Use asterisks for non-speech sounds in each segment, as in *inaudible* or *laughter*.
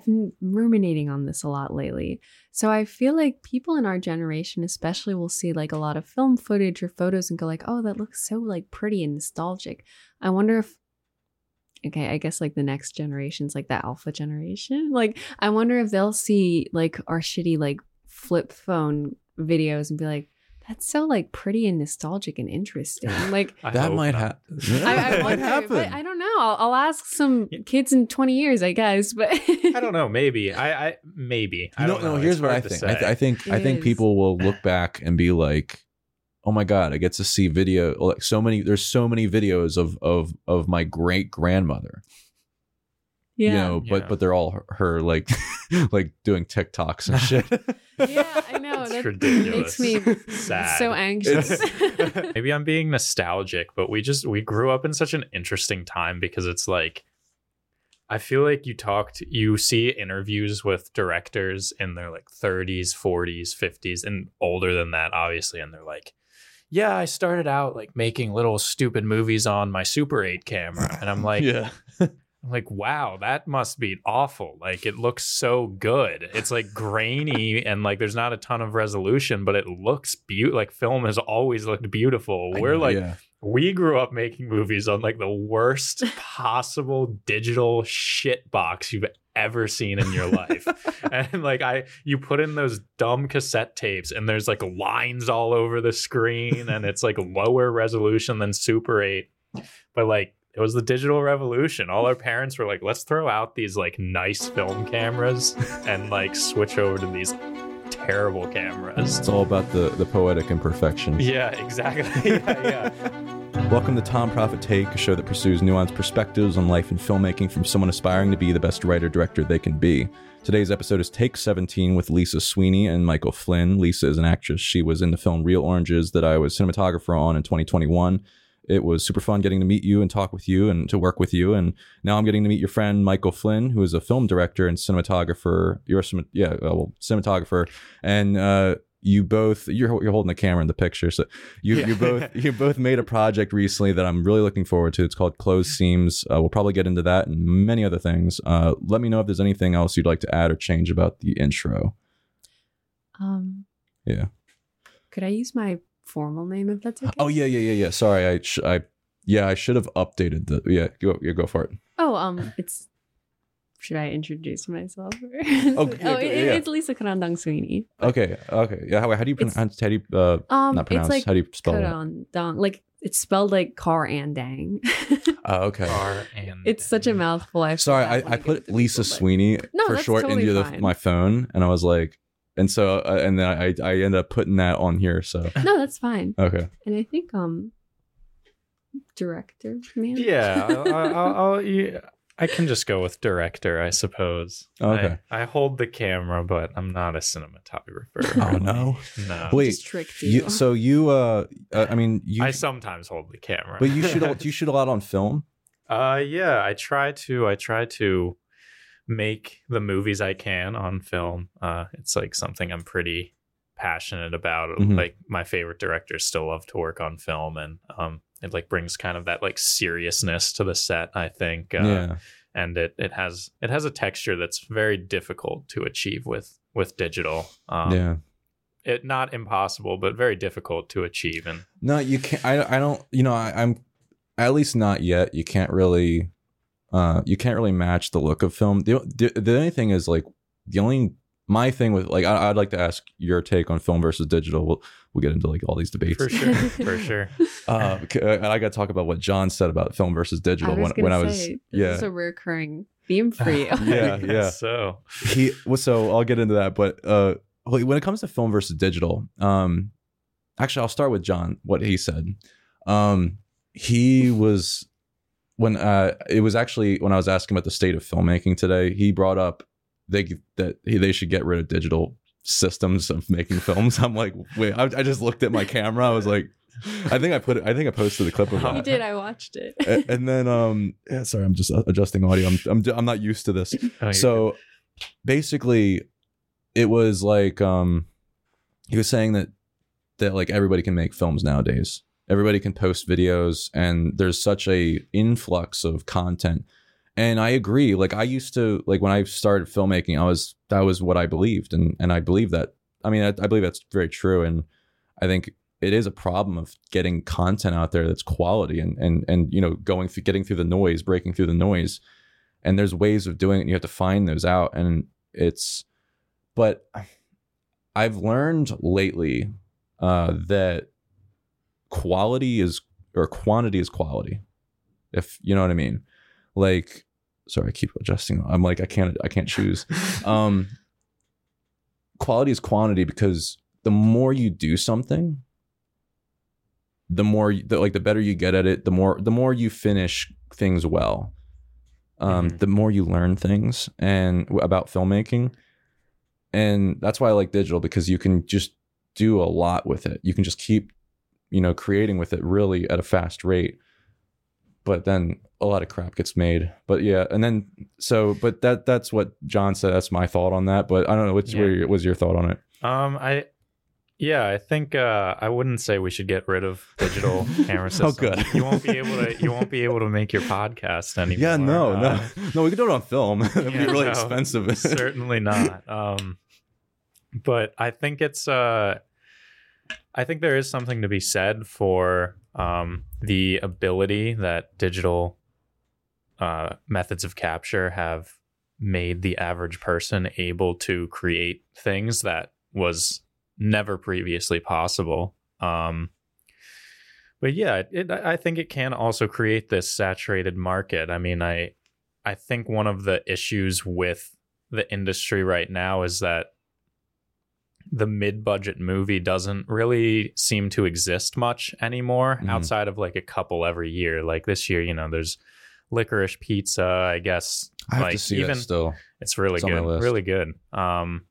I've been ruminating on this a lot lately. So I feel like people in our generation, especially, will see like a lot of film footage or photos and go like, "Oh, that looks so like pretty and nostalgic." I wonder if okay, I guess like the next generation's like the alpha generation. *laughs* Like, I wonder if they'll see like our shitty like flip phone videos and be like, that's so like pretty and nostalgic and interesting. *laughs* Like I that might happen. *laughs* I, I wonder, happen. but I don't know. I'll, I'll ask some Yeah. kids in 20 years, I guess. But *laughs* I don't know. Maybe. I. I maybe. I no, don't no. know. Here's It's what I think. I, th- I think. I think is. people will look back and be like, "Oh my god, I get to see video. Like so many. There's so many videos of of of my great grandmother. Yeah, You know, but Yeah. but they're all her, her like *laughs* like doing TikToks and shit. *laughs* yeah, I know. It's that ridiculous. makes me Sad. so anxious. *laughs* maybe I'm being nostalgic, but we just we grew up in such an interesting time because it's like I feel like you talked you see interviews with directors in their like 30s, 40s, 50s and older than that obviously and they're like yeah, I started out like making little stupid movies on my Super 8 camera and I'm like yeah. I'm like, wow, that must be awful. Like, it looks so good. It's like grainy and like there's not a ton of resolution, but it looks beautiful. Like, film has always looked beautiful. We're like, yeah. we grew up making movies on like the worst *laughs* possible digital shit box you've ever seen in your life. *laughs* and like, I, you put in those dumb cassette tapes and there's like lines all over the screen and it's like lower resolution than Super 8. But like, it was the digital revolution. All our parents were like, let's throw out these like nice film cameras and like switch over to these terrible cameras. It's all about the the poetic imperfections. Yeah, exactly. *laughs* yeah, yeah. Welcome to Tom Profit Take, a show that pursues nuanced perspectives on life and filmmaking from someone aspiring to be the best writer director they can be. Today's episode is Take 17 with Lisa Sweeney and Michael Flynn. Lisa is an actress. She was in the film Real Oranges that I was cinematographer on in 2021. It was super fun getting to meet you and talk with you and to work with you. And now I'm getting to meet your friend Michael Flynn, who is a film director and cinematographer. You're a, yeah, uh, well, cinematographer, and uh, you both you're you're holding the camera in the picture, so you Yeah. you both *laughs* you both made a project recently that I'm really looking forward to. It's called Closed Seams. Uh, we'll probably get into that and many other things. Uh, let me know if there's anything else you'd like to add or change about the intro. um, Yeah. could I use my formal name if that's okay? Oh yeah, yeah, yeah, yeah. Sorry, I sh- I yeah, I should have updated the yeah. Go yeah, go for it. Oh, um, it's. Should I introduce myself? *laughs* Oh, yeah, oh, it- yeah. it's Lisa Karandang Sweeney. Okay, okay. Yeah, how, how do you It's- pronounce? How do you uh, Um, not pronounce? like how do you spell it? Karandang. Like it's spelled like car and dang. *laughs* Oh, okay. R and it's such a mouthful. I Sorry, I, I put Lisa Sweeney No, for short totally into the, my phone, and I was like, and so uh, and then I I ended up putting that on here. So *laughs* No, that's fine. okay, And I think um, director man. Yeah, *laughs* I'll, I'll, I'll, yeah, I can just go with director, I suppose. Okay. I, I hold the camera, but I'm not a cinematographer. *laughs* Oh, no? no. Wait, Just tricked you. you, so you uh, uh I mean you, I sometimes hold the camera. but you shoot do you shoot a lot on film? Uh, yeah, I try to. I try to make the movies I can on film. Uh, it's like something I'm pretty passionate about. Mhm. Like my favorite directors still love to work on film, and um, it like brings kind of that like seriousness to the set. I think. Uh, yeah, and it it has it has a texture that's very difficult to achieve with with digital. Um, yeah. It not impossible, but very difficult to achieve. And No, you can't. I I don't. You know, I, I'm at least not yet. You can't really, uh, you can't really match the look of film. The the, the only thing is like the only my thing with like I, I'd like to ask your take on film versus digital. We'll we'll get into like all these debates. for sure, for sure. *laughs* Uh, uh, and I got to talk about what John said about film versus digital I was when gonna when I was say, yeah This a recurring theme for you. *laughs* Yeah, yeah. So he well, so I'll get into that. But uh, when it comes to film versus digital, um, actually, I'll start with John. What he said, um, he was when uh, it was actually when I was asking about the state of filmmaking today. He brought up they that he, they should get rid of digital systems of making films. I'm like, wait, I, I just looked at my camera. I was like, I think I put it. I think I posted a clip of *laughs* You you did. I watched it. A- and then um yeah sorry i'm just adjusting audio i'm i'm, I'm not used to this *laughs* Oh, you're so basically it was like um he was saying that that like everybody can make films nowadays everybody can post videos and there's such a influx of content and I agree. Like I used to like when I started filmmaking, I was that was what I believed, and and I believe that. I mean, I, I believe that's very true, and I think it is a problem of getting content out there that's quality and and and you know going through getting through the noise, breaking through the noise, and there's ways of doing it. And you have to find those out, and it's. But I've learned lately uh, that quality is or quantity is quality, if you know what I mean? Like sorry i keep adjusting. I'm like i can't i can't choose. *laughs* Um quality is quantity because the more you do something the more the, like the better you get at it the more the more you finish things well. Um Mhm. the more you learn things and about filmmaking. And that's why i like digital because you can just do a lot with it. You can just keep you know creating with it really at a fast rate but then a lot of crap gets made but yeah and then so but that that's what john said that's my thought on that but i don't know what's Yeah. your, was your thought on it Um, I, yeah, I think uh, I wouldn't say we should get rid of digital *laughs* camera Oh, good. You won't be able to. You won't be able to make your podcast *laughs* anymore. yeah no Uh, no *laughs* no we could do it on film it'd be really no, expensive certainly not. Um, but I think it's. Uh, I think there is something to be said for um, the ability that digital uh, methods of capture have made the average person able to create things that was never previously possible. Um, but yeah, it, I think it can also create this saturated market. I mean, I I think one of the issues with the industry right now is that the mid-budget movie doesn't really seem to exist much anymore Mhm. outside of like a couple every year. Like this year, you know, there's licorice pizza, I guess. i have like to see even that still it's really It's good. Really good. Um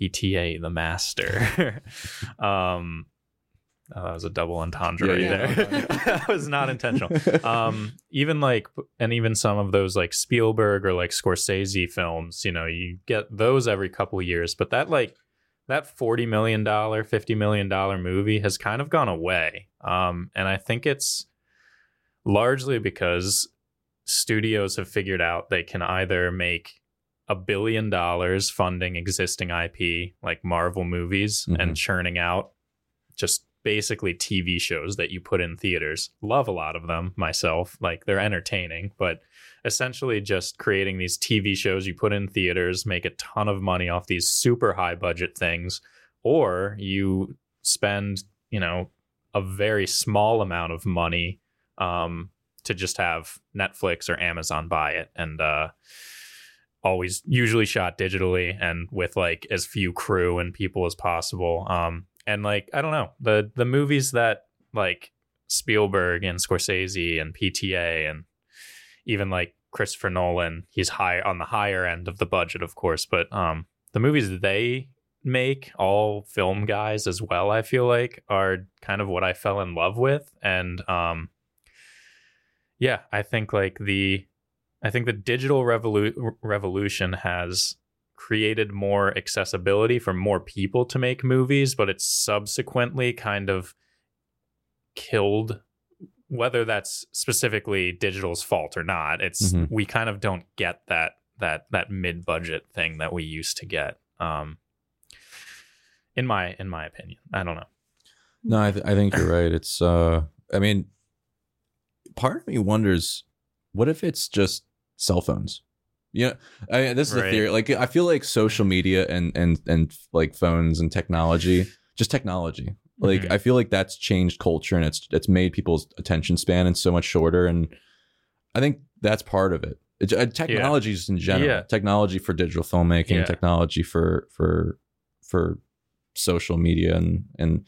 PTA the master. *laughs* um oh, that was a double entendre Yeah, right yeah. there. *laughs* that was not intentional. Um even like and even some of those like Spielberg or like Scorsese films, you know, you get those every couple years, but that like that 40 million dollar, 50 million dollar movie has kind of gone away. Um and I think it's largely because studios have figured out they can either make a billion dollars funding existing IP like Marvel movies Mhm. and churning out just basically TV shows that you put in theaters. Love a lot of them myself. Like they're entertaining, but essentially just creating these TV shows you put in theaters, make a ton of money off these super high budget things, or you spend, you know, a very small amount of money um, to just have Netflix or Amazon buy it and uh, always usually shot digitally and with like as few crew and people as possible. Um, and like I don't know the the movies that like Spielberg and Scorsese and PTA and even like Christopher Nolan, he's high on the higher end of the budget, of course, but um, the movies they make, all film guys as well, I feel like, are kind of what I fell in love with, and um, yeah, I think like the, I think the digital revolu- revolution has created more accessibility for more people to make movies, but it's subsequently kind of killed whether that's specifically digital's fault or not. It's Mhm. we kind of don't get that that that mid-budget thing that we used to get. Um in my in my opinion. I don't know. No, I, th- I think you're right. It's, uh, I mean, part of me wonders, what if it's just cell phones? Yeah, I mean, this is a theory. Like, I feel like social media and and and like phones and technology, just technology. Like, Mhm. I feel like that's changed culture and it's it's made people's attention span and so much shorter. And I think that's part of it. It's, uh, technology just in general, Yeah. technology for digital filmmaking, Yeah. technology for for for social media and and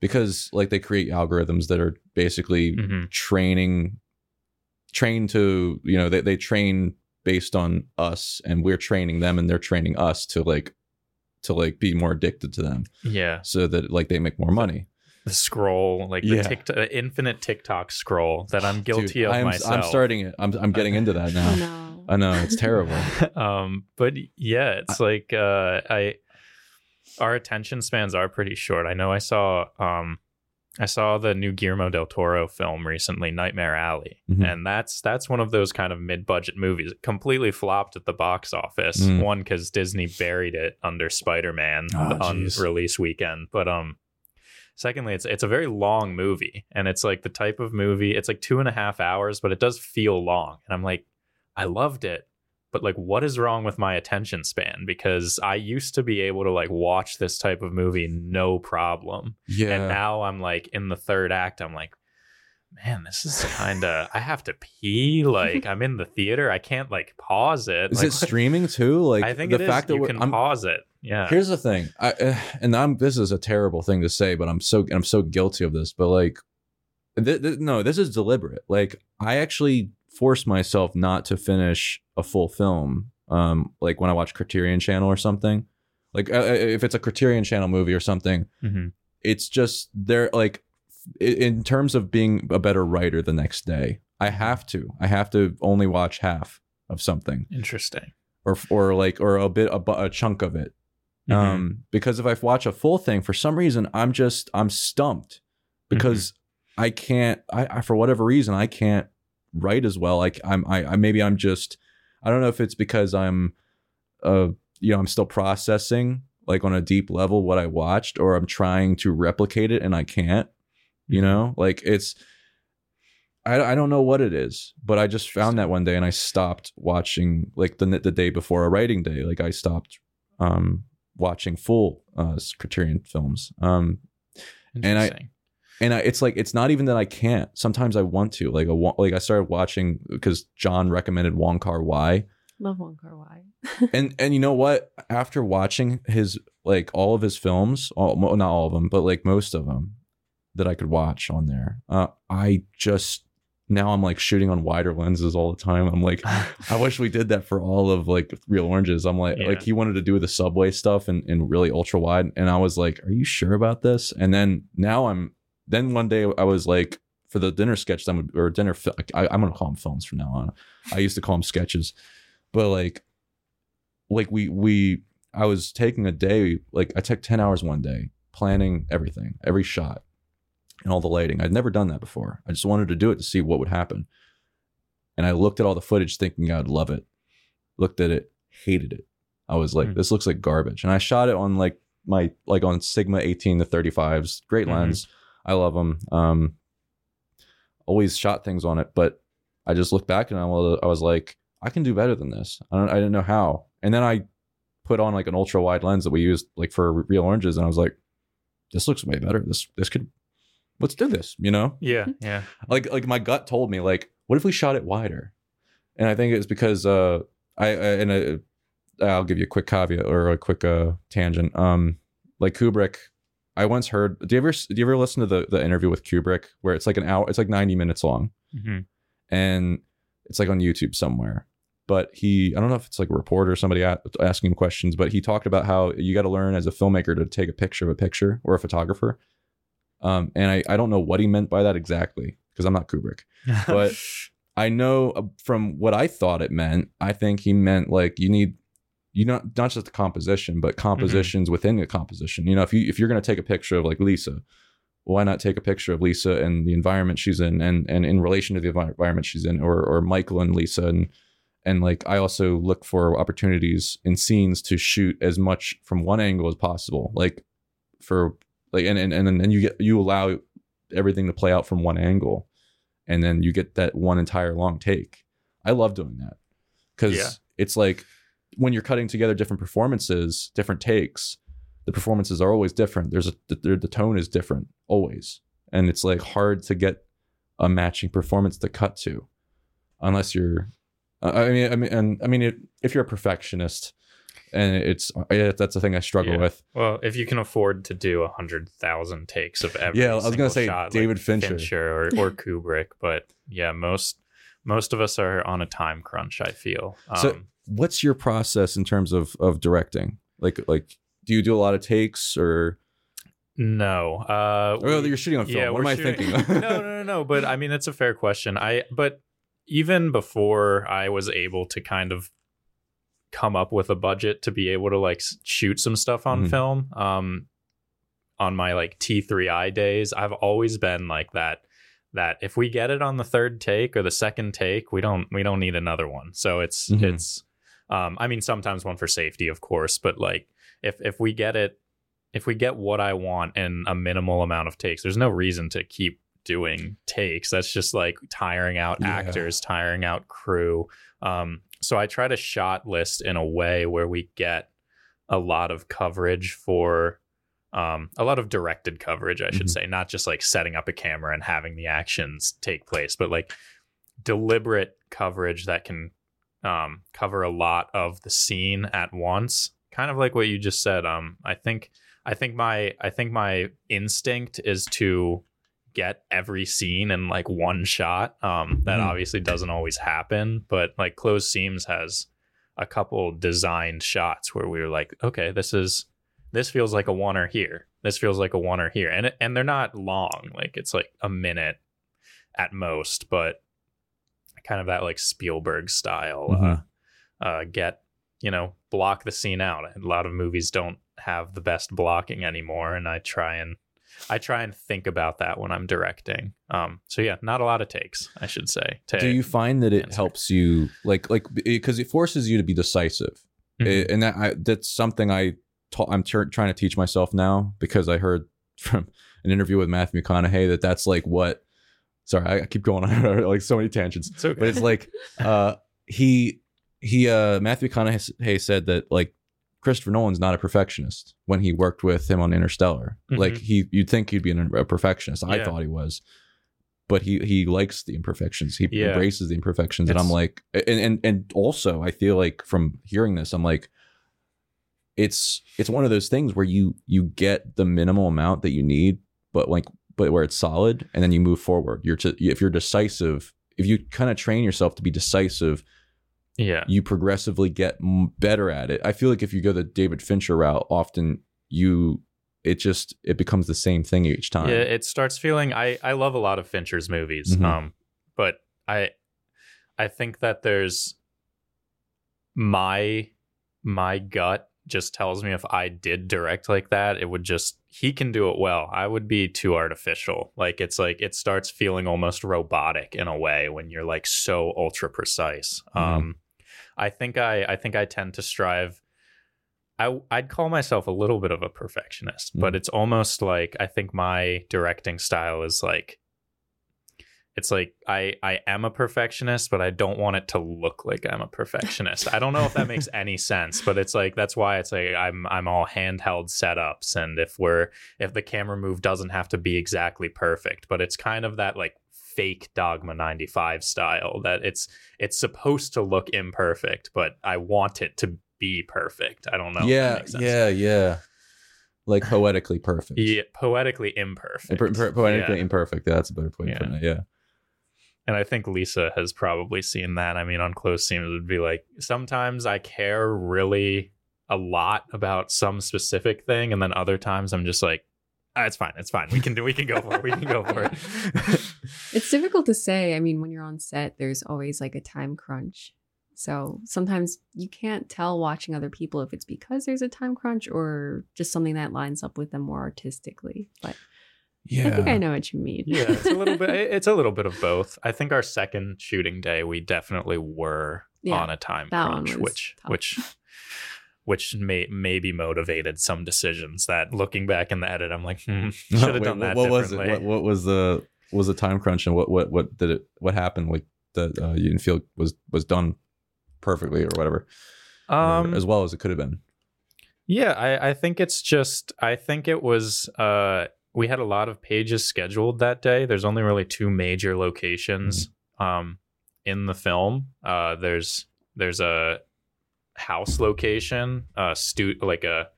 because like they create algorithms that are basically Mhm. training trained to you know they, they train based on us and we're training them and they're training us to like to like be more addicted to them Yeah. so that like they make more money The scroll, like Yeah. the TikTok, the infinite TikTok scroll that I'm guilty Dude, of I'm, myself. I'm starting it i'm, I'm getting into that *laughs* now no. i know it's terrible *laughs* um but yeah it's like uh i our attention spans are pretty short i know i saw um I saw the new Guillermo del Toro film recently, Nightmare Alley, Mhm. and that's that's one of those kind of mid-budget movies. It completely flopped at the box office. Mm. One because Disney buried it under Spider-Man Oh, on jeez. release weekend, but um, secondly, it's it's a very long movie, and it's like the type of movie. It's like two and a half hours, but it does feel long, and I'm like, I loved it. But like, what is wrong with my attention span? Because I used to be able to like watch this type of movie no problem, Yeah. and now I'm like in the third act, I'm like, man, this is kind of, I have to pee. Like, I'm in the theater. I can't like pause it. is Like, it streaming too? Like I think the fact that you can I'm, pause it. Yeah. Here's the thing, I uh, and I'm this is a terrible thing to say, but I'm so I'm so guilty of this. But like, th- th- no, this is deliberate. Like, I actually force myself not to finish a full film. Um, like when I watch Criterion Channel or something. Like, uh, uh, if it's a Criterion Channel movie or something, Mhm. it's just they're like, in terms of being a better writer the next day, I have to. I have to only watch half of something, Interesting. or or like or a bit a, a chunk of it Mhm. um because if i watch a full thing for some reason i'm just i'm stumped because i can't I, I for whatever reason i can't write as well like i'm I, I maybe i'm just i don't know if it's because i'm uh you know i'm still processing like on a deep level what i watched or i'm trying to replicate it and i can't you know like it's I, I don't know what it is but i just found that one day and i stopped watching like the the day before a writing day like i stopped um watching full uh criterion films um and I- Interesting. And I, it's like it's not even that I can't. Sometimes I want to. Like a wa- like I started watching because John recommended Wong Kar Wai, Love Wong Kar Wai. *laughs* and and you know what? After watching his like all of his films, all, not all of them, but like most of them that I could watch on there, uh, I just now I'm like shooting on wider lenses all the time. I'm like, I wish we did that for all of like real oranges. I'm like, Yeah. like he wanted to do the subway stuff and, and really ultra wide. And I was like, are you sure about this? And then now I'm, then one day I was like, for the dinner sketch, would- or dinner, I, I'm going to call them films from now on. I used to call them sketches, but like, like we, we, I was taking a day, like I took 10 hours one day planning everything, every shot and all the lighting. I'd never done that before. I just wanted to do it to see what would happen. And I looked at all the footage thinking I'd love it. Looked at it, hated it. I was like, Hmm. this looks like garbage. And I shot it on like my like on Sigma 18 to 35s. Great Mhm. lens. I love them. Um always shot things on it, but I just looked back and I was, I was like, I can do better than this. I don't I didn't know how. And then I put on like an ultra wide lens that we used like for real oranges and I was like, this looks way better. This this could let's do this, you know? yeah. Yeah. like like my gut told me like what if we shot it wider and i think it's because uh i, I and I, i'll give you a quick caveat or a quick uh tangent um like kubrick i once heard do you ever do you ever listen to the the interview with kubrick where it's like an hour it's like 90 minutes long Mhm. and it's like on youtube somewhere but he i don't know if it's like a reporter or somebody asking him questions but he talked about how you got to learn as a filmmaker to take a picture of a picture or a photographer um, and I, I don't know what he meant by that exactly because i'm not kubrick *laughs* But- I know uh, from what I thought it meant. I think he meant like you need you know not just the composition, but mm-hmm. compositions within the composition. You know, if you if you're gonna take a picture of like Lisa, why not take a picture of Lisa and the environment she's in, and and in relation to the environment she's in, or or Michael and Lisa, and and like I also look for opportunities in scenes to shoot as much from one angle as possible, like for like and and and then you get you allow everything to play out from one angle and then you get that one entire long take. I love doing that because Yeah. it's like when you're cutting together different performances, different takes, the performances are always different. There's a the, the tone is different always, and it's like hard to get a matching performance to cut to, unless you're. I mean, I mean, and I mean, it, if you're a perfectionist, and it's yeah, that's the thing I struggle Yeah. with. Well, if you can afford to do a hundred thousand takes of every, Yeah, I was gonna say shot, David like Fincher. or, or Kubrick, but yeah, most most of us are on a time crunch. I feel. Um, So- What's your process in terms of of directing? Like like, do you do a lot of takes or? no, uh, Oh, we- you're shooting on film. Yeah, what am we're I thinking? *laughs* no, no, no, no. But I mean, that's a fair question. I but even before I was able to kind of come up with a budget to be able to like shoot some stuff on Mhm. film, um, on my like T3i days, I've always been like that that if we get it on the third take or the second take, we don't we don't need another one. So it's Mhm. it's um I mean sometimes one for safety, of course, but like if if we get it if we get what I want in a minimal amount of takes, there's no reason to keep doing takes. That's just like tiring out Yeah. actors, tiring out crew. Um, so I try to shot list in a way where we get a lot of coverage for um, a lot of directed coverage, I should Mhm. say, not just like setting up a camera and having the actions take place, but like deliberate coverage that can um, cover a lot of the scene at once. Kind of like what you just said. Um, I think I think my I think my instinct is to get every scene in like one shot. Um, that Mhm. obviously doesn't always happen, but like Closed Seams has a couple designed shots where we were like, okay, this is this feels like a oneer here. This feels like a oneer here, and and they're not long. Like it's like a minute at most, but kind of that like Spielberg style. Mhm. Uh, uh, get you know block the scene out. A lot of movies don't have the best blocking anymore, and I try and I try and think about that when I'm directing. Um, so yeah, not a lot of takes, I should say. Do you find that it answer. helps you like like because it forces you to be decisive, Mhm. It- and that I, that's something I ta- I'm tr- trying to teach myself now because I heard *laughs* from an interview with Matthew McConaughey that that's like what. Sorry, I keep going on *laughs* like so many tangents, It's okay. but it's like *laughs* uh he he uh Matthew McConaughey said that like Christopher Nolan's not a perfectionist when he worked with him on Interstellar. Like Mhm. he you'd think he'd be an, a perfectionist. I Yeah. thought he was. But he he likes the imperfections. He Yeah. embraces the imperfections and I'm like and, and and also I feel like from hearing this I'm like it's it's one of those things where you you get the minimal amount that you need but like but where it's solid and then you move forward. You're to, if you're decisive, if you kind of train yourself to be decisive yeah. you progressively get better at it. I feel like if you go the David Fincher route, often you it just it becomes the same thing each time. Yeah, it starts feeling. I I love a lot of Fincher's movies, Mhm. um, but I I think that there's my my gut just tells me if I did direct like that, it would just he can do it well. I would be too artificial. Like it's like it starts feeling almost robotic in a way when you're like so ultra precise. Mhm. Um, I think I I think I tend to strive. I I'd call myself a little bit of a perfectionist, but it's almost like I think my directing style is like it's like I I am a perfectionist, but I don't want it to look like I'm a perfectionist. I don't know if that makes *laughs* any sense, but it's like that's why it's like I'm I'm all handheld setups, and if we're if the camera move doesn't have to be exactly perfect, but it's kind of that like fake Dogma 95 style that it's it's supposed to look imperfect, but I want it to be perfect. I don't know. if that yeah, makes sense. yeah, yeah. Like poetically perfect. Yeah, poetically imperfect. Per- per- poetically Yeah. imperfect. That's a better point for Yeah. Yeah. And I think Lisa has probably seen that. I mean, on close seams it would be like sometimes I care really a lot about some specific thing, and then other times I'm just like, ah, it's fine, it's fine. We can do, we can go for it. We can go for it. *laughs* It's difficult to say. I mean, when you're on set, there's always like a time crunch. So sometimes you can't tell watching other people if it's because there's a time crunch or just something that lines up with them more artistically. But Yeah. I think I know what you mean. yeah, it's a little bit. *laughs* It's a little bit of both. I think our second shooting day, we definitely were Yeah, on a time crunch, which tough. which *laughs* which may maybe motivated some decisions that looking back in the edit, I'm like, hmm, *laughs* should have Wait, done that what, what was it? What, what was the was the time crunch and what what what did it what happened like that uh, you didn't feel was was done perfectly or whatever um, as well as it could have been. Yeah, I, I think it's just I think it was uh we had a lot of pages scheduled that day. There's only really two major locations um in the film. Uh there's there's a house location, uh stu- like a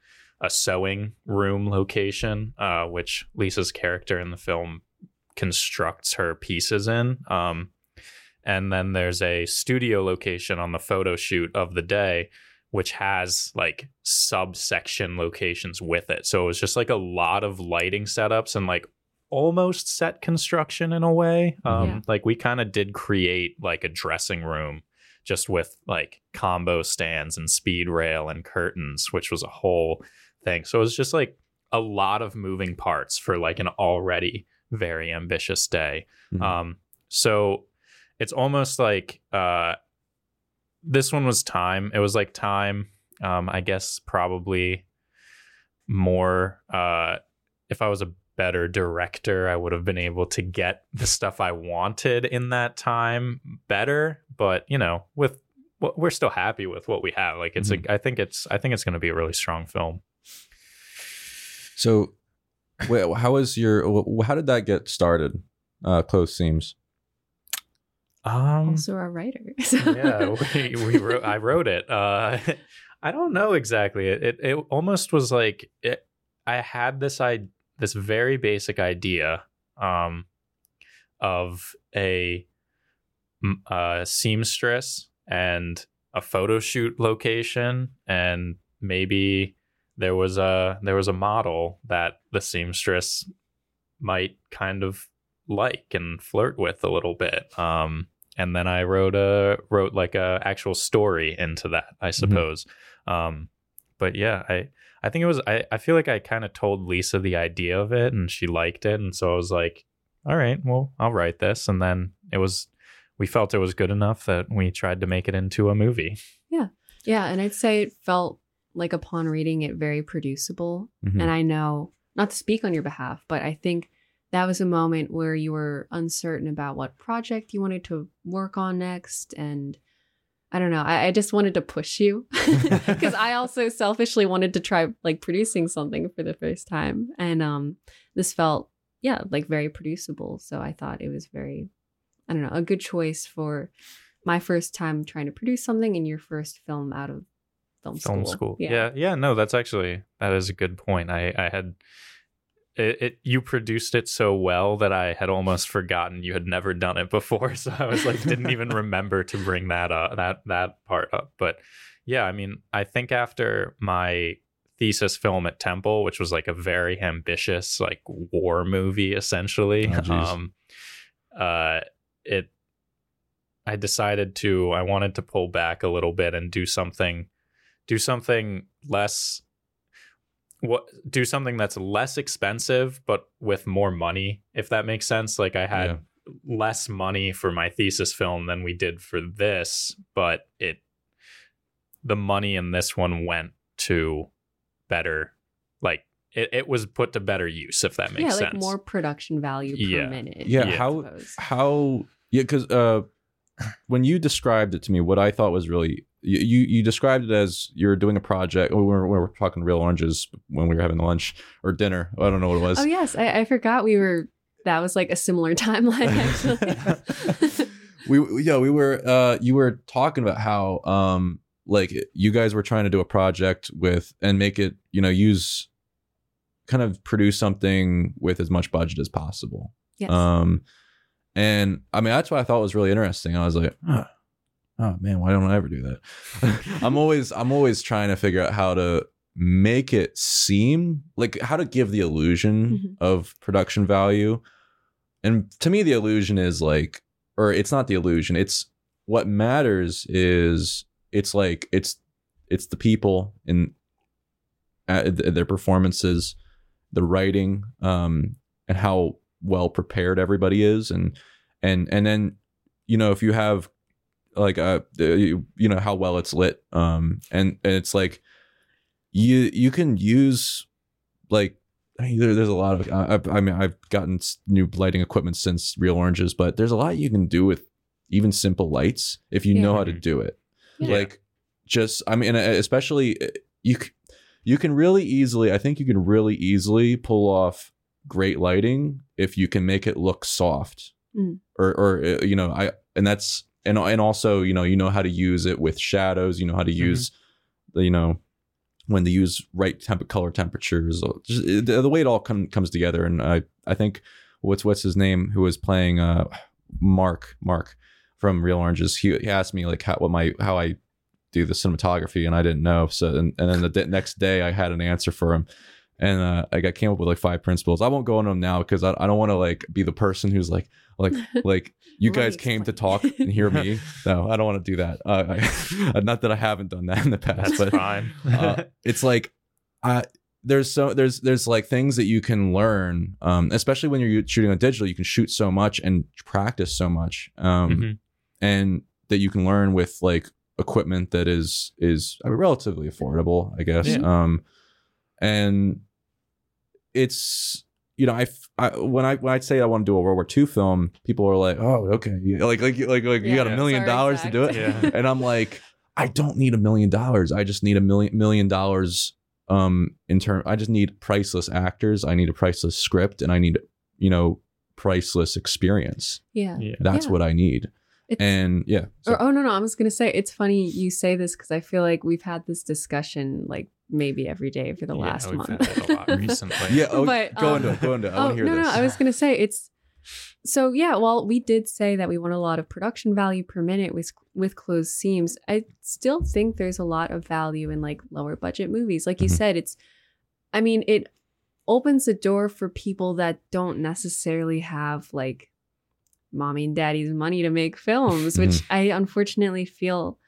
a sewing room location, uh which Lisa's character in the film constructs her pieces in. Um and then there's a studio location on the photo shoot of the day which has like subsection locations with it. So it was just like a lot of lighting setups and like almost set construction in a way. Um, Yeah. Like we kind of did create like a dressing room just with like combo stands and speed rail and curtains, which was a whole thing. So it was just like a lot of moving parts for like an already very ambitious day. Mhm. Um, so it's almost like uh, this one was time. It was like time. Um, I guess probably more. Uh, if I was a better director, I would have been able to get the stuff I wanted in that time better. But you know, with we're still happy with what we have. Like it's a. I think it's. I think it's going to be a really strong film. So, wait, how was your? How did that get started? Uh, close seams. Um, also our writer. *laughs* yeah, we, we wrote. I wrote it. Uh, *laughs* I don't know exactly. It, it it almost was like it. I had this I this very basic idea, um, of a, uh, seamstress and a photo shoot location, and maybe there was a there was a model that the seamstress might kind of like and flirt with a little bit. Um, and then I wrote a wrote like a actual story into that, I suppose. Um, but yeah, I I think it was I I feel like I kind of told Lisa the idea of it, and she liked it, and so I was like, all right, well, I'll write this, and then it was we felt it was good enough that we tried to make it into a movie. yeah, yeah, and I'd say it felt like upon reading it very producible. Mhm. And I know, not to speak on your behalf, but I think that was a moment where you were uncertain about what project you wanted to work on next. And I don't know, I, I just wanted to push you *laughs* because I *laughs* also selfishly wanted to try like producing something for the first time. And um, this felt, yeah, like very producible. So I thought it was very, I don't know, a good choice for my first time trying to produce something and your first film out of film school. film school. Yeah. yeah, No, that's actually that is a good point. I I had it, it. You produced it so well that I had almost forgotten you had never done it before. *laughs* So I was like, didn't even *laughs* remember to bring that up that that part up. But yeah, I mean, I think after my thesis film at Temple, which was like a very ambitious like war movie essentially, Oh, um, uh, it. I decided to. I wanted to pull back a little bit and do something do something less what do something that's less expensive but with more money if that makes sense like i had Yeah. less money for my thesis film than we did for this but it the money in this one went to better like it, it was put to better use if that makes sense. yeah, sense like more production value per Yeah. minute. Yeah, I how- How? Yeah, because uh, when you described it to me, what I thought was really you you, you described it as you're doing a project. We were, we were talking real oranges when we were having lunch or dinner. I don't know what it was. Oh yes, I, I forgot we were. That was like a similar *laughs* timeline actually. *laughs* we yeah we were uh you were talking about how um like you guys were trying to do a project with and make it you know use kind of produce something with as much budget as possible yes. um and i mean that's what i thought was really interesting. I was like oh, oh man why don't i ever do that? *laughs* I'm always i'm always trying to figure out how to make it seem like how to give the illusion Mhm. of production value. And to me the illusion is like or it's not the illusion it's what matters is it's like it's it's the people uh, th- their performances the writing um and how well prepared everybody is and and and then you know if you have like uh you, you know how well it's lit um and, and it's like you you can use like I mean, there, there's a lot of I, I mean I've gotten new lighting equipment since Real Oranges but there's a lot you can do with even simple lights if you know how to do it Yeah. like just I mean especially uh, you you can really easily I think you can really easily pull off great lighting if you can make it look soft Mm. or or uh, you know I and that's and and also you know you know how to use it with shadows you know how to use the you know when to use right temp color temperatures just, uh, the, the way it all come, comes together. And I I think what's what's his name who was playing uh Mark Mark from Real Oranges he, he asked me like how what my how I do the cinematography and I didn't know. So and, and then the next day I had an answer for him and uh, like I came up with like five principles. I won't go into them now because I, I don't want to like be the person who's like like *laughs* like you guys came to talk and hear me. *laughs* No I don't want to do that. Uh, I, *laughs* not that I haven't done that in the past that's but fine. uh, it's like I there's so there's there's like things that you can learn um especially when you're shooting on digital you can shoot so much and practice so much um Mhm. and that you can learn with like equipment that is is I mean, relatively affordable i guess Yeah. um and it's you know I, f- I- when i when i say i want to do a world war ii film people are like oh okay You- like like like like you got a million Sorry, dollars to do it Yeah. *laughs* and i'm like i don't need a million dollars i just need a million million dollars um in term i just need priceless actors i need a priceless script and i need you know priceless experience Yeah. Yeah. that's Yeah. what i need It's, and yeah so- or, oh no, no, I was gonna say it's funny you say this because I feel like we've had this discussion like maybe every day for the Yeah, last we've month. had that a lot *laughs* recently. yeah oh, But, go um, into it go into it i oh want to hear no, this no, I was gonna say it's so yeah. Well, we did say that we want a lot of production value per minute with with closed seams. I still think there's a lot of value in like lower budget movies. Like you Mhm. said, it's. I mean, it opens the door for people that don't necessarily have like mommy and daddy's money to make films, which *laughs* I unfortunately feel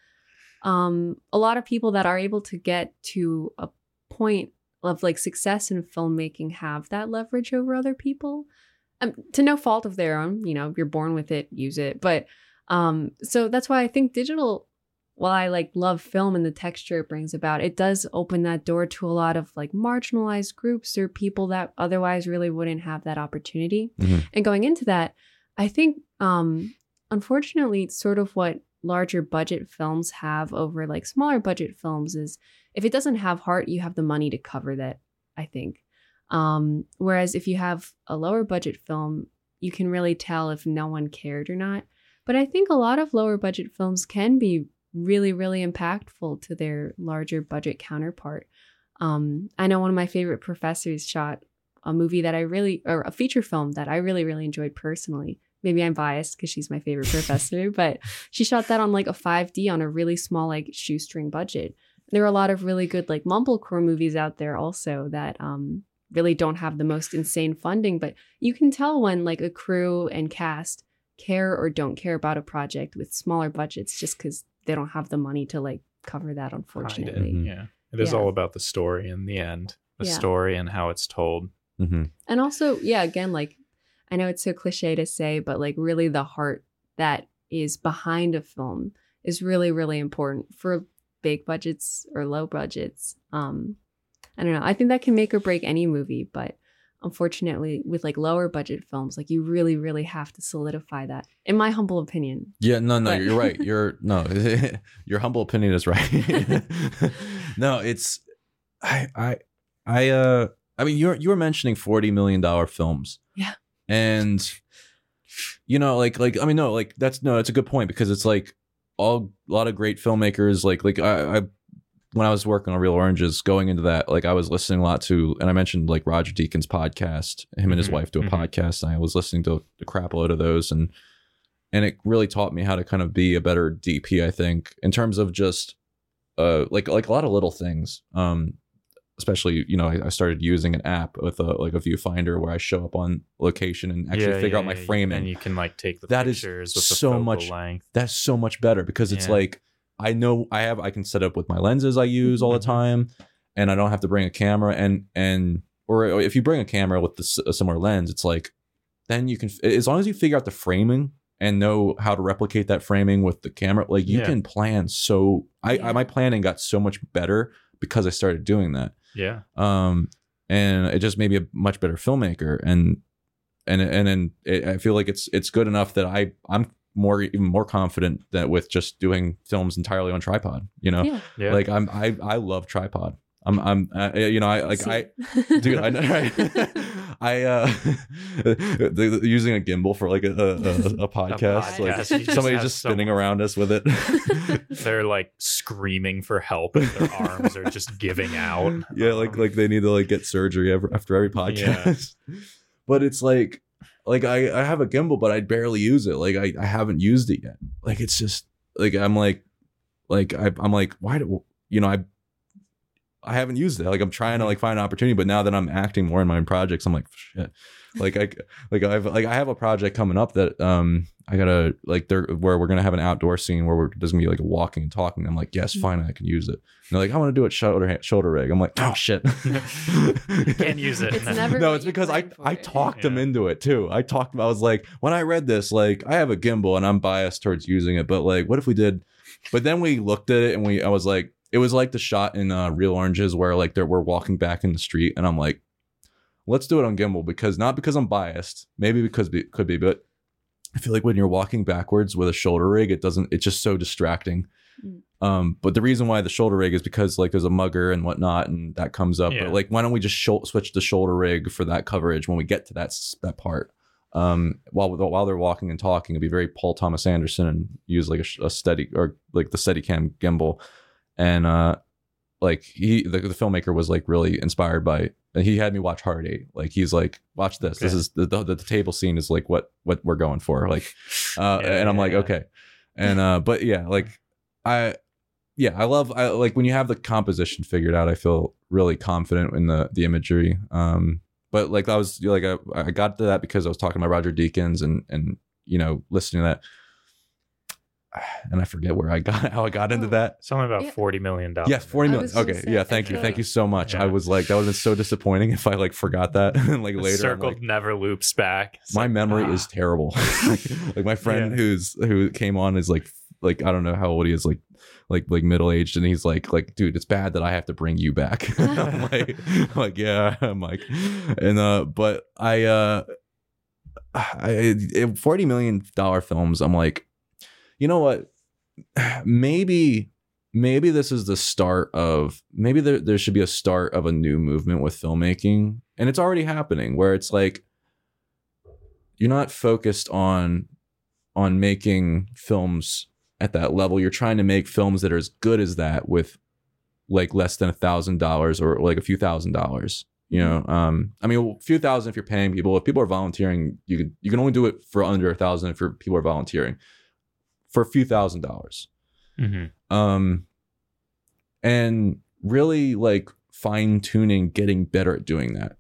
um, a lot of people that are able to get to a point of like success in filmmaking have that leverage over other people. Um, to no fault of their own you know you're born with it use it. But um so that's why i think digital while i like love film and the texture it brings about it does open that door to a lot of like marginalized groups or people that otherwise really wouldn't have that opportunity. Mhm. and going into that i think um unfortunately sort of what larger budget films have over like smaller budget films is if it doesn't have heart you have the money to cover that i think. Um whereas if you have a lower budget film you can really tell if no one cared or not. But i think a lot of lower budget films can be really really impactful to their larger budget counterpart. Um i know one of my favorite professors shot a movie that i really or a feature film that i really really enjoyed personally maybe i'm biased because she's my favorite professor *laughs* but she shot that on like a 5d on a really small like shoestring budget there are a lot of really good like mumblecore movies out there also that um really don't have the most insane funding but you can tell when like a crew and cast care or don't care about a project with smaller budgets just because they don't have the money to like cover that Hide it. unfortunately Mhm. Yeah. It is Yeah. all about the story in the end. The Yeah. story and how it's told. Mhm. and also yeah again like i know it's so cliche to say but like really the heart that is behind a film is really really important for big budgets or low budgets um i don't know i think that can make or break any movie but unfortunately with like lower budget films like you really really have to solidify that in my humble opinion Yeah, no, no, But- you're right. You're *laughs* no, *laughs* your humble opinion is right. *laughs* no, it's I I I uh I mean you're you were mentioning 40 million dollar films. Yeah. And you know, like like I mean no, like that's no, it's a good point because it's like all a lot of great filmmakers like like I, I when I was working on Real Oranges, going into that, like I was listening a lot to, and I mentioned like Roger Deakins' podcast. Him and his Mhm, wife do a mhm. podcast, and I was listening to a crap load of those, and and it really taught me how to kind of be a better DP. I think in terms of just uh like like a lot of little things. Um, especially you know I, I started using an app with a like a viewfinder where I show up on location and actually Yeah, figure yeah, out my yeah, framing And you can like take the That is pictures with so much- length. that's so much better because it's like I know I have I can set up with my lenses I use all the Mhm. time, and I don't have to bring a camera and and or if you bring a camera with the, a similar lens, it's like then you can as long as you figure out the framing and know how to replicate that framing with the camera, like you can plan. So I, I my planning got so much better because I started doing that Yeah. um and it just made me a much better filmmaker and and and then it, i feel like it's it's good enough that i i'm more even more confident that with just doing films entirely on tripod you know yeah Yeah. like i'm i i love tripod i'm i'm uh, you know i like *laughs* See? i dude i know *laughs* right? *laughs* I uh the- the- using a gimbal for like a a, a, a podcast like podcast, you just somebody's just someone- spinning around us with it. They're like screaming for help and their arms are just giving out. yeah like Um, like they need to like get surgery ever, after every podcast. But it's like like I, I have a gimbal but i barely use it. Like I, I haven't used it yet. Like it's just like i'm like like I, i'm like why do you know i I haven't used it. Like I'm trying to like find an opportunity, but now that I'm acting more in my own projects, I'm like shit. Like I like I've like I have a project coming up that um I gotta like there where we're gonna have an outdoor scene where we're there's gonna be like a walking and talking. I'm like, yes, Mhm. fine, I can use it. And they're like, I want to do it shoulder shoulder rig. I'm like, oh *laughs* shit. Can't use it. It's never no, it's because I planned for I it. talked them Yeah. into it too. I talked. I was like, when I read this, like I have a gimbal and I'm biased towards using it, but like, what if we did? But then we looked at it and we, I was like, it was like the shot in uh, Real Oranges where like they're, we're walking back in the street and I'm like, let's do it on gimbal because not because I'm biased, maybe because it could be, but I feel like when you're walking backwards with a shoulder rig, it doesn't. It's just so distracting. Mm. Um, but the reason why the shoulder rig is because like there's a mugger and whatnot, and that comes up. Yeah. But like, why don't we just shou- switch the shoulder rig for that coverage when we get to that that part? Um, while while they're walking and talking, it'd be very Paul Thomas Anderson and use like a, a steady or like the Steadicam gimbal, and uh, like he the, the filmmaker was like really inspired by. And he had me watch Hard Eight. Like he's like, watch this. This is the, the the table scene is like what what we're going for. Like *laughs* uh, Yeah, and I'm like, yeah. okay. And uh, but yeah, like I, yeah, I love I like when you have the composition figured out. I feel really confident in the the imagery. Um, but like I was like I, I got to that because I was talking about Roger Deakins and and you know listening to that, *sighs* and I forget where I got *laughs* how I got into Oh. that. Something about Yeah. forty million dollars. Yeah, forty I million. was gonna Okay, say, yeah, I thank you, thank you so much. I was like that would have been so disappointing if I like forgot that *laughs* and like later. I'm circle like, never loops back. It's my like, memory ah. is terrible. *laughs* like my friend Yeah. who's who came on is like like I don't know how old he is, like like like middle aged, and he's like like dude, it's bad that I have to bring you back. I'm like I'm like yeah, I'm like and uh, but I uh, *sighs* I forty million dollar films. I'm like, you know what? *sighs* Maybe maybe this is the start of maybe there, there should be a start of a new movement with filmmaking and it's already happening where it's like you're not focused on on making films at that level. You're trying to make films that are as good as that with like less than a thousand dollars or like a few thousand dollars you know? Um i mean a few thousand if you're paying people. If people are volunteering you you can only do it for under a thousand if people are volunteering for a few thousand dollars. Mhm. um and really like fine tuning getting better at doing that.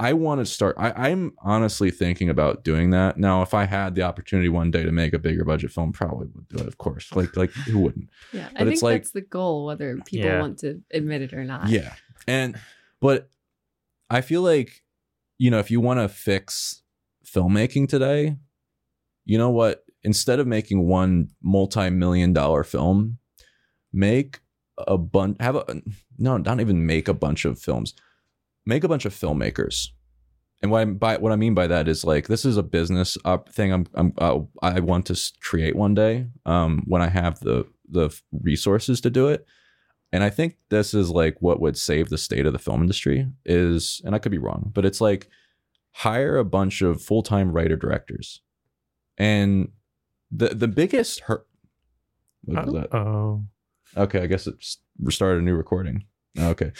I want to start I, i'm honestly thinking about doing that. Now if i had the opportunity one day to make a bigger budget film probably would do it of course. Like like who wouldn't? Yeah, I But think like- that's the goal, whether people Yeah. want to admit it or not. yeah. And but i feel like you know if you want to fix filmmaking today you know what instead of making one multi-million dollar film make a bunch have a no not even make a bunch of films. Make a bunch of filmmakers. And what I by what I mean by that is like this is a business thing I'm I'm uh, I want to create one day um when I have the the resources to do it. And I think this is like what would save the state of the film industry is and I could be wrong but it's like hire a bunch of full-time writer directors. And the the biggest hurt what was that Oh, Okay, I guess it's restarted a new recording. Okay.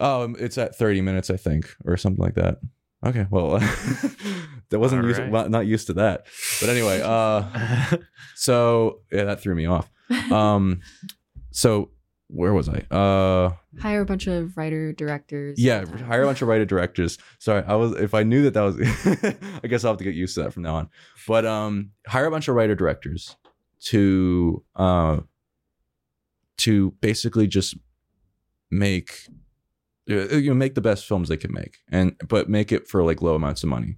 Oh, um, it's at 30 minutes, I think, or something like that. Okay, well, *laughs* that wasn't used, right. not used to that. But anyway, uh, *laughs* so yeah, that threw me off. Um, so where was I? Uh, Hire a bunch of writer directors. yeah, hire a bunch of writer directors. Sorry, I was if I knew that that was, *laughs* I guess I'll have to get used to that from now on. But um, hire a bunch of writer directors to uh, to basically just make uh, you know make the best films they can make, and but make it for like low amounts of money.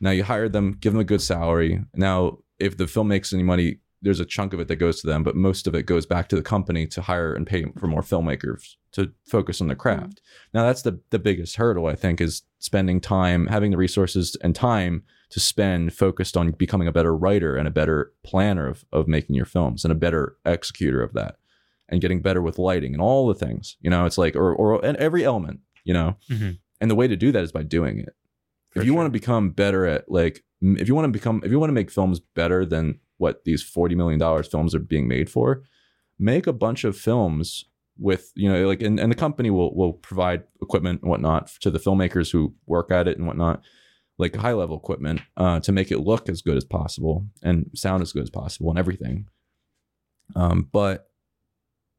Now you hire them, give them a good salary. Now, if the film makes any money, there's a chunk of it that goes to them, but most of it goes back to the company to hire and pay for more filmmakers to focus on the craft. Now that's the the biggest hurdle I think is spending time, having the resources and time to spend focused on becoming a better writer and a better planner of of making your films and a better executor of that and getting better with lighting and all the things. You know, it's like or or and every element, you know. Mhm. And the way to do that is by doing it. For if you sure. want to become better at like if you want to become if you want to make films better than what these 40 million dollars films are being made for, make a bunch of films with you know like and, and the company will will provide equipment and whatnot to the filmmakers who work at it and whatnot like high level equipment uh, to make it look as good as possible and sound as good as possible and everything um, but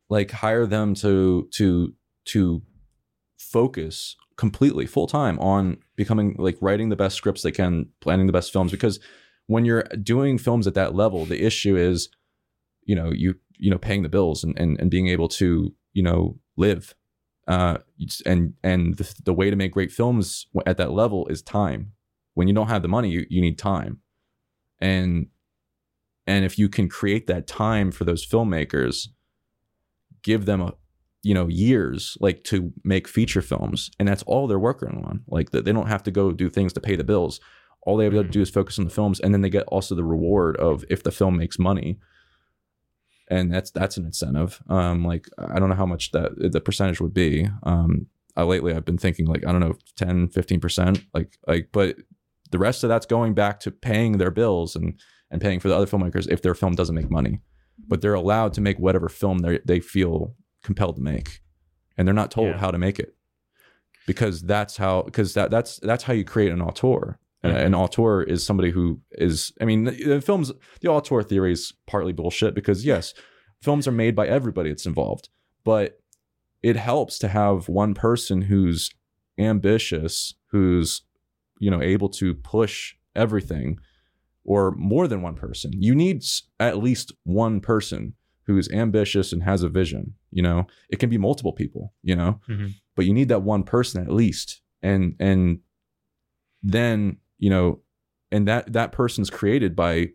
like hire them to to to focus completely full time on becoming like writing the best scripts they can, planning the best films. Because when you're doing films at that level, the issue is, you know, you you know paying the bills and and, and being able to you know live. Uh, and and the, the way to make great films at that level is time. When you don't have the money, you, you need time, and and if you can create that time for those filmmakers, give them a you know years like to make feature films and that's all they're working on like they don't have to go do things to pay the bills all they have to do is focus on the films and then they get also the reward of if the film makes money. And that's that's an incentive. Um like i don't know how much that the percentage would be. Um I, lately i've been thinking like i don't know 10 15% like like but the rest of that's going back to paying their bills and and paying for the other filmmakers if their film doesn't make money. But they're allowed to make whatever film they they feel compelled to make. And they're not told Yeah. how to make it. Because that's how because that that's that's how you create an auteur and Mhm. an auteur is somebody who is i mean the, films the auteur theory is partly bullshit because yes films are made by everybody that's involved but it helps to have one person who's ambitious who's you know able to push everything or more than one person you need at least one person who's ambitious and has a vision you know it can be multiple people you know Mhm. but you need that one person at least and and then you know and that that person's created by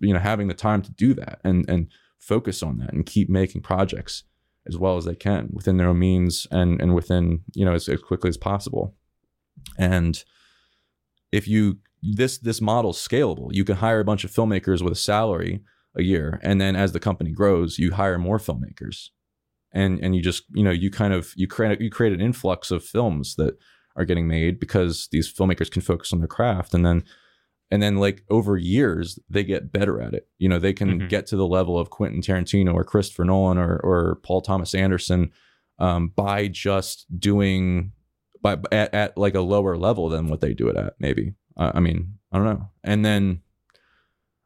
you know having the time to do that and and focus on that and keep making projects as well as they can within their own means and and within you know as, as quickly as possible. And if you this this model's scalable. You can hire a bunch of filmmakers with a salary a year and then as the company grows you hire more filmmakers. And and you just you know you kind of you create you create an influx of films that are getting made because these filmmakers can focus on their craft. And then and then like over years they get better at it. You know they can Mhm. get to the level of quentin tarantino or christopher nolan or, or paul thomas anderson um, by just doing by at, at like a lower level than what they do it at maybe. Uh, i mean i don't know. And then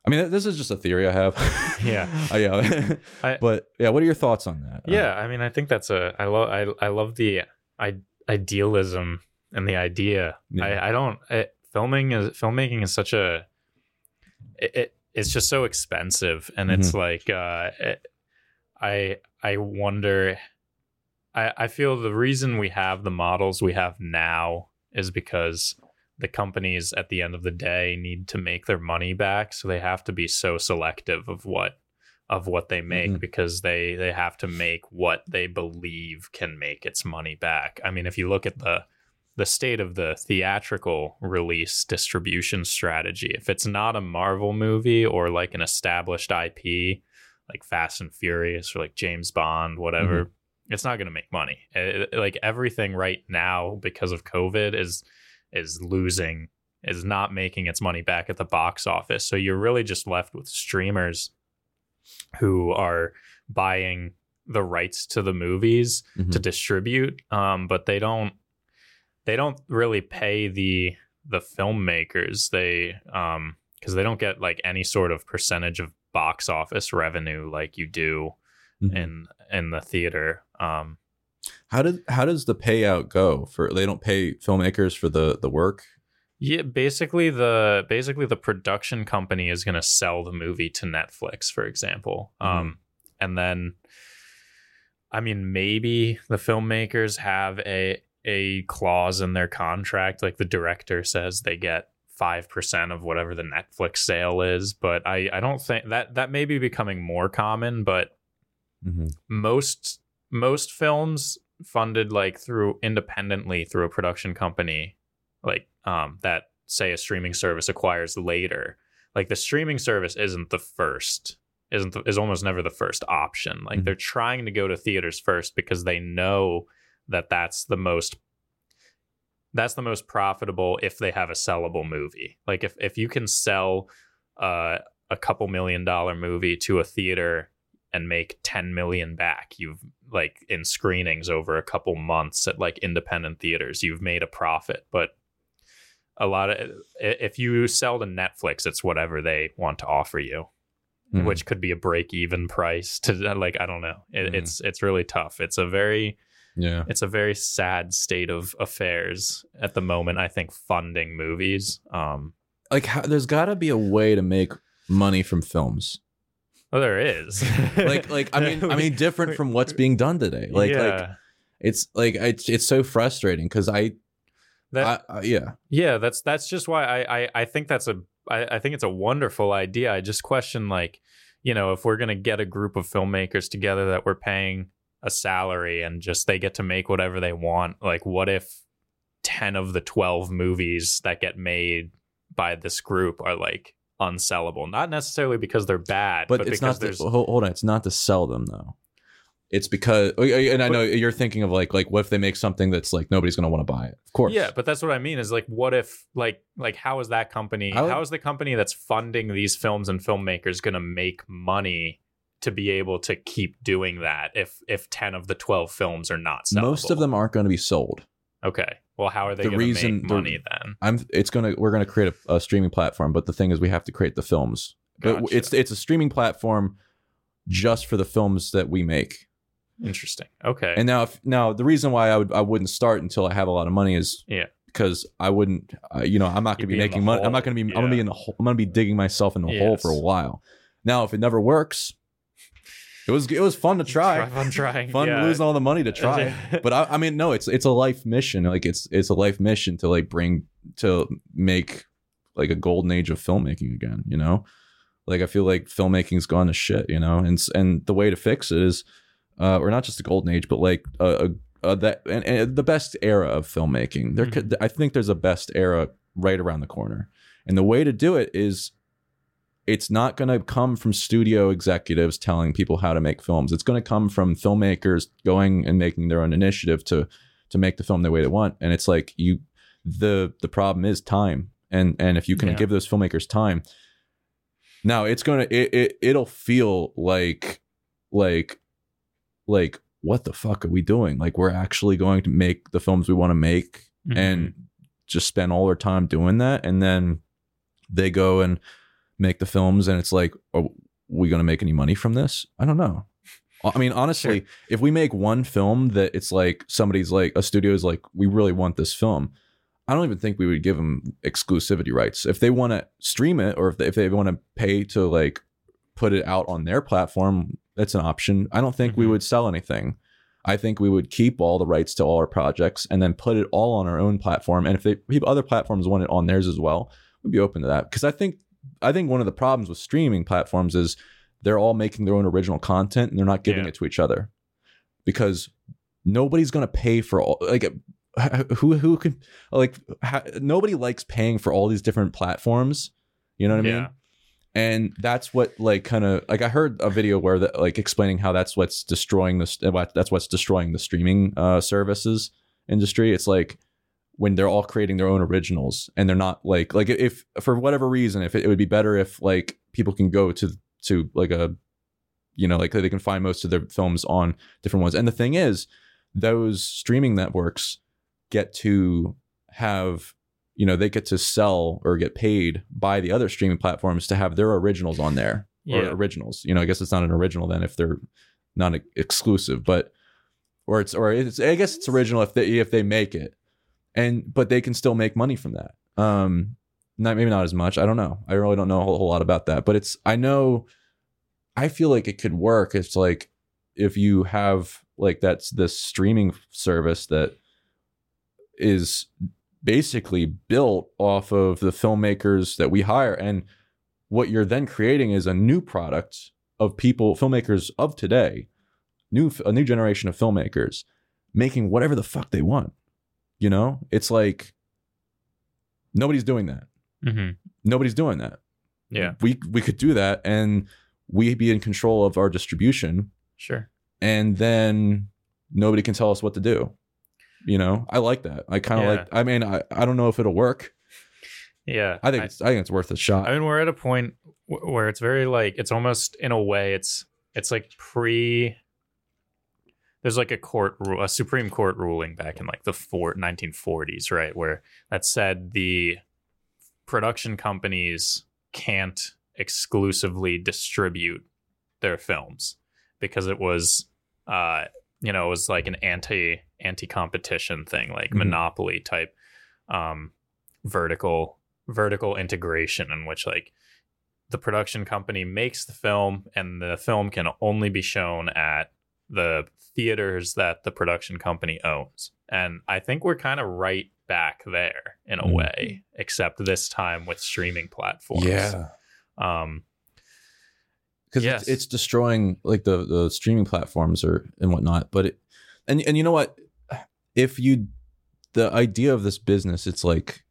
i mean this is just a theory i have. *laughs* Yeah. *laughs* Uh, yeah. *laughs* But yeah what are your thoughts on that? Uh, Yeah, I mean, I think that's a I love I I love the I, idealism and the idea. Yeah. I I don't I, filming is filmmaking is such a it, it it's just so expensive and it's Mm-hmm. like uh it, I I wonder I I feel the reason we have the models we have now is because the companies at the end of the day need to make their money back so they have to be so selective of what of what they make Mhm. because they they have to make what they believe can make its money back. I mean, if you look at the the state of the theatrical release distribution strategy, if it's not a Marvel movie or like an established IP like Fast and Furious or like James Bond, whatever, it's not going to make money. Uh, like everything right now because of COVID is is losing is not making its money back at the box office. So you're really just left with streamers who are buying the rights to the movies Mhm. to distribute um but they don't they don't really pay the the filmmakers they um because they don't get like any sort of percentage of box office revenue like you do Mhm. in in the theater um How does how does the payout go for they don't pay filmmakers for the the work? Yeah, basically the basically the production company is going to sell the movie to Netflix, for example. Um, and then, I mean, maybe the filmmakers have a a clause in their contract, like the director says they get five percent of whatever the Netflix sale is. But I I don't think that that may be becoming more common, but Mm-hmm. most most films funded like through independently through a production company like um that say a streaming service acquires later like the streaming service isn't the first isn't the, is almost never the first option like Mhm. they're trying to go to theaters first because they know that that's the most that's the most profitable if they have a sellable movie like if if you can sell uh, a couple million dollar movie to a theater and make 10 million back you've like in screenings over a couple months at like independent theaters you've made a profit but a lot of if you sell to netflix it's whatever they want to offer you Mhm. which could be a break even price to like i don't know it, Mhm. it's it's really tough it's a very Yeah. it's a very sad state of affairs at the moment. I think funding movies. Um, Like, how, there's got to be a way to make money from films. oh, there is. *laughs* Like, like I mean, I mean, different from what's being done today. Like, yeah, like it's like it's it's so frustrating because I, that, yeah, yeah, that's that's just why I I, I think that's a I, I think it's a wonderful idea. I just question like, you know, if we're gonna get a group of filmmakers together that we're paying a salary and just they get to make whatever they want. Like, what if ten of the twelve movies that get made by this group are like unsellable? Not necessarily because they're bad, but, but, it's because not. To, there's hold, hold on, it's not to sell them though. It's because, oh, and I know you're thinking of like, like what if they make something that's like nobody's gonna want to buy it? Of course, Yeah, but that's what I mean is like what if like like how is that company would- how is the company that's funding these films and filmmakers going to make money to be able to keep doing that if if 10 of the 12 films are not sellable? most of them aren't going to be sold. Okay. Well, how are they The going to reason- make the- money then? I'm. It's gonna. We're gonna create a, a streaming platform, but the thing is, we have to create the films. But it's it's a streaming platform just for the films that we make. Interesting. Okay. And now, if now the reason why I would I wouldn't start until I have a lot of money is Yeah. because I wouldn't. Uh, you know, I'm not You'd gonna be, be making money. I'm not gonna be. I'm gonna be in the hole. I'm gonna be digging myself in the hole for a while. Now, if it never works, it was it was fun to try. I'm trying. *laughs* Fun yeah. losing all the money to try. *laughs* but I, I mean, no, it's it's a life mission. Like it's it's a life mission to like bring to make like a golden age of filmmaking again. You know, like I feel like filmmaking's gone to shit. You know, and and the way to fix it is, uh, or not just a golden age, but like a, a, a that and, and the best era of filmmaking. There, could, I think there's a best era right around the corner, and the way to do it is. It's not going to come from studio executives telling people how to make films. It's going to come from filmmakers going and making their own initiative to to make the film the way they want. And it's like you the the problem is time. And and if you can Yeah. give those filmmakers time, now it's gonna it, it it'll feel like like like what the fuck are we doing? Like we're actually going to make the films we want to make Mhm. and just spend all our time doing that and then they go and make the films and it's like are we going to make any money from this i don't know i mean honestly if we make one film that it's like somebody's like a studio is like we really want this film i don't even think we would give them exclusivity rights if they want to stream it or if they, if they want to pay to like put it out on their platform that's an option i don't think we Mhm. would sell anything I think we would keep all the rights to all our projects and then put it all on our own platform. And if they people other platforms want it on theirs as well, we'd be open to that. Because I think I think one of the problems with streaming platforms is they're all making their own original content and they're not giving Yeah. it to each other. Because nobody's gonna pay for all like *laughs* who who can like ha, nobody likes paying for all these different platforms. You know what I mean? Yeah. and that's what like kind of like i heard a video where that like explaining how that's what's destroying this that's what's destroying the streaming uh services industry it's like when they're all creating their own originals and they're not like like if for whatever reason if it, it would be better if like people can go to to like a you know like they can find most of their films on different ones. And the thing is those streaming networks get to have you know they get to sell or get paid by the other streaming platforms to have their originals on there or originals. You know i guess it's not an original then if they're not exclusive but or it's or it's i guess it's original if they if they make it and but they can still make money from that. Um not maybe not as much. I don't know. I really don't know a whole, whole lot about that. But it's i know i feel like it could work it's like if you have like that's this streaming service that is basically built off of the filmmakers that we hire. And what you're then creating is a new product of people filmmakers of today new a new generation of filmmakers making whatever the fuck they want you know it's like nobody's doing that hmm nobody's doing that Yeah. we we could do that and we be in control of our distribution Sure. and then nobody can tell us what to do you know i like that i kind of Yeah. like i mean I, I don't know if it'll work Yeah. i think it's, i think it's worth a shot I mean, we're at a point where it's very like it's almost in a way it's it's like pre. There's like a court rule, a Supreme Court ruling back in like the four, 1940s, right, where that said the production companies can't exclusively distribute their films because it was, uh, you know, it was like an anti anti competition thing, like Mhm. monopoly type um vertical vertical integration in which like the production company makes the film and the film can only be shown at the theaters that the production company owns. And I think we're kind of right back there in a Mm. way, except this time with streaming platforms. Um because Yes. it's, it's destroying like the the streaming platforms or and whatnot. But it and and you know what? If you the idea of this business, it's like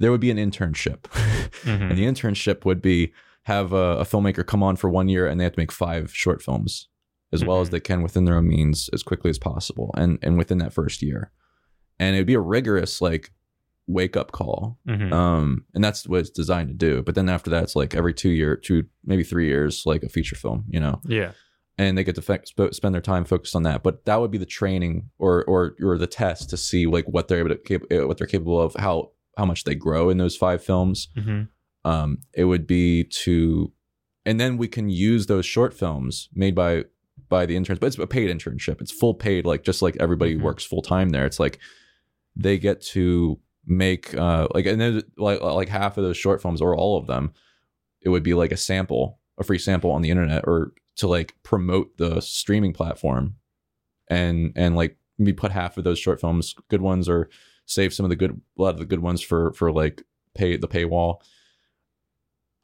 there would be an internship, mhm. *laughs* and the internship would be have a, a filmmaker come on for one year and they have to make five short films as well as Mhm. they can within their own means as quickly as possible and and within that first year and it'd be a rigorous like wake up call Mhm. um and that's what it's designed to do but then after that it's like every two year two maybe three years like a feature film you know yeah. and they get to fe- sp- spend their time focused on that but that would be the training or or or the test to see like what they're able to cap- uh, what they're capable of how how much they grow in those five films Mhm. um it would be to and then we can use those short films made by by the interns but it's a paid internship. It's full paid like just like everybody Mhm. works full time there. It's like they get to make uh like and then like like half of those short films or all of them it would be like a sample a free sample on the internet or to like promote the streaming platform and and like maybe put half of those short films good ones or save some of the good a lot of the good ones for for like pay the paywall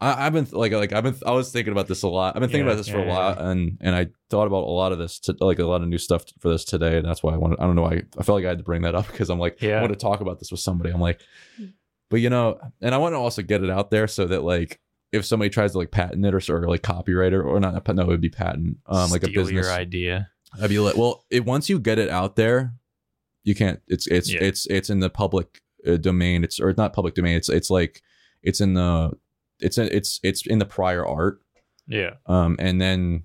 I, I've been like like I've been I was thinking about this a lot. I've been thinking Yeah, about this for yeah, a yeah, lot, and and I thought about a lot of this to like a lot of new stuff for this today, and that's why I wanted. I don't know why I felt like I had to bring that up because I'm like I want to talk about this with somebody. I'm like, Hmm. but you know, and I want to also get it out there so that like if somebody tries to like patent it or sort of like copyright it or not, no, it would be patent, um, like a business your idea. I'd be like, well, it, once you get it out there, you can't. It's it's Yeah. it's it's in the public uh, domain. It's or not public domain. It's it's like it's in the it's in, it's it's in the prior art. Yeah. Um, and then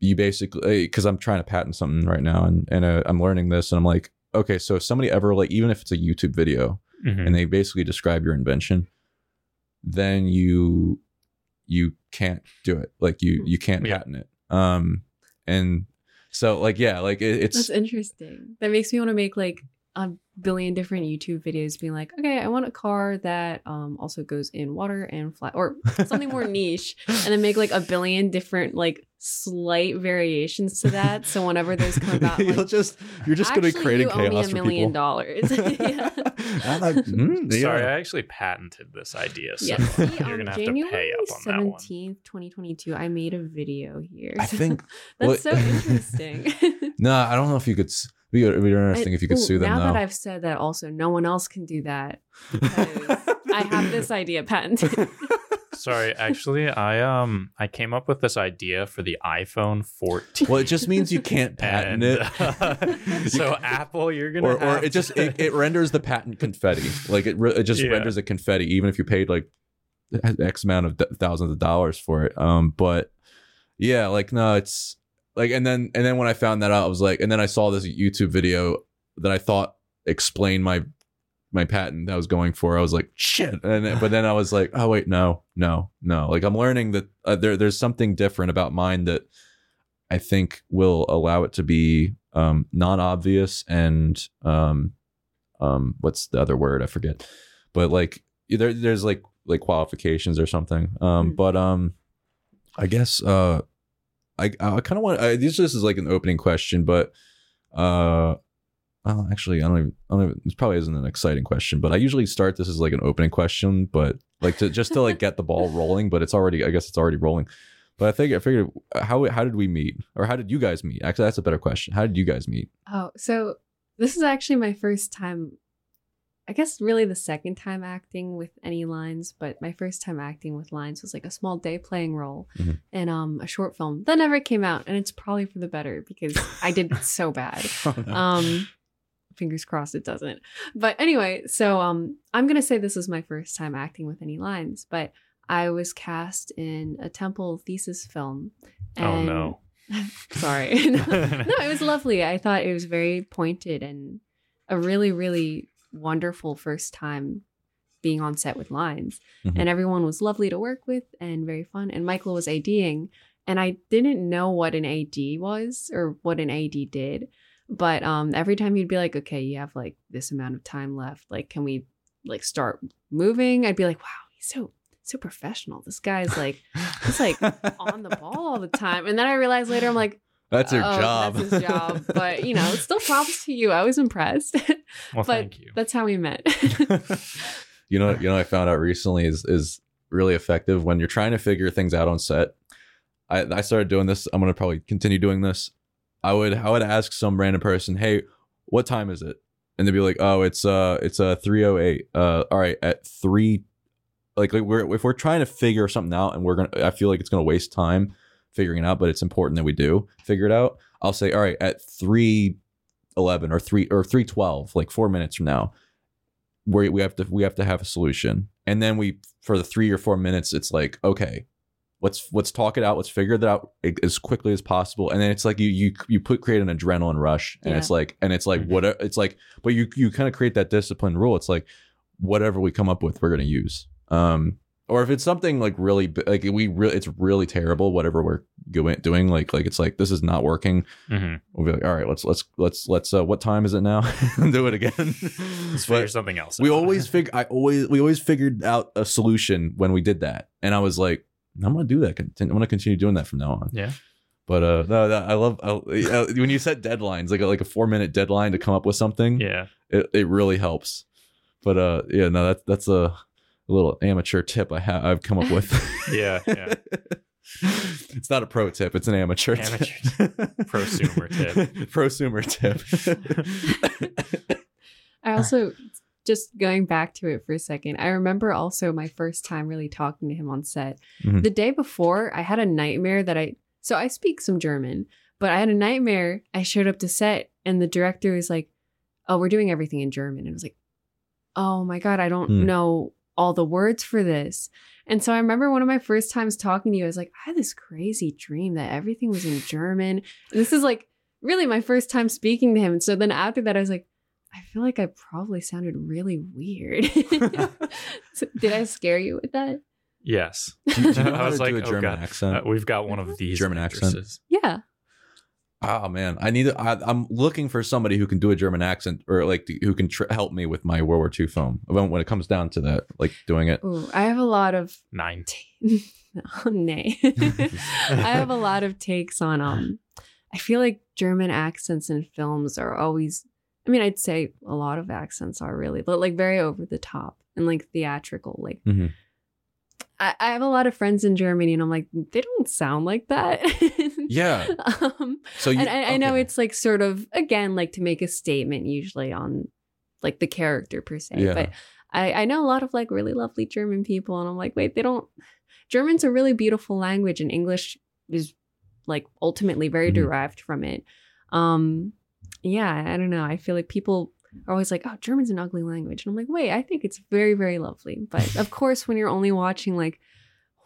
you basically because I'm trying to patent something right now, and and uh, I'm learning this, and I'm like, okay, so if somebody ever like even if it's a YouTube video, Mhm. and they basically describe your invention, then you you can't do it. Like you you can't Yeah. patent it. Um, and so like yeah, like it, it's That's interesting. That makes me want to make like a billion different YouTube videos being like, okay, I want a car that um also goes in water and flat or something more *laughs* niche and then make like a billion different like slight variations to that. So whenever those come *laughs* out, I'm You'll just you're just gonna be actually, creating you owe me a for million people. dollars. yeah. *laughs* I'm like, mm, yeah. Sorry, I actually patented this idea. So Yeah, see, you're um, gonna have to January pay up on that one. 17th, 2022, I made a video here. I think That's well- so interesting. no, I don't know if you could. s- Be it'd be interesting I- if you could ooh, sue them Now though. that I've said that, also, no one else can do that. *laughs* I have this idea patented. *laughs* Sorry, actually, I um I came up with this idea for the iPhone 14. well, it just means you can't *laughs* patent And, it. uh, so Apple, you're gonna or, or have it just it, it renders the patent confetti like it, re- it just Yeah. renders it confetti even if you paid like x amount of th- thousands of dollars for it um but yeah like no it's like and then and then when i found that out i was like and then i saw this youtube video that i thought explained my my patent that i was going for. I was like shit. And then, but then i was like oh wait no no no. Like i'm learning that uh, there there's something different about mine that i think will allow it to be um non-obvious and um um what's the other word? I forget. But like there there's like like qualifications or something. Um Mm. but um i guess uh i i kind of want I, this this is like an opening question but uh well, actually, I don't even. I don't even. This probably isn't an exciting question, but I usually start this as like an opening question, but like to just to like get the ball rolling. But it's already. I guess it's already rolling. But I think I figured how how did we meet, or how did you guys meet? Actually, that's a better question. How did you guys meet? oh, so this is actually my first time, I guess, really the second time acting with any lines, but my first time acting with lines was like a small day playing role Mhm. in um, a short film that never came out. And it's probably for the better because I did so bad. *laughs* um fingers crossed it doesn't but anyway so um i'm gonna say this is my first time acting with any lines but i was cast in a temple thesis film Oh no. *laughs* sorry *laughs* no, no, it was lovely i thought it was very pointed and a really really wonderful first time being on set with lines Mhm. and everyone was lovely to work with and very fun and michael was ading and I didn't know what an AD was or what an AD did. But um, every time he'd be like, "Okay, you have like this amount of time left. Like, can we like start moving?" I'd be like, "Wow, he's so so professional. This guy's like he's like on the ball all the time." And then I realized later, I'm like, That's your "Oh, job. That's his job." But you know, it's still props to you. I was impressed. *laughs* Well, but thank you. that's how we met. *laughs* *laughs* you know, you know, I found out recently is is really effective when you're trying to figure things out on set. I I started doing this. I'm gonna probably continue doing this. I would I would ask some random person, hey, what time is it? And they'd be like, oh, it's uh it's uh 308. Uh, all right, at three. Like, like we're if we're trying to figure something out and we're gonna, I feel like it's gonna waste time figuring it out, but it's important that we do figure it out. I'll say, all right, at three eleven or three or three twelve, like four minutes from now, we we have to we have to have a solution. And then we for the three or four minutes, it's like, okay, let's let's talk it out, let's figure that out as quickly as possible. And then it's like you you you put create an adrenaline rush, and Yeah. it's like and it's like Mhm. what it's like, but you you kind of create that discipline rule. It's like whatever we come up with, we're gonna use. Um, or if it's something like really like we really it's really terrible, whatever we're going doing, like like it's like this is not working. Mhm. We'll be like, all right, let's let's let's let's uh, what time is it now? *laughs* Do it again. Let's *laughs* figure something else. we out. always figure i always we always figured out a solution when we did that and i was like i'm gonna do that i'm gonna continue doing that from now on Yeah. but uh no, no, i love uh, when you set deadlines like a, like a four minute deadline to come up with something Yeah. it, it really helps but uh yeah no that's that's a, little amateur tip i have i've come up with *laughs* Yeah. Yeah. *laughs* it's not a pro tip it's an amateur, Amateur tip. Prosumer tip. *laughs* prosumer tip I also just going back to it for a second. I remember also my first time really talking to him on set. Mhm. The day before, I had a nightmare that I so I speak some German, but I had a nightmare. I showed up to set and the director was like, "Oh, we're doing everything in German." And I was like, "Oh my god, I don't Hmm. know all the words for this." And so I remember one of my first times talking to you, I was like, I had this crazy dream that everything was in German. And this is like really my first time speaking to him. And so then after that, I was like, I feel like I probably sounded really weird. *laughs* *laughs* So did I scare you with that? Yes. do you, do you know *laughs* I was to like, do a oh, german God. accent Uh, we've got one of these German accent. actresses. Yeah. Oh man, I need. I, I'm looking for somebody who can do a German accent or like who can tr- help me with my World War II film when, when it comes down to that, like doing it. Ooh, I have a lot of Nine. *laughs* oh, nay. I have a lot of takes on um I feel like German accents in films are always I mean, I'd say a lot of accents are really, but like very over the top and like theatrical. Like Mhm. I, I have a lot of friends in Germany and I'm like, they don't sound like that. *laughs* Yeah. um So you, and I, I know it's like sort of again like to make a statement usually on like the character per se Yeah. but I, I know a lot of like really lovely german people and i'm like wait they don't german's a really beautiful language and english is like ultimately very Mhm. derived from it um yeah i don't know i feel like people are always like oh german's an ugly language and i'm like wait i think it's very very lovely but of *laughs* course when you're only watching like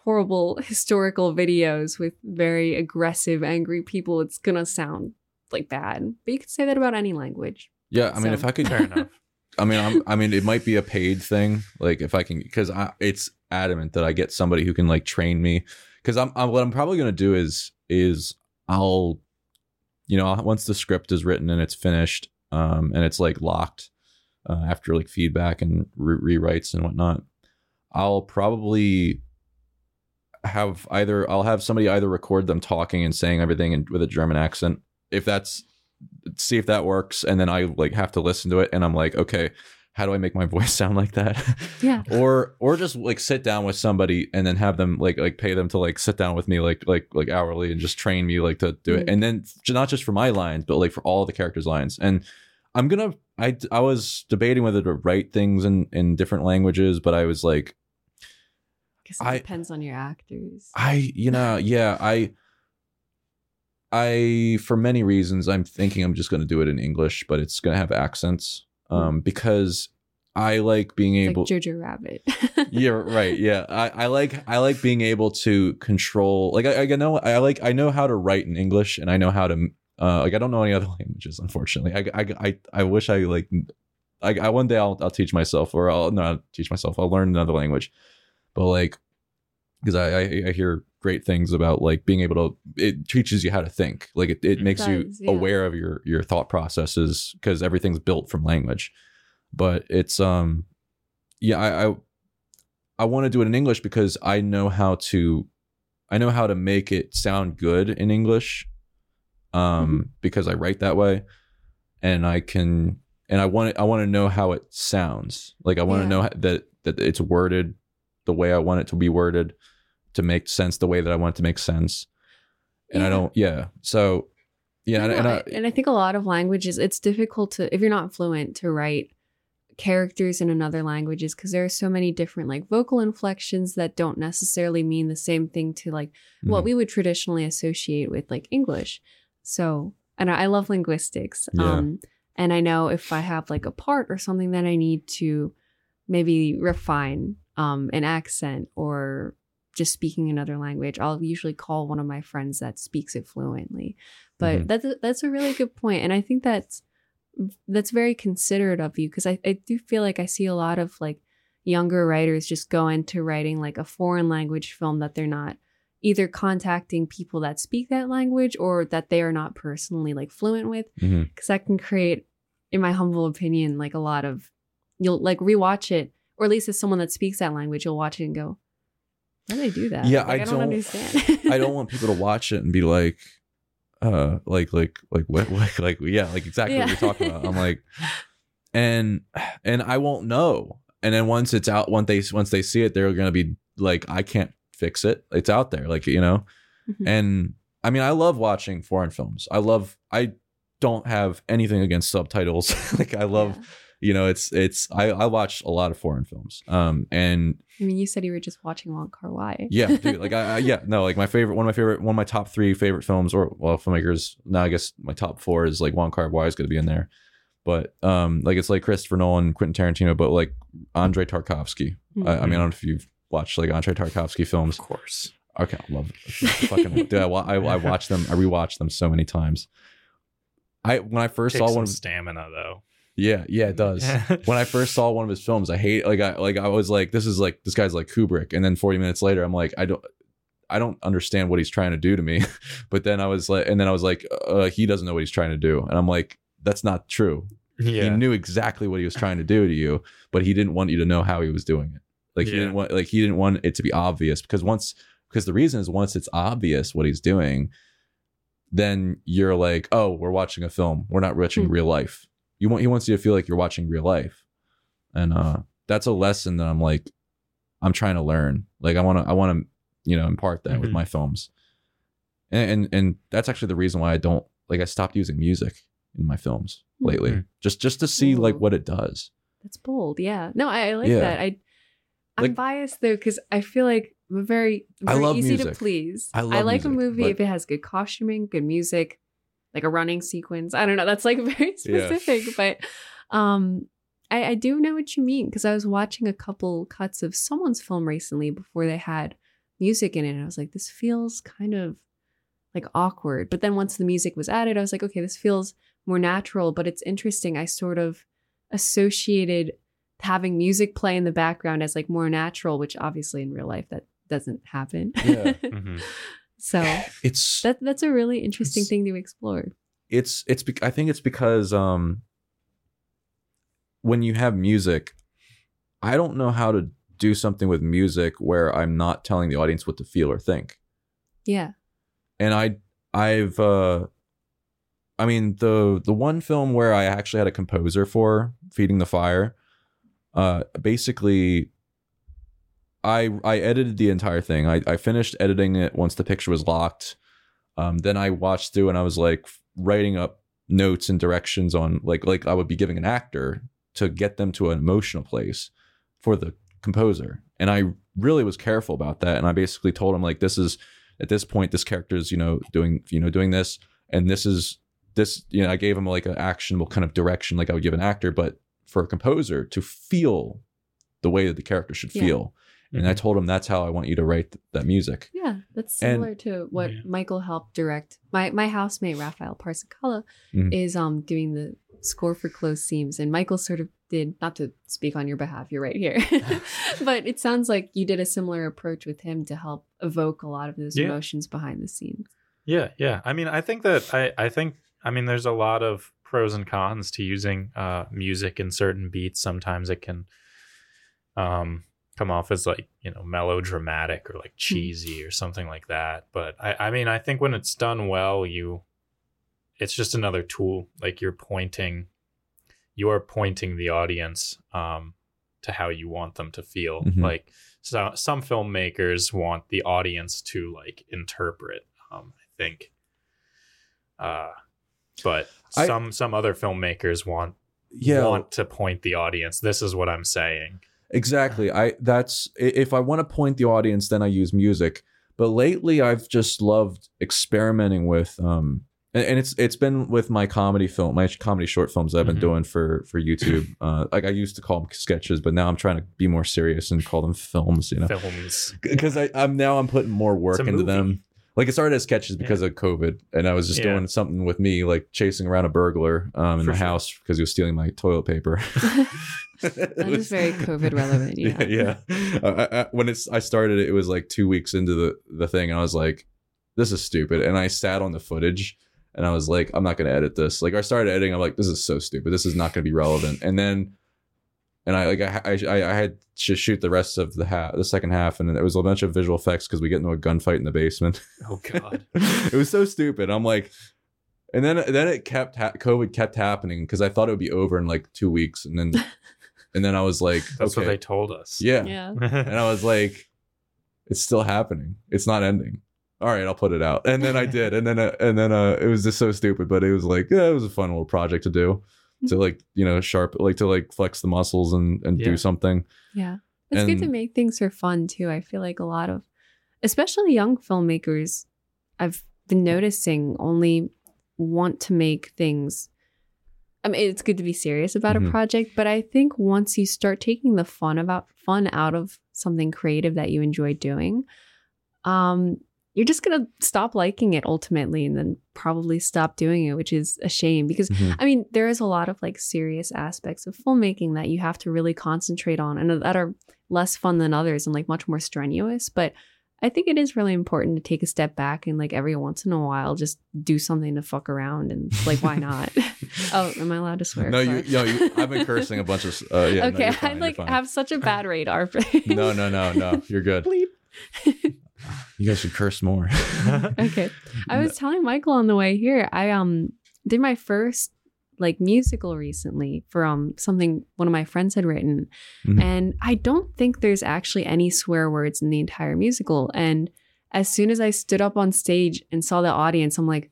horrible *laughs* historical videos with very aggressive, angry people, it's gonna sound like bad. But you could say that about any language. yeah. I mean, if I could, Fair enough. *laughs* I mean, I'm, I mean, it might be a paid thing. Like if I can, because I, it's adamant that I get somebody who can like train me. Because I'm, I'm, what I'm probably gonna do is, is I'll, you know, once the script is written and it's finished, um, and it's like locked, uh, after like feedback and re- rewrites and whatnot, I'll probably have either I'll have somebody either record them talking and saying everything in, with a German accent. If that's see if that works, and then I like have to listen to it, and I'm like, okay, how do I make my *laughs* voice sound like that? Yeah. *laughs* or or just like sit down with somebody and then have them like like pay them to like sit down with me like like like hourly and just train me like to do it, Mhm. and then not just for my lines, but like for all the characters' lines, and. I'm gonna. I I was debating whether to write things in in different languages, but I was like, Because it I- depends on your actors. I, you know, yeah, I, I, for many reasons, I'm thinking I'm just to do it in English, but it's to have accents, um, because I like being It's able. like Jojo Rabbit. yeah, right. Yeah, I, I like I like being able to control. Like I, I know I like I know how to write in English, and I know how to. Uh, like I don't know any other *laughs* languages, unfortunately. I, I, I, I wish I like. I, I one day I'll I'll teach myself, or I'll not teach myself. I'll learn another language, but like, because I, I I hear great things about like being able to it teaches you how to think like it, it It makes you yeah. aware of your your thought processes because everything's built from language but it's um yeah i i, I want to do it in english because i know how to i know how to make it sound good in english um Mm-hmm. because i write that way and i can and i want it, i want to know how it sounds like i want to Yeah. know how- that that it's worded the way i want it to be worded to make sense the way that i want it to make sense and i don't yeah so yeah and, and I, and I think a lot of languages, it's difficult to, if you're not fluent, to write characters in another languages because there are so many different like vocal inflections that don't necessarily mean the same thing to like what Mhm. we would traditionally associate with like English. So, and I love linguistics. Yeah. Um, and I know if I have like a part or something that I need to maybe refine um, an accent or just speaking another language, I'll usually call one of my friends that speaks it fluently. But Mhm. that's a, that's a really good point, and I think that's that's very considerate of you because I, I do feel like I see a lot of like younger writers just go into writing like a foreign language film that they're not either contacting people that speak that language or that they are not personally like fluent with. Because that can create in my humble opinion like a lot of you'll like rewatch it or at least as someone that speaks that language you'll watch it and go how do they do that? Yeah, Like, I don't, don't- understand. *laughs* I don't *laughs* want people to watch it and be like, uh, like, like, like, what, *laughs* like, like, yeah, like exactly what you're talking about. I'm like, and, and I won't know. And then once it's out, once they, once they see it, they're gonna be like, I can't fix it. It's out there, like you know. Mhm. And I mean, I love watching foreign films. I love. I don't have anything against subtitles. *laughs* like I love, Yeah. you know, it's it's. I I watch a lot of foreign films. Um, and I mean, you said you were just watching Wong Kar Wai. yeah, dude, *laughs* like I, I yeah, no, like my favorite, one of my favorite, one of my top three favorite films, or well, filmmakers. Now I guess my top four is like Wong Kar Wai is going to be in there, but um, like it's like Christopher Nolan, Quentin Tarantino, but like Andre Tarkovsky. I, I mean, I don't know if you've watched like Andre Tarkovsky films. Of course. Okay, I love it. Fucking, dude, I, I, I watch them. I rewatch them so many times. I when I first Takes saw one of stamina though. yeah yeah it does *laughs* when I first saw one of his films, I hate like I like I was like, this is like this guy's like Kubrick, and then 40 minutes later, I'm like, I don't I don't understand what he's trying to do to me. *laughs* but then I was like, and then I was like, uh, he doesn't know what he's trying to do, and I'm like, that's not true. He knew exactly what he was trying to do to you, but he didn't want you to know how he was doing it. Like he didn't want like he didn't want it to be obvious because once because the reason is once it's obvious what he's doing, then you're like, oh, we're watching a film. We're not watching Hmm. real life. You want he wants you to feel like you're watching real life, and uh, that's a lesson that I'm like, I'm trying to learn. Like I want to I want to you know impart that with Mhm. my films, and, and and that's actually the reason why I don't like I stopped using music in my films Hmm. lately, Mhm. just just to see like what it does. That's bold. Yeah. No, I, I like Yeah. that. I I'm biased though because I feel like I'm very, I love easy to please. I love like a movie but- if it has good costuming, good music, like a running sequence. I don't know. That's like *laughs* very Yeah. specific, but um, I, I do know what you mean because I was watching a couple cuts of someone's film recently before they had music in it, and I was like, this feels kind of like awkward. But then once the music was added, I was like, okay, this feels more natural. But it's interesting. I sort of associated having music play in the background as like more natural, which obviously in real life that doesn't happen. Yeah. *laughs* Mhm. so It's that that's a really interesting thing to explore. it's it's bec- I think it's because um when you have music, I don't know how to do something with music where I'm not telling the audience what to feel or think. Yeah. And I I've uh I mean the the one film where I actually had a composer for Feeding the Fire uh basically I I edited the entire thing. I I finished editing it once the picture was locked. Um then I watched through and I was like writing up notes and directions on like like I would be giving an actor to get them to an emotional place for the composer. And I really was careful about that. And I basically told him like this is at this point this character is you know doing you know doing this and this is this you know I gave him like an actionable kind of direction like I would give an actor, but for a composer to feel the way that the character should Yeah. feel. And I Mhm. told him that's how I want you to write th- that music. Yeah. That's And- similar to what Yeah. Michael helped direct. My my housemate Raphael Parsicala Mhm. is um doing the score for close seams, and Michael sort of did not to speak on your behalf. You're right here, *laughs* *laughs* but it sounds like you did a similar approach with him to help evoke a lot of those Yeah. emotions behind the scenes. Yeah, yeah. I mean, I think that I, I think I mean there's a lot of pros and cons to using uh music in certain beats. Sometimes it can um come off as like, you know, melodramatic or like cheesy or something like that. But I, I mean I think when it's done well, you it's just another tool. Like you're pointing you're pointing the audience um to how you want them to feel. Mhm. Like so some filmmakers want the audience to like interpret um i think uh but I- some some other filmmakers want Yeah, want to point the audience this is what i'm saying Exactly. I that's if I want to point the audience, then I use music. But lately, I've just loved experimenting with um, and, and it's it's been with my comedy film, my comedy short films I've been Mhm. doing for for YouTube. *laughs* Uh, like I used to call them sketches, but now I'm trying to be more serious and call them films. You know, films because I I'm now I'm putting more work into movie. them. Like it started as sketches because of COVID, and I was just Yeah. doing something with me, like chasing around a burglar um, in For the sure. house because he was stealing my toilet paper. *laughs* *laughs* That is very COVID relevant. Yeah. yeah. *laughs* yeah. Uh, I, I, when it's I started it, it was like two weeks into the the thing, and I was like, "This is stupid." And I sat on the footage, and I was like, "I'm not going to edit this." Like I started editing, I'm like, "This is so stupid. This is not going to be relevant." And then, and I like I I, I had to shoot the rest of the half, the second half, and there was a bunch of visual effects because we get into a gunfight in the basement. oh god *laughs* it was so stupid. I'm like, and then then it kept ha- COVID kept happening because I thought it would be over in like two weeks, and then *laughs* and then I was like, that's okay, what they told us yeah. Yeah. and I was like, it's still happening. It's not ending. All right, I'll put it out, and then I did, and then uh, and then uh, it was just so stupid, but it was like, yeah, it was a fun little project to do, to *laughs* like you know sharp, like to like flex the muscles and and Yeah. do something. Yeah. It's good to make things for fun too. I feel like a lot of, especially young filmmakers, I've been noticing only want to make things. I mean, it's good to be serious about Mhm. a project, but I think once you start taking the fun about fun out of something creative that you enjoy doing, um, you're just gonna stop liking it ultimately, and then probably stop doing it, which is a shame because Mhm. I mean, there is a lot of like serious aspects of filmmaking that you have to really concentrate on and that are less fun than others and like much more strenuous. But I think it is really important to take a step back and like every once in a while just do something to fuck around and like why not? *laughs* oh, am I allowed to swear? No, you, no, you, I've been *laughs* cursing a bunch of. Uh, yeah, okay, you're *laughs* fine, I like have such a bad radar for No, no, no, no. You're good. You guys should curse more. *laughs* okay. I was telling Michael on the way here, I um did my first like musical recently for um something one of my friends had written. Mhm. And I don't think there's actually any swear words in the entire musical. And as soon as I stood up on stage and saw the audience, I'm like,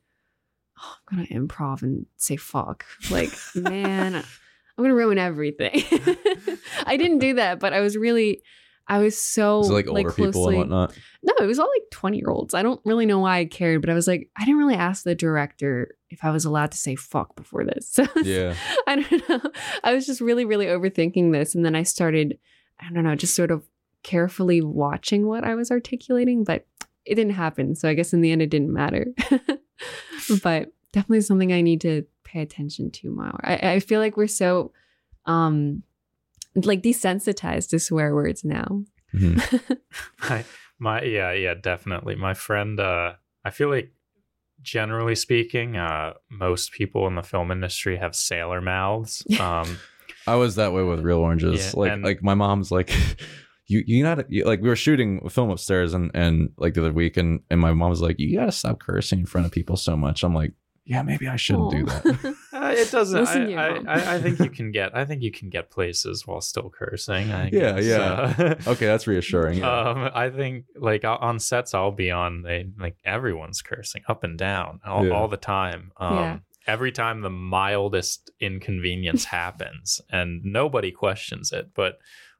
oh, I'm gonna improv and say fuck. Like, *laughs* man, I'm gonna ruin everything. *laughs* I didn't do that, but I was really I was so it like older people and whatnot? no, it was all like 20 year olds. I don't really know why I cared, but I was like, I didn't really ask the director if I was allowed to say fuck before this. *laughs* So Yeah. I don't know. I was just really, really overthinking this. And then I started, I don't know, just sort of carefully watching what I was articulating, but it didn't happen. So I guess in the end, it didn't matter. *laughs* but definitely something I need to pay attention to more. I, I feel like we're so, um, like desensitized to swear words now. *laughs* Mhm. my, my yeah yeah definitely my friend uh i feel like generally speaking uh most people in the film industry have sailor mouths *laughs* um I was that way with Real Oranges. Yeah, like, and- like my mom's like, *laughs* you, you not you, like we were shooting a film upstairs and and like the other week and and my mom was like, you gotta stop cursing in front of people so much. I'm like, yeah, maybe I shouldn't do that. Uh, it doesn't Listen I, to I. I, I think you *laughs* can get i think you can get places while still cursing I Yeah, guess. yeah. Uh, *laughs* okay, that's reassuring. Yeah. Um, I think like on sets I'll be on, they like everyone's cursing up and down all, Yeah. all the time. Um, Yeah. Every time the mildest inconvenience *laughs* happens, and nobody questions it. But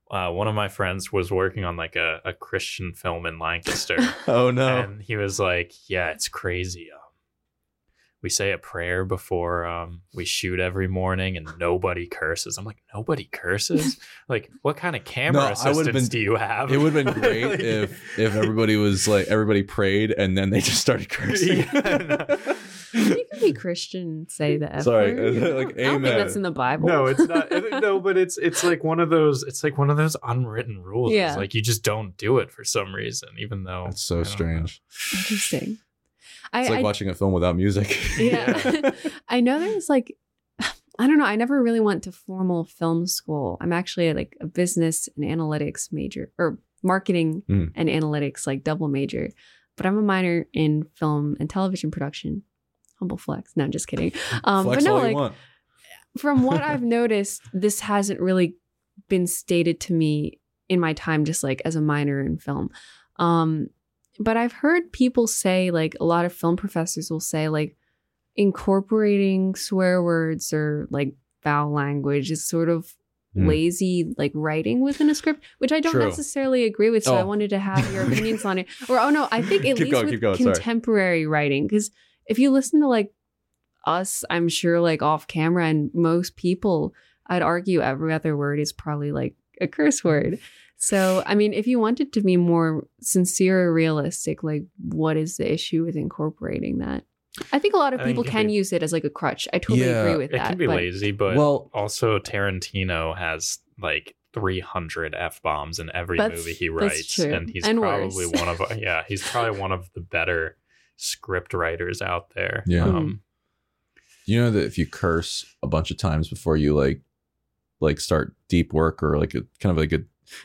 uh, one of my friends was working on like a, a Christian film in Lancaster, oh no. and he was like, "Yeah, it's crazy. We say a prayer before um, we shoot every morning, and nobody curses. I'm like, nobody curses. *laughs* like, what kind of camera No, I been- do you have? It would have been *laughs* great Like- if if everybody was like everybody prayed and then they just started cursing. Yeah, You can be Christian and say the F Sorry, word. *laughs* like, I don't think amen. that's in the Bible. No, it's not. No, but it's it's like one of those. It's like one of those unwritten rules. It's Yeah. like you just don't do it for some reason, even though That's I so don't know. strange. interesting. I, It's like I watching a film without music. *laughs* *laughs* yeah. *laughs* I know there's like *sighs* I don't know, I never really went to formal film school. I'm actually like a business and analytics major or marketing Mm. and analytics like double major. But I'm a minor in film and television production. Humble flex. No, I'm just kidding. Um but no, like from what I've noticed, this hasn't really been stated to me in my time just like as a minor in film. Um but I've heard people say like a lot of film professors will say like incorporating swear words or like foul language is sort of Hmm. lazy like writing within a script, which I don't True. necessarily agree with. So I Oh. wanted to have your opinions on it. Or oh no, I think *laughs* at Keep least going, with going, sorry. contemporary writing because if you listen to like us, I'm sure like off camera and most people, I'd argue every other word is probably like a curse word. So, I mean, if you wanted to be more sincere or realistic, like what is the issue with incorporating that? I think a lot of I people it can can be- use it as like a crutch. I totally Yeah, agree with It that. It can be but- lazy, but Well- also Tarantino has like 300 f bombs in every movie he writes, and he's And probably worse. one of *laughs* yeah, he's probably one of the better script writers out there. Yeah. Um, You know that if you curse a bunch of times before you like like start deep work or like a kind of like a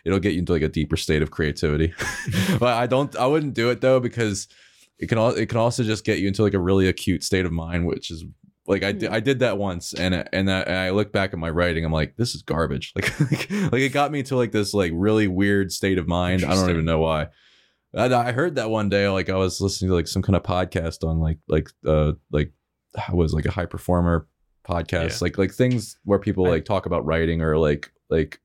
it'll get you into like a deeper state of creativity. *laughs* but I don't I wouldn't do it though because it can all it can also just get you into like a really acute state of mind which is like I did. I did that once and and I, and I look back at my writing I'm like this is garbage *laughs* like like, like it got me to like this like really weird state of mind I don't even know why and I heard that one day like I was listening to like some kind of podcast on like like uh like I was like a high performer podcast Yeah. like like things where people I- like talk about writing or like like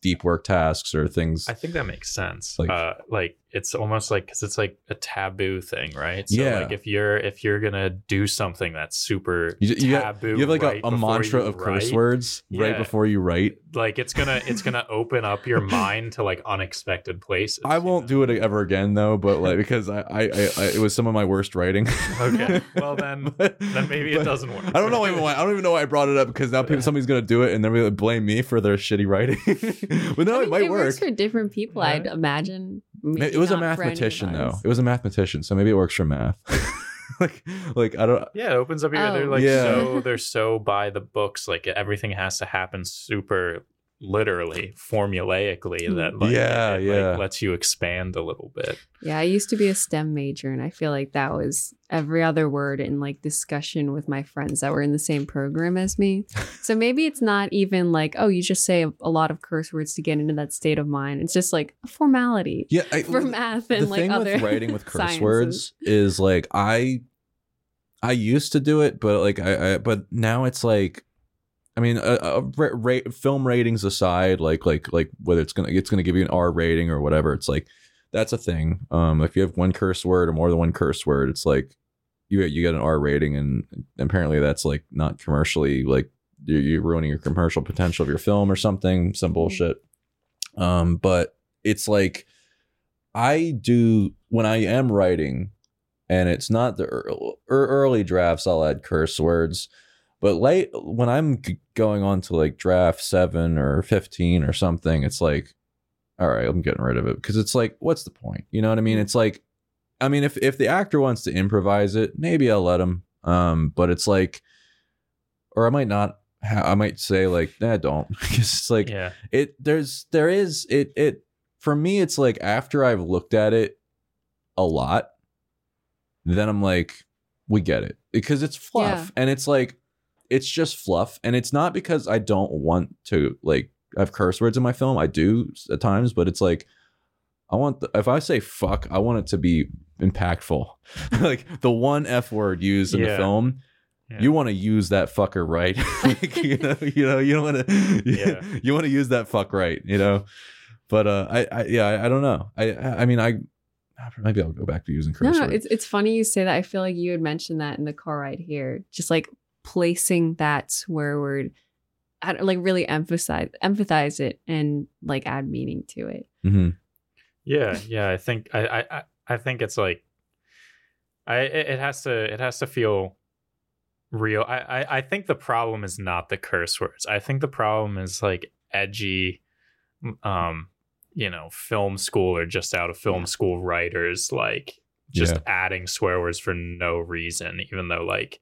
deep work tasks or things I think that makes sense. Like- Like, uh, like it's almost like because it's like a taboo thing, right? So Yeah. like if you're if you're gonna do something that's super you, you, have, taboo, you have like right a, a mantra you of curse write, words right before you write Like it's gonna it's gonna *laughs* open up your mind to like unexpected places. I won't do it ever again though but like *laughs* because I, I, I, I it was some of my worst writing Okay, *laughs* well then But- then maybe it doesn't work. I don't know even why. I don't even know why I brought it up because now people, somebody's gonna do it and they're gonna blame me for their shitty writing. but no, I it might it work. works for different people, I'd imagine. Maybe it was a not for mathematician though. It was a mathematician, so maybe it works for math. *laughs* like, like I don't. Yeah, it opens up your. They're Oh. like Yeah. so. They're so by the books. Like everything has to happen super literally, formulaically. Hmm. That like Yeah, it, yeah. like, lets you expand a little bit. Yeah, I used to be a STEM major, and I feel like that was every other word in like discussion with my friends that were in the same program as me. *laughs* So maybe it's not even like, oh, you just say a, a lot of curse words to get into that state of mind. It's just like a formality Yeah, I, for math and the like thing other with writing with curse words is like I, I used to do it, but like I, I but now it's like. I mean, uh, uh, ra- ra- film ratings aside, like like like whether it's gonna it's gonna give you an R rating or whatever, it's like that's a thing. Um, if you have one curse word or more than one curse word, it's like you you get an R rating, and apparently that's like not commercially like you're, you're ruining your commercial potential of your film or something, some bullshit. Um, but it's like I do when I am writing, and it's not the ear- ear- early drafts. I'll add curse words, but late when I'm going on to like draft seven or fifteen or something, it's like, all right, I'm getting rid of it because it's like, what's the point? You know what I mean? It's like, I mean, if if the actor wants to improvise it, maybe I'll let him. Um, but it's like, or I might not. Ha- I might say like, nah, don't. *laughs* Because it's like, yeah, it there's there is it it for me it's like after I've looked at it a lot, then I'm like, we get it because it's fluff Yeah. and it's like it's just fluff and it's not because I don't want to like have curse words in my film. I do at times, but it's like I want the, if I say fuck, I want it to be impactful. *laughs* like the one f word used in the film. Yeah. You want to use that fucker right, *laughs* like, you know. *laughs* You know, you don't want to. Yeah. you want to use that fuck right, you know. But uh, I, I yeah, I, I don't know. I, I mean, I, maybe I'll go back to using No, curse no, words. it's it's funny you say that. I feel like you had mentioned that in the car ride here, just like placing that swear word, add- like really emphasize empathize it and like add meaning to it. Mhm. Yeah, yeah. I think I I I- I think it's like I it it has to it has to feel real. I, I I think the problem is not the curse words. I think the problem is like edgy um you know, film school or just out of film school writers like just Yeah. adding swear words for no reason even though like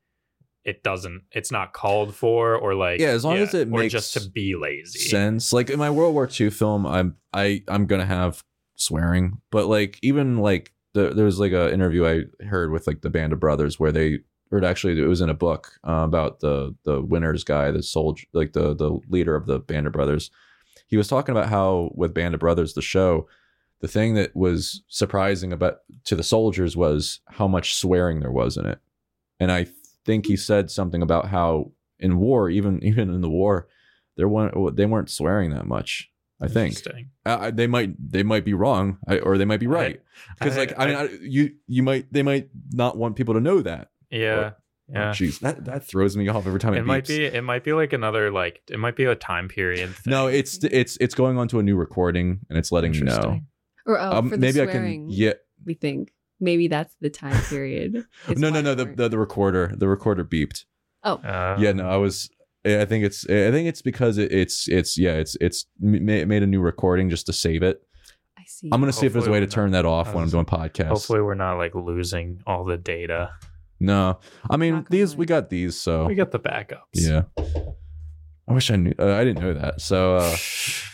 it doesn't it's not called for or like Yeah, as long as it or makes just to be lazy. sense. Like in my World War II film, I'm I I'm gonna have swearing, but like even like the, there was like a interview I heard with like the Band of Brothers where they or actually it was in a book uh, about the the Winters guy, the soldier, like the the leader of the Band of Brothers. He was talking about how with Band of Brothers, the show, the thing that was surprising about to the soldiers was how much swearing there was in it, and I think he said something about how in war, even *laughs* even in the war, there weren't they weren't swearing that much. I think uh, they might they might be wrong, I, or they might be right. Because like I mean, I, you you might they might not want people to know that. yeah, Oh, yeah. Jeez, that that throws me off every time it, it might beeps. be it might be like another like it might be a time period thing. No, it's it's it's going on to a new recording and it's letting me know. Or oh, Um, for the maybe I can. Yeah. we think maybe that's the time period. *laughs* No, no, no. The, the the recorder the recorder beeped. oh, Uh, yeah, no, I was. I think it's. I think it's because it, it's. It's. Yeah, it's. It's ma- made a new recording just to save it. I see. I'm gonna see if there's a way to Hopefully turn that off I when I'm doing podcasts. Hopefully, we're not like losing all the data. No, I mean these. We got these. So We got the backups. yeah. I wish I knew. Uh, I didn't know that. So. uh *laughs*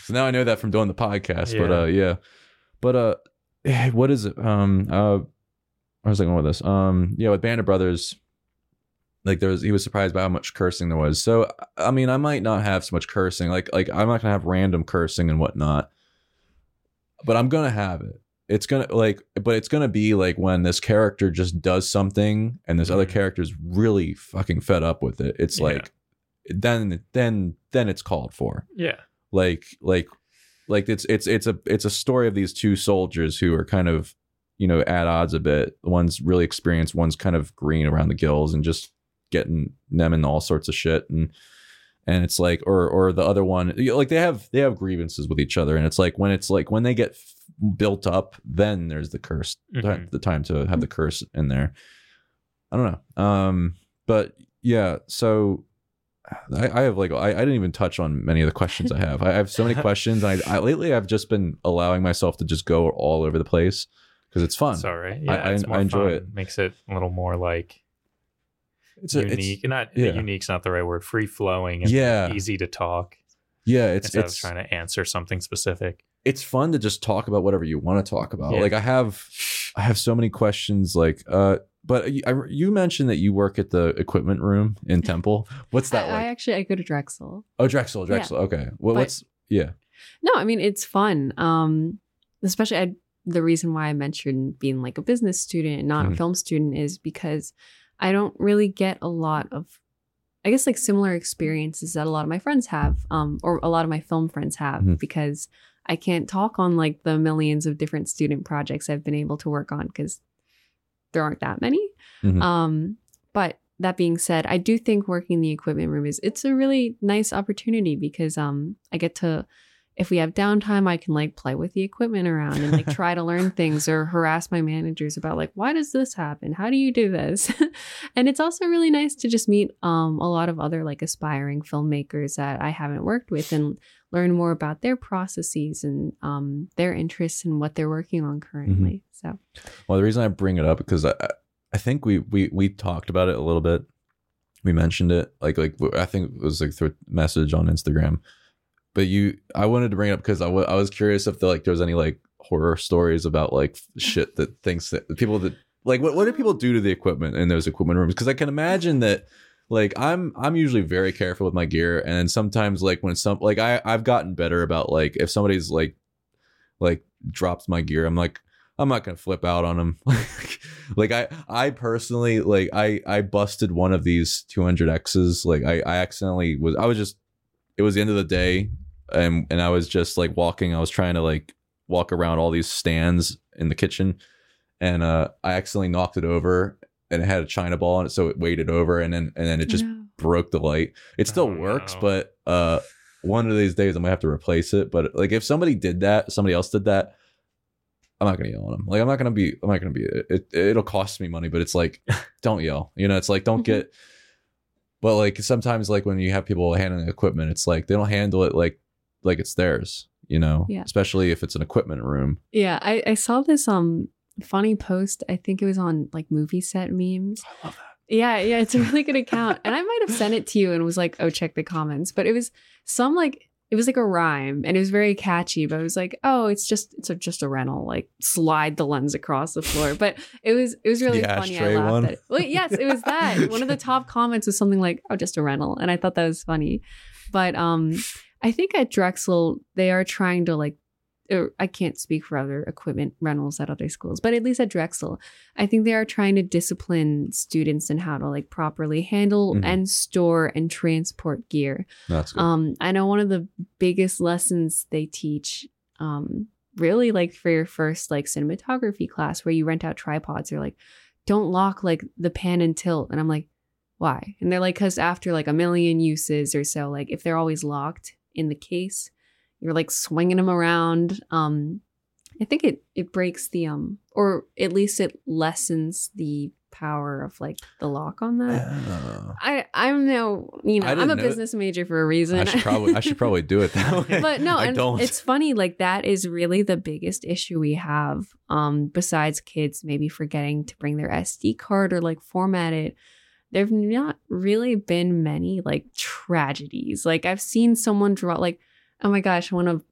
So now I know that from doing the podcast. But Yeah. uh yeah. But uh *sighs* what is it? Um uh where was I going with this? Um yeah, with Band of Brothers, like there was he was surprised by how much cursing there was. So I mean I might not have so much cursing. Like like I'm not gonna have random cursing and whatnot. But I'm gonna have it. It's gonna like but it's gonna be like when this character just does something and this other Mhm. character's really fucking fed up with it. It's Yeah. like then then then it's called for Yeah. like like like it's it's it's a it's a story of these two soldiers who are kind of you know at odds a bit. One's really experienced one's kind of green around the gills and just getting them in all sorts of shit. And and it's like or or the other one like they have they have grievances with each other. And it's like when it's like when they get f- built up then there's the curse Mhm. the time to have the curse in there. I don't know. Um but yeah so I, I have like I, I didn't even touch on many of the questions I have. I have so many *laughs* questions. I, I lately I've just been allowing myself to just go all over the place because it's fun. It's all right. Yeah, I- it's I more enjoy fun. it. Makes it a little more like It's a, unique. It's, not yeah. unique's not the right word. Free flowing. and Yeah. Easy to talk yeah, it's instead it's of trying to answer something specific. it's fun to just talk about whatever you want to talk about. Yeah. Like I have I have so many questions. Like uh, but you, I, you mentioned that you work at the equipment room in *laughs* Temple. What's that I, like? I actually I go to Drexel. oh, Drexel, Drexel. Okay. What, But- what's yeah? No, I mean it's fun. Um, especially I, the reason why I mentioned being like a business student and not Mhm. a film student is because I don't really get a lot of, I guess like similar experiences that a lot of my friends have, um, or a lot of my film friends have, Mhm. because I can't talk on like the millions of different student projects I've been able to work on because there aren't that many. Mhm. Um, but that being said, I do think working in the equipment room is it's a really nice opportunity because um I get to if we have downtime, I can like play with the equipment around and like *laughs* try to learn things or harass my managers about like why does this happen? How do you do this? *laughs* and it's also really nice to just meet um a lot of other like aspiring filmmakers that I haven't worked with and learn more about their processes and um their interests and what they're working on currently. So Well, the reason I bring it up because I, I think we we we talked about it a little bit. We mentioned it like like I think it was like through a message on Instagram. But you, I wanted to bring it up because I I was curious if there like there was any like horror stories about like shit that thinks that people that like what what do people do to the equipment in those equipment rooms? Because I can imagine that like I'm I'm usually very careful with my gear, and sometimes like when some like I I've gotten better about like if somebody's like like drops my gear, I'm like I'm not gonna flip out on them. *laughs* like I I personally like I I busted one of these 200x's. Like I I accidentally was I was just it was the end of the day, and and I was just like walking. I was trying to like walk around all these stands in the kitchen, and uh, I accidentally knocked it over, and it had a china ball in it, so it weighted over, and then and then it just No. broke the light. It still Oh, works, no. but uh, one of these days I'm gonna have to replace it. But like if somebody did that, somebody else did that, I'm not gonna yell at them. Like I'm not gonna be, I'm not gonna be. It, it'll cost me money, but it's like, *laughs* don't yell. You know, it's like don't Mhm. get. But like sometimes, like when you have people handling equipment, it's like they don't handle it like like it's theirs. You know, Yeah. especially if it's an equipment room. Yeah, I, I saw this um funny post. I think it was on like movie set memes. I love that. Yeah, yeah, it's a really good account. *laughs* And I might have sent it to you and was like, oh, check the comments. But it was some like it was like a rhyme and it was very catchy, but it was like, oh, it's just it's a, just a rental, like slide the lens across the floor. But it was it was really The funny. I laughed one? at it. Well, yes, it was that. *laughs* One of the top comments was something like, oh, just a rental. And I thought that was funny. But um I think at Drexel, they are trying to like or I can't speak for other equipment rentals at other schools, but at least at Drexel, I think they are trying to discipline students in how to like properly handle Mhm. and store and transport gear. That's good. Um, I know one of the biggest lessons they teach, um, really like for your first like cinematography class where you rent out tripods, they're like, don't lock like the pan and tilt. And I'm like, why? And they're like, because after like a million uses or so, like if they're always locked in the case, you're like swinging them around. Um, I think it it breaks the um, or at least it lessens the power of like the lock on that. Uh, I I'm no you know I'm a business major for a reason. I should probably I should probably do it that *laughs* way. but no, I and don't. it's funny. Like that is really the biggest issue we have. Um, besides kids maybe forgetting to bring their SD card or like format it. There've not really been many like tragedies. Like I've seen someone draw like, oh my gosh, one of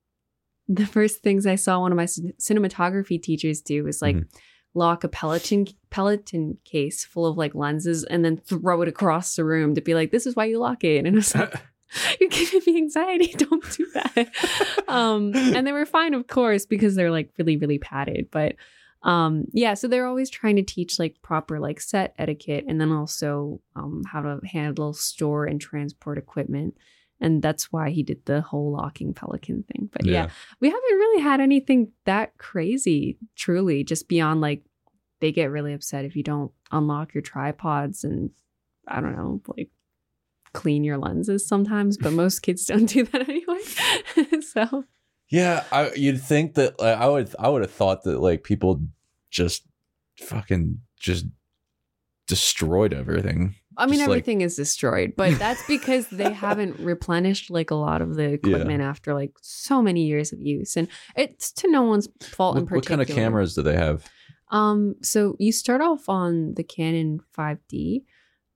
the *laughs* first things I saw one of my cin- cinematography teachers do was like Mhm. lock a Pelican Pelican case full of like lenses and then throw it across the room to be like, this is why you lock it. And it was like, *laughs* you're giving me anxiety. *laughs* Don't do that. um, and they were fine, of course, because they're like really, really padded. But um, yeah, so they're always trying to teach like proper like set etiquette and then also um, how to handle, store, and transport equipment. And that's why he did the whole locking pelican thing. But yeah, we haven't really had anything that crazy, truly, just beyond like they get really upset if you don't unlock your tripods and I don't know, like clean your lenses sometimes, but most kids don't do that anyway. *laughs* so Yeah, I, you'd think that like, I would I would have thought that like people just fucking just destroyed everything. I mean Just, like- everything is destroyed, but *laughs* that's because they haven't replenished like a lot of the equipment after like so many years of use. And it's to no one's fault in What, what kind of cameras do they have? Um, so you start off on the Canon 5D.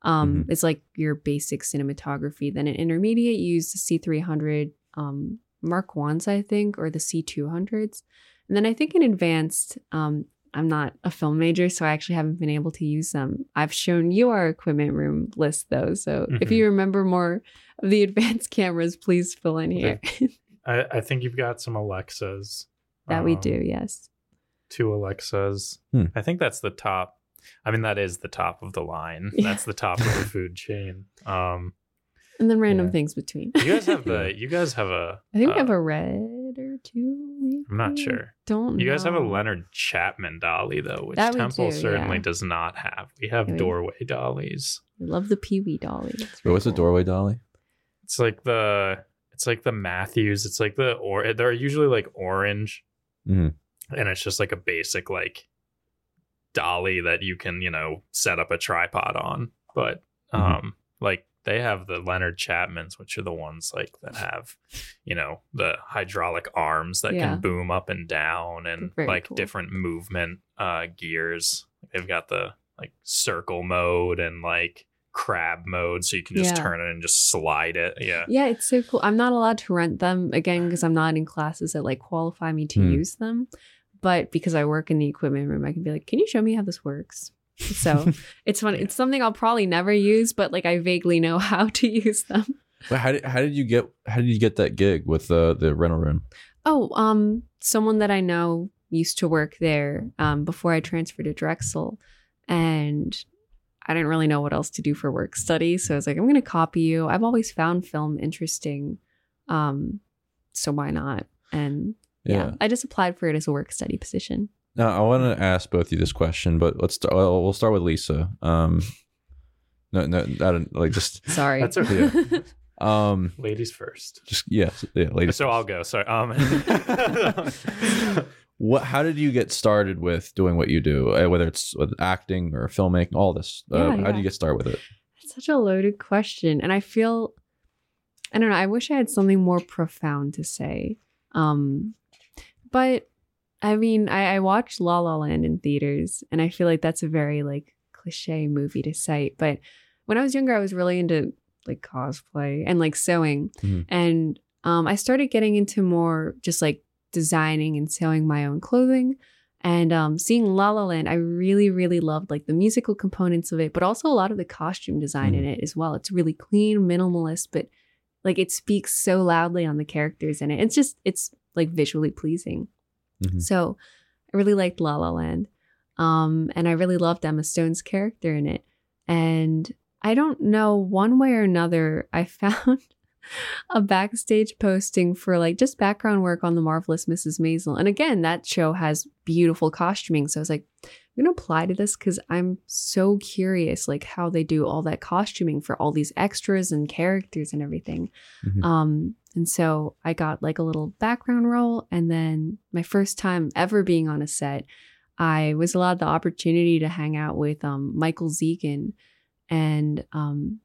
Um, Mhm. it's like your basic cinematography. Then an intermediate, you use the C300, um, Mark ones, I think, or the C200s. And then I think in advanced, um, I'm not a film major, so I actually haven't been able to use them. I've shown you our equipment room list though. So if you remember more of the *laughs* advanced cameras, please fill in here. *laughs* I, I think you've got some Alexas. that we Um, do, yes. Two Alexas. Hmm. I think that's the top. I mean, that is the top of the line. *laughs* Yeah. That's the top of the food chain. Um, And then random Yeah. things between. you guys have the. You guys have a. I think we uh, have a red or two. Maybe. I'm not sure. Don't You guys have a. Leonard Chapman dolly though, which That Temple do, certainly yeah. does not have. We have Yeah, we- doorway dollies. I love the Pee Wee dolly. It's But very what's a doorway dolly? It's like the. It's like the Matthews. It's like the or they're usually like orange, Mhm. and it's just like a basic like dolly that you can you know set up a tripod on. But um, Mhm. like they have the Leonard Chapmans, which are the ones like that have, you know, the hydraulic arms that Yeah. can boom up and down and Very like cool. different movement uh gears. They've got the like circle mode and like crab mode so you can just Yeah. turn it and just slide it. Yeah. Yeah, it's so cool. I'm not allowed to rent them again because I'm not in classes that like qualify me to Hmm. use them. But because I work in the equipment room, I can be like, "Can you show me how this works?" So it's fun. It's something I'll probably never use, but like I vaguely know *laughs* how to use them. But how did how did you get how did you get that gig with uh, the rental room? Oh, um, someone that I know used to work there um, before I transferred to Drexel, and I didn't really know what else to do for work study, so I was like, I'm going to copy you. I've always found film interesting, um, so why not? And yeah. Yeah. I just applied for it as a work study position. Now, I want to ask both of you this question, but let's start. Well, we'll start with Lisa. Um, no, no, I don't like just *laughs* Sorry. That's okay. um, Ladies first. just yes, yeah, ladies. So I'll go. Sorry. Um, *laughs* What? How did you get started with doing what you do? uh, Whether it's with acting or filmmaking, all this. Uh, Yeah, How did you get started with it? It's such a loaded question. And I feel, I don't know, I wish I had something more profound to say. Um, but I mean, I, I watched La La Land in theaters, and I feel like that's a very like cliche movie to cite. But when I was younger, I was really into like cosplay and like sewing. Mhm. And um, I started getting into more just like designing and sewing my own clothing. And um, seeing La La Land, I really, really loved like the musical components of it, but also a lot of the costume design in it as well. It's really clean, minimalist, but like it speaks so loudly on the characters in it. It's just, it's like visually pleasing. Mhm. So I really liked La La Land. Um, and I really loved Emma Stone's character in it. And I don't know, one way or another, *laughs* I found a backstage posting for like just background work on the marvelous Mrs. Maisel. And again, that show has beautiful costuming. So I was like, I'm gonna apply to this because I'm so curious, like how they do all that costuming for all these extras and characters and everything. Mhm. Um, and so I got like a little background role, and then my first time ever being on a set, I was allowed the opportunity to hang out with um, Michael Zegan and um,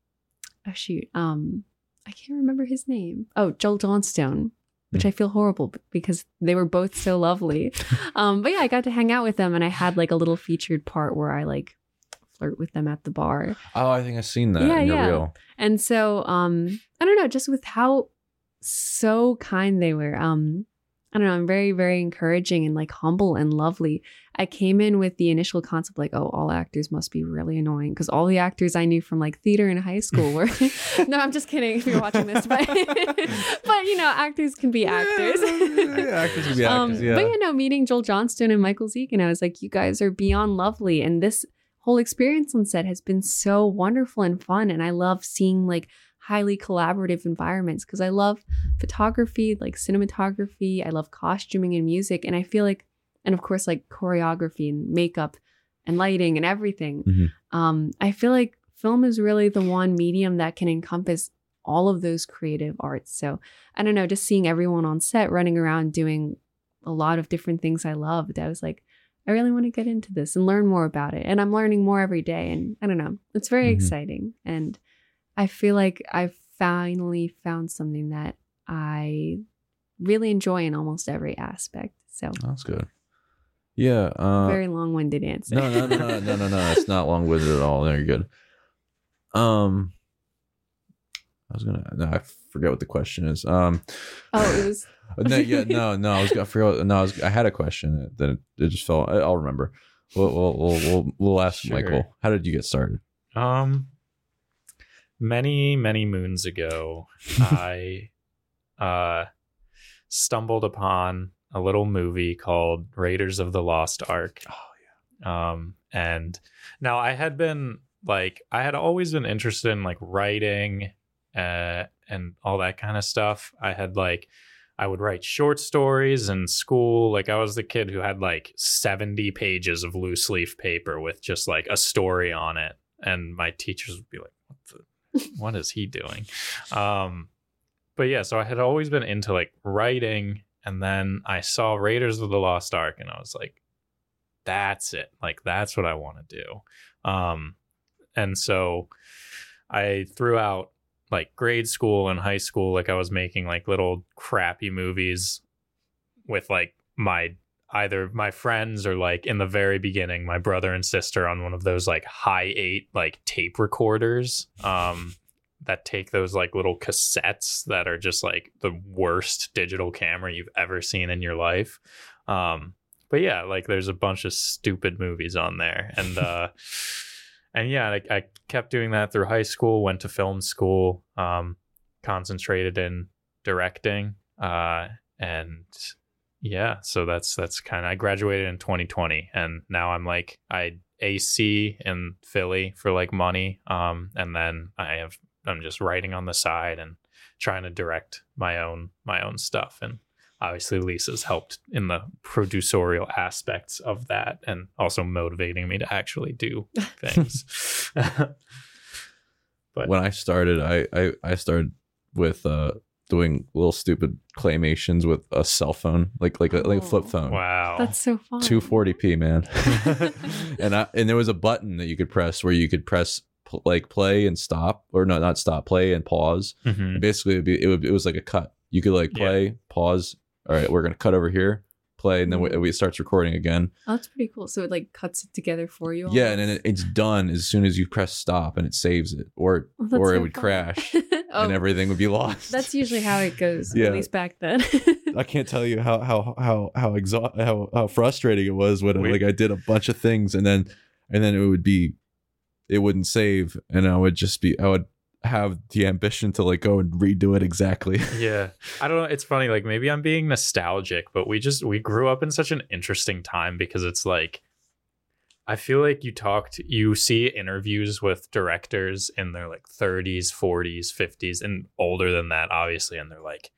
oh shoot, um, I can't remember his name. Oh, Joel Johnstone, which I feel horrible because they were both so lovely. *laughs* um, but yeah, I got to hang out with them, and I had like a little featured part where I like flirt with them at the bar. Oh, I think I've seen that Yeah, yeah. reel. And so um I don't know, just with how so kind they were. Um I don't know, I'm very very encouraging and like humble and lovely. I came in with the initial concept like, oh, all actors must be really annoying because all the actors I knew from like theater in high school were *laughs* No, I'm just kidding if you're watching this, but *laughs* but you know, actors can be actors. Yeah, *laughs* actors can be actors, yeah. But you know, meeting Joel Johnstone and Michael Zeke, and I was like, you guys are beyond lovely. And this whole experience on set has been so wonderful and fun. And I love seeing like highly collaborative environments because I love photography, like cinematography. I love costuming and music. And I feel like, and of course, like choreography and makeup and lighting and everything. Mhm. Um, I feel like film is really the one medium that can encompass all of those creative arts. So I don't know, just seeing everyone on set running around doing a lot of different things I loved. I was like, I really want to get into this and learn more about it. And I'm learning more every day. And I don't know, it's very Mhm. exciting. And I feel like I've finally found something that I really enjoy in almost every aspect. So, That's good. Yeah. Uh, very long winded answer. no, no, no, no, no, no, no. *laughs* It's not long winded at all. There, you're good. Um, I was gonna. No, I forget what the question is. Um, oh, it was, *laughs* no, yeah, no, *laughs* no. I was gonna forget. No, I was. I had a question that it, it just fell. I- I'll remember. We'll we'll we'll we'll, we'll ask Sure. Michael. How did you get started? Um, many many moons ago, *laughs* I uh stumbled upon a little movie called Raiders of the Lost Ark. Oh Um, and now I had been like I had always been interested in like writing, uh, and all that kind of stuff. I had like. I would write short stories in school. Like I was the kid who had like 70 pages of loose leaf paper with just like a story on it. And my teachers would be like, what the what is he doing? Um, but yeah, so I had always been into like writing, and then I saw Raiders of the Lost Ark, and I was like, that's it. Like that's what I want to do. Um, and so I threw out like grade school and high school, like I was making like little crappy movies with like my either my friends or like in the very beginning my brother and sister on one of those like Hi8 like tape recorders um that take those like little cassettes that are just like the worst digital camera you've ever seen in your life. Um but yeah like there's a bunch of stupid movies on there. And *laughs* uh and yeah I, I kept doing that through high school went to film school um concentrated in directing uh and yeah so that's that's kind of i graduated in 2020 and now i'm like i ac in philly for like money um and then i have i'm just writing on the side and trying to direct my own my own stuff and obviously Lisa's helped in the producerial aspects of that and also motivating me to actually do *laughs* things. *laughs* but when I started, I I, I started with uh doing little stupid claymations with a cell phone, like like a, like a flip Oh. phone. wow. That's so fun. 240p, man. *laughs* *laughs* and I and there was a button that you could press where you could press pl- like play and stop, or no, not stop, play and pause. Mhm. And basically, it'd be, it, would, it was like a cut. You could like Yeah. play, pause. All right, we're gonna cut over here, play, and then we, Mhm. it starts recording again. Oh, that's pretty cool. So it like cuts it together for you. Yeah, and then it, it's done as soon as you press stop, and it saves it, or Oh, that's or it would fun. crash *laughs* oh, and everything would be lost. that's usually how it goes. Yeah. At least back then. I can't tell you how how how how exa- how how frustrating it was when We- like I did a bunch of things and then and then it would be it wouldn't save and I would just be I would have the ambition to like go and redo it exactly. *laughs* yeah i don't know it's funny like maybe i'm being nostalgic but we just we grew up in such an interesting time because it's like i feel like you talked you see interviews with directors in their like 30s 40s 50s and older than that obviously and they're like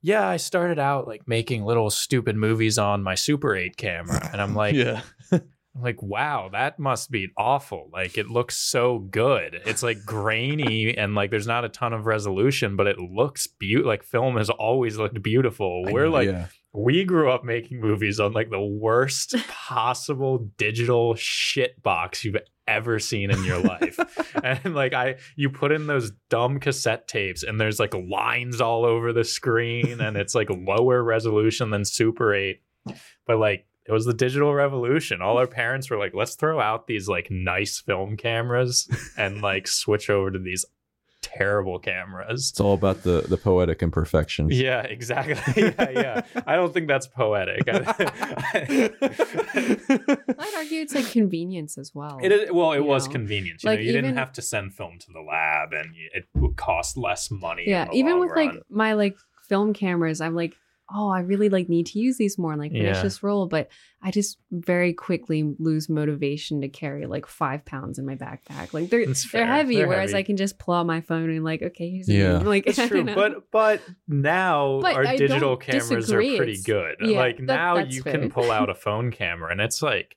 yeah i started out like making little stupid movies on my super 8 camera and i'm like *laughs* yeah. I'm like, wow, that must be awful. Like, it looks so good. It's like grainy *laughs* and like there's not a ton of resolution, but it looks beautiful. Like, film has always looked beautiful. We're like, yeah. we grew up making movies on like the worst *laughs* possible digital shit box you've ever seen in your life. *laughs* and like, I, you put in those dumb cassette tapes and there's like lines all over the screen and it's like lower resolution than Super 8. But like, it was the digital revolution. All our parents were like, let's throw out these like nice film cameras and *laughs* like switch over to these terrible cameras. It's all about the the poetic imperfections. Yeah, exactly. *laughs* yeah, yeah. I don't think that's poetic. *laughs* I'd argue it's like convenience as well. it is well, it You was know? convenient. You, Like, know, you didn't have to send film to the lab, and it would cost less money. yeah even with run. like my like film cameras i'm like oh i really like need to use these more and like finish Yeah. this roll but i just very quickly lose motivation to carry like five pounds in my backpack like they're That's they're fair. heavy They're whereas heavy. i can just pull out my phone and like okay here's a Yeah. like it's *laughs* true, don't know. but but now But our I digital cameras disagree. are pretty It's- good. yeah, like that- now you fair. can pull out a phone camera, and it's like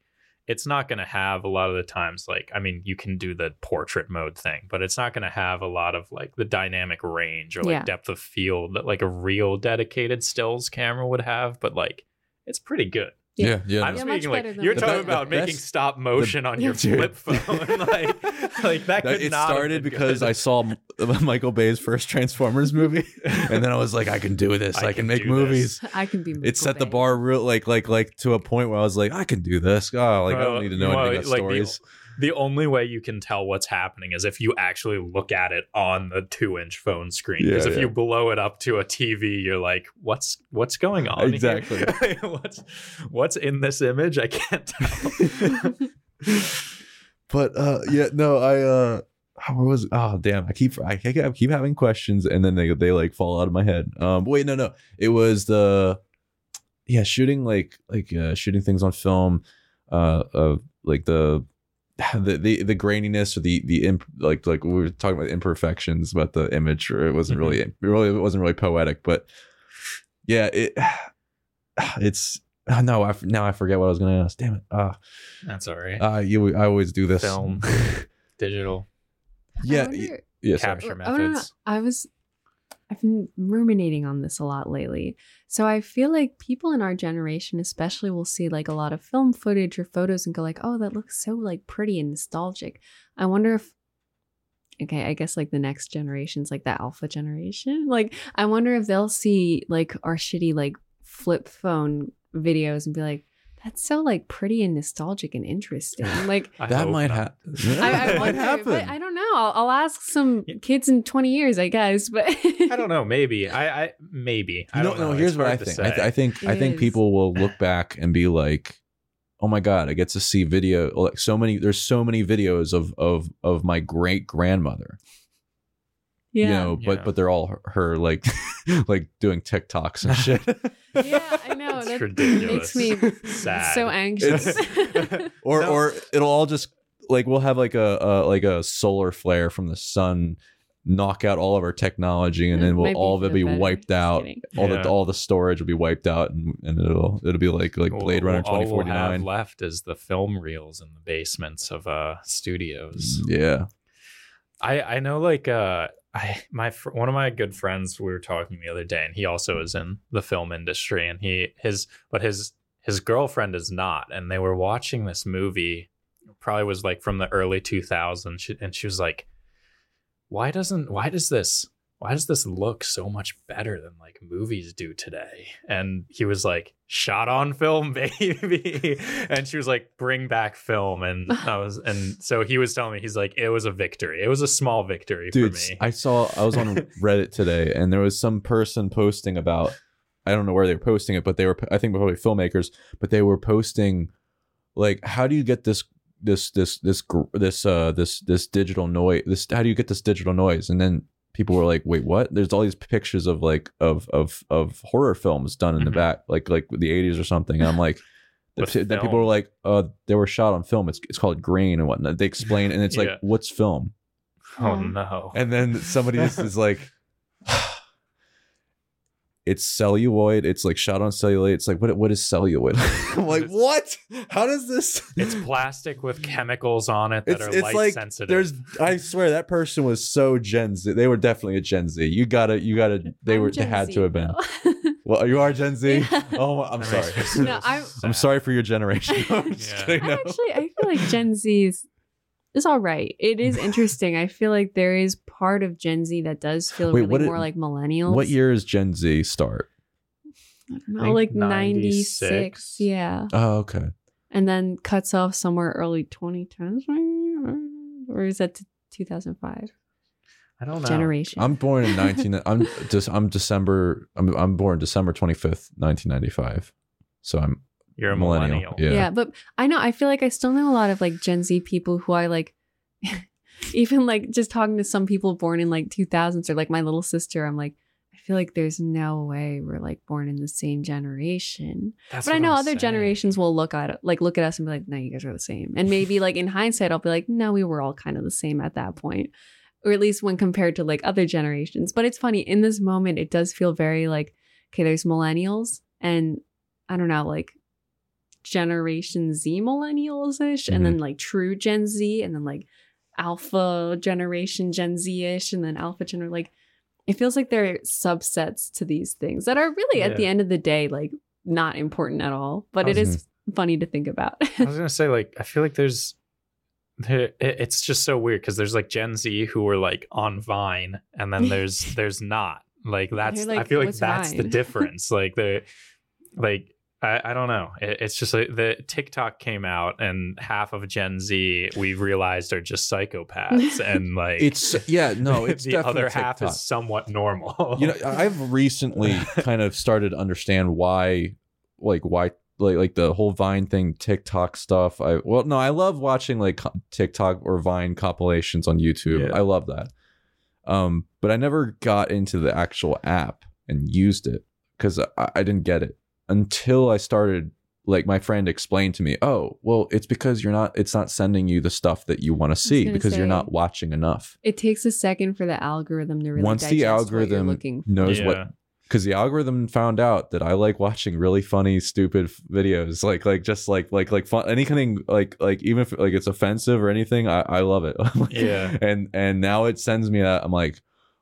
it's not going to have a lot of the times like I mean you can do the portrait mode thing, but it's not going to have a lot of like the dynamic range or like Yeah. depth of field that like a real dedicated stills camera would have. But like it's pretty good. Yeah, yeah. I'm Yeah, much speaking like better you're talking The be- about making best- stop motion on your *laughs* Dude. flip phone, *laughs* like like that. That- Could it not have started because good. I saw *laughs* Michael Bay's first Transformers movie, and then I was like, I can do this. I I, can can make do movies. i can be It Michael set the bar real like like like to a point where I was like, I can do this. Oh, like I don't need to know well, anything about like, stories. The, the only way you can tell what's happening is if you actually look at it on the two-inch phone screen. Because Yeah, if yeah. you blow it up to a TV, you're like, "What's what's going on?" here? Exactly. *laughs* what's what's in this image? I can't tell. *laughs* but uh yeah no i uh where was oh damn i keep I keep, I keep having questions and then they they like fall out of my head um wait no no it was the yeah shooting like like uh shooting things on film uh of like the *laughs* the, the the graininess or the the imp, like like we were talking about imperfections about the image or it wasn't really it really it wasn't really poetic but yeah it *sighs* it's oh, *sighs* no I now I forget what I was gonna ask damn it uh That's all right. uh you I always do this Film, *laughs* digital yeah I y- wonder- yeah sorry. capture Oh, no, no, no. methods. I was I've been ruminating on this a lot lately. So I feel like people in our generation especially will see like a lot of film footage or photos and go like, "Oh, that looks so like pretty and nostalgic." I wonder if okay, I guess like the next generations like the alpha generation, *laughs* like I wonder if they'll see like our shitty like flip phone videos and be like, "That's so like pretty and nostalgic and interesting." *laughs* Like that might not. happen *laughs* I, I might wonder, happen I don't know. I'll, I'll ask some Yeah. kids in 20 years, I guess. But I don't know. Maybe *laughs* I. I maybe. I no, don't no. know. Here's It's what I think. I, th- I think. I think is. people will look back and be like, "Oh my god, I get to see video. Like so many. There's so many videos of of of my great grandmother. Yeah, You know, but Yeah. but they're all her, her like *laughs* like doing TikToks and shit. *laughs* yeah, I *laughs* know. It's that ridiculous. makes me Sad. so anxious. or No. or it'll all just like we'll have like a, a like a solar flare from the sun knock out all of our technology and then we'll might all of it the be better. wiped out all Yeah. the all the storage will be wiped out and, and it'll it'll be like like All- blade runner all we'll have 2049 left is the film reels in the basements of uh studios. yeah I I know like uh I my one of my good friends we were talking the other day and he also is in the film industry and he his but his his girlfriend is not and they were watching this movie probably was like from the early 2000s she- and she was like why doesn't why does this why does this look so much better than like movies do today? And he was like shot on film *laughs* baby. And she was like bring back film. And *laughs* i was and so he was telling me he's like it was a victory. It was a small victory dude for me. I saw i was on *laughs* reddit today and there was some person posting about i don't know where they were posting it but they were i think probably filmmakers but they were posting like how do you get this this this this this uh this this digital noise this how do you get this digital noise? And then people were like wait what? There's all these pictures of like of of of horror films done in the Mhm. back like like the 80s or something and i'm like *laughs* the With p- then people were like uh they were shot on film. It's, it's called grain and whatnot. They explain and it's like what's film? Oh no. And then somebody else is like *laughs* it's celluloid it's like shot on celluloid it's like what what is celluloid *laughs* *laughs* i'm like what how does this it's plastic with *laughs* chemicals on it that it's, are it's light like sensitive there's i swear that person was so gen z they were definitely a gen z you gotta you gotta they I'm were they Gen had Z, to have been well you are gen z Yeah. oh i'm sorry No, I'm- i'm sorry for your generation I'm just Yeah. kidding, no. actually, I feel like Gen Z is, is all right. It is interesting. I feel like there is part of Gen Z that does feel Wait, really what it- more like millennials. what year is gen z start I don't know, think like 96. 96. Yeah. oh okay And then cuts off somewhere early 2010s, maybe? or is that 2005? i don't know Generation. I'm born in *laughs* 19 I'm just I'm December I'm I'm born December 25th, 1995. So I'm you're a millennial. millennial, Yeah. yeah. but I know, I feel like I still know a lot of like Gen Z people who I like, *laughs* even like just talking to some people born in like 2000s or like my little sister, I'm like, I feel like there's no way we're like born in the same generation. That's but I know I'm other saying. generations will look at it, like look at us and be like, no, you guys are the same. And maybe like in hindsight, I'll be like, no, we were all kind of the same at that point. Or at least when compared to like other generations. But it's funny, in this moment, it does feel very like, okay, there's millennials and I don't know, like Generation Z millennials ish, and mm-hmm. then like true Gen Z, and then like Alpha generation Gen Z ish, and then Alpha Gen like it feels like there are subsets to these things that are really at the end of the day like not important at all but it is is funny to think about. I was gonna say like I feel like there's there, it's just so weird because there's like Gen Z who are like on Vine and then there's *laughs* there's not. Like that's I feel like "What's that's the *laughs* difference. Like the like I, I don't know it, it's just like the TikTok came out and half of Gen Z we realized are just psychopaths *laughs* and like it's yeah, no, *laughs* it's the definitely other half TikTok. is somewhat normal You know, I've recently *laughs* kind of started to understand why like why like like the whole Vine thing, TikTok stuff. I well no, I love watching like TikTok or Vine compilations on YouTube. Yeah. I love that. Um, but I never got into the actual app and used it because I, I didn't get it until I started. Like my friend explained to me, oh well, it's because you're not. It's not sending you the stuff that you want to see gonna because you're not watching enough. it takes a second for the algorithm to really Once the digest what you're algorithm knows Yeah. what because the algorithm found out that I like watching really funny, stupid videos, *laughs* like like just like like like fun anything like like even if like it's offensive or anything, I I love it. *laughs* Yeah. and and now it sends me that I'm like,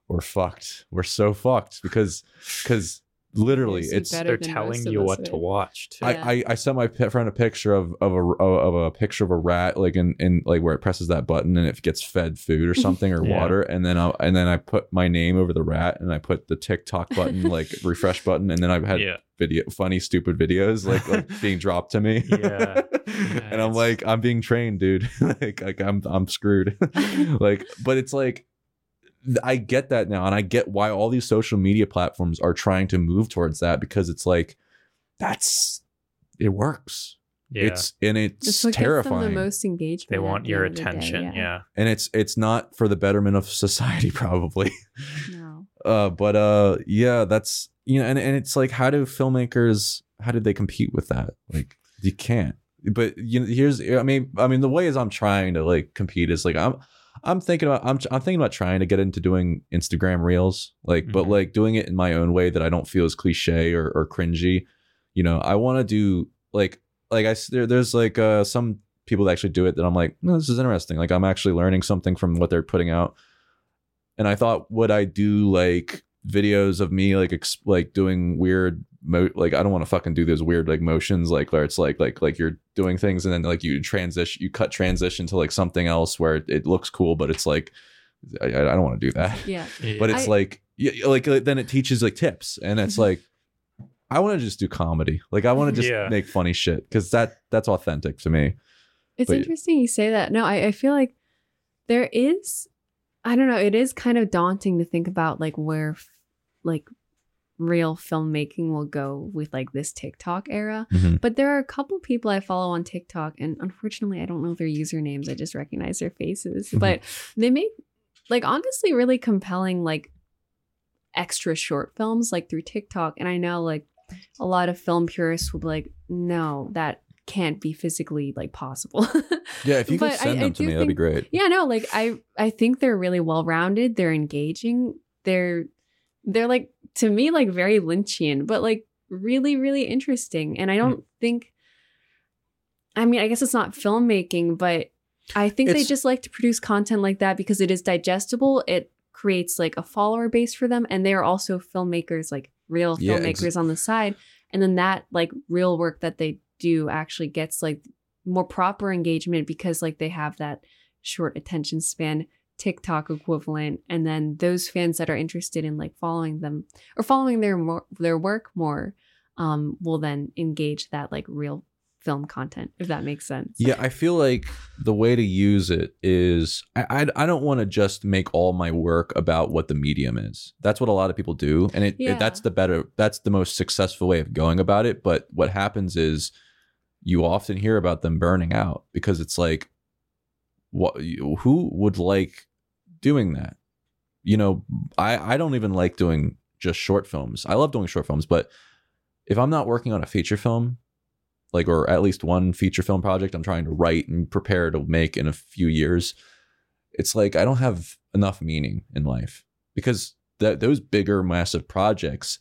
we're fucked. We're so fucked because because literally it's they're telling you us what to watch too. I, Yeah. I I sent my pe- friend a picture of of a of a picture of a rat like in in like where it presses that button and it gets fed food or something or *laughs* Yeah. water and then I and then I put my name over the rat and I put the TikTok button like *laughs* refresh button and then I've had yeah video funny stupid videos like, like *laughs* being dropped to me Yeah. and I'm like I'm being trained dude like, like I'm I'm screwed like but it's like I get that now and I get why all these social media platforms are trying to move towards that because it's like that's it works. Yeah. It's and it's It's what terrifying the most engagement they want the your end of day, attention yeah. and it's it's not for the betterment of *laughs* society probably. No. Uh but uh yeah that's you know and, and it's like how do filmmakers how did they compete with that? Like you can't. But you know here's i mean i mean the way is i'm trying to like compete is like i'm I'm thinking about I'm I'm thinking about trying to get into doing Instagram reels, like but Mhm. like doing it in my own way that I don't feel as cliche or, or cringy. You know, I want to do like like I there, there's like uh some people that actually do it that I'm like, no, this is interesting. Like I'm actually learning something from what they're putting out. And I thought, would I do like videos of me like ex- like doing weird mo- like I don't want to fucking do those weird like motions like where it's like like like you're doing things and then like you transition you cut transition to like something else where it, it looks cool but it's like I, I don't want to do that *laughs* Yeah. but it's I- like yeah like, like then it teaches like tips and it's Mhm. like I want to just do comedy like I want to just Yeah. make funny shit because that that's authentic to me It's But- interesting you say that. No, I, I feel like there is, I don't know, it is kind of daunting to think about like where like real filmmaking will go with like this TikTok era. Mhm. But there are a couple people I follow on TikTok, and unfortunately, I don't know their usernames. I just recognize their faces. Mhm. But they make like honestly really compelling like extra short films like through TikTok. And I know like a lot of film purists will be like, no, that can't be physically like possible. *laughs* yeah if you could I- send I them to do me that'd be great yeah, no, like I I think they're really well rounded. They're engaging. They're they're like to me like very Lynchian, but like really really interesting. And I Hmm. don't think. I mean, I guess it's not filmmaking, but I think they just like to produce content like that because it is digestible. It creates like a follower base for them, and they are also filmmakers, like real Yeah, filmmakers on the side. And then that like real work that they do actually gets like more proper engagement because like they have that short attention span TikTok equivalent and then those fans that are interested in like following them or following their more their work more um will then engage that like real film content if that makes sense. Yeah, I feel like the way to use it is I I, I don't want to just make all my work about what the medium is. That's what a lot of people do, and it, Yeah. it that's the better that's the most successful way of going about it. But what happens is you often hear about them burning out because it's like what who would like doing that? You know, I I don't even like doing just short films. I love doing short films, but if I'm not working on a feature film, like or at least one feature film project I'm trying to write and prepare to make in a few years, it's like I don't have enough meaning in life because that those bigger massive projects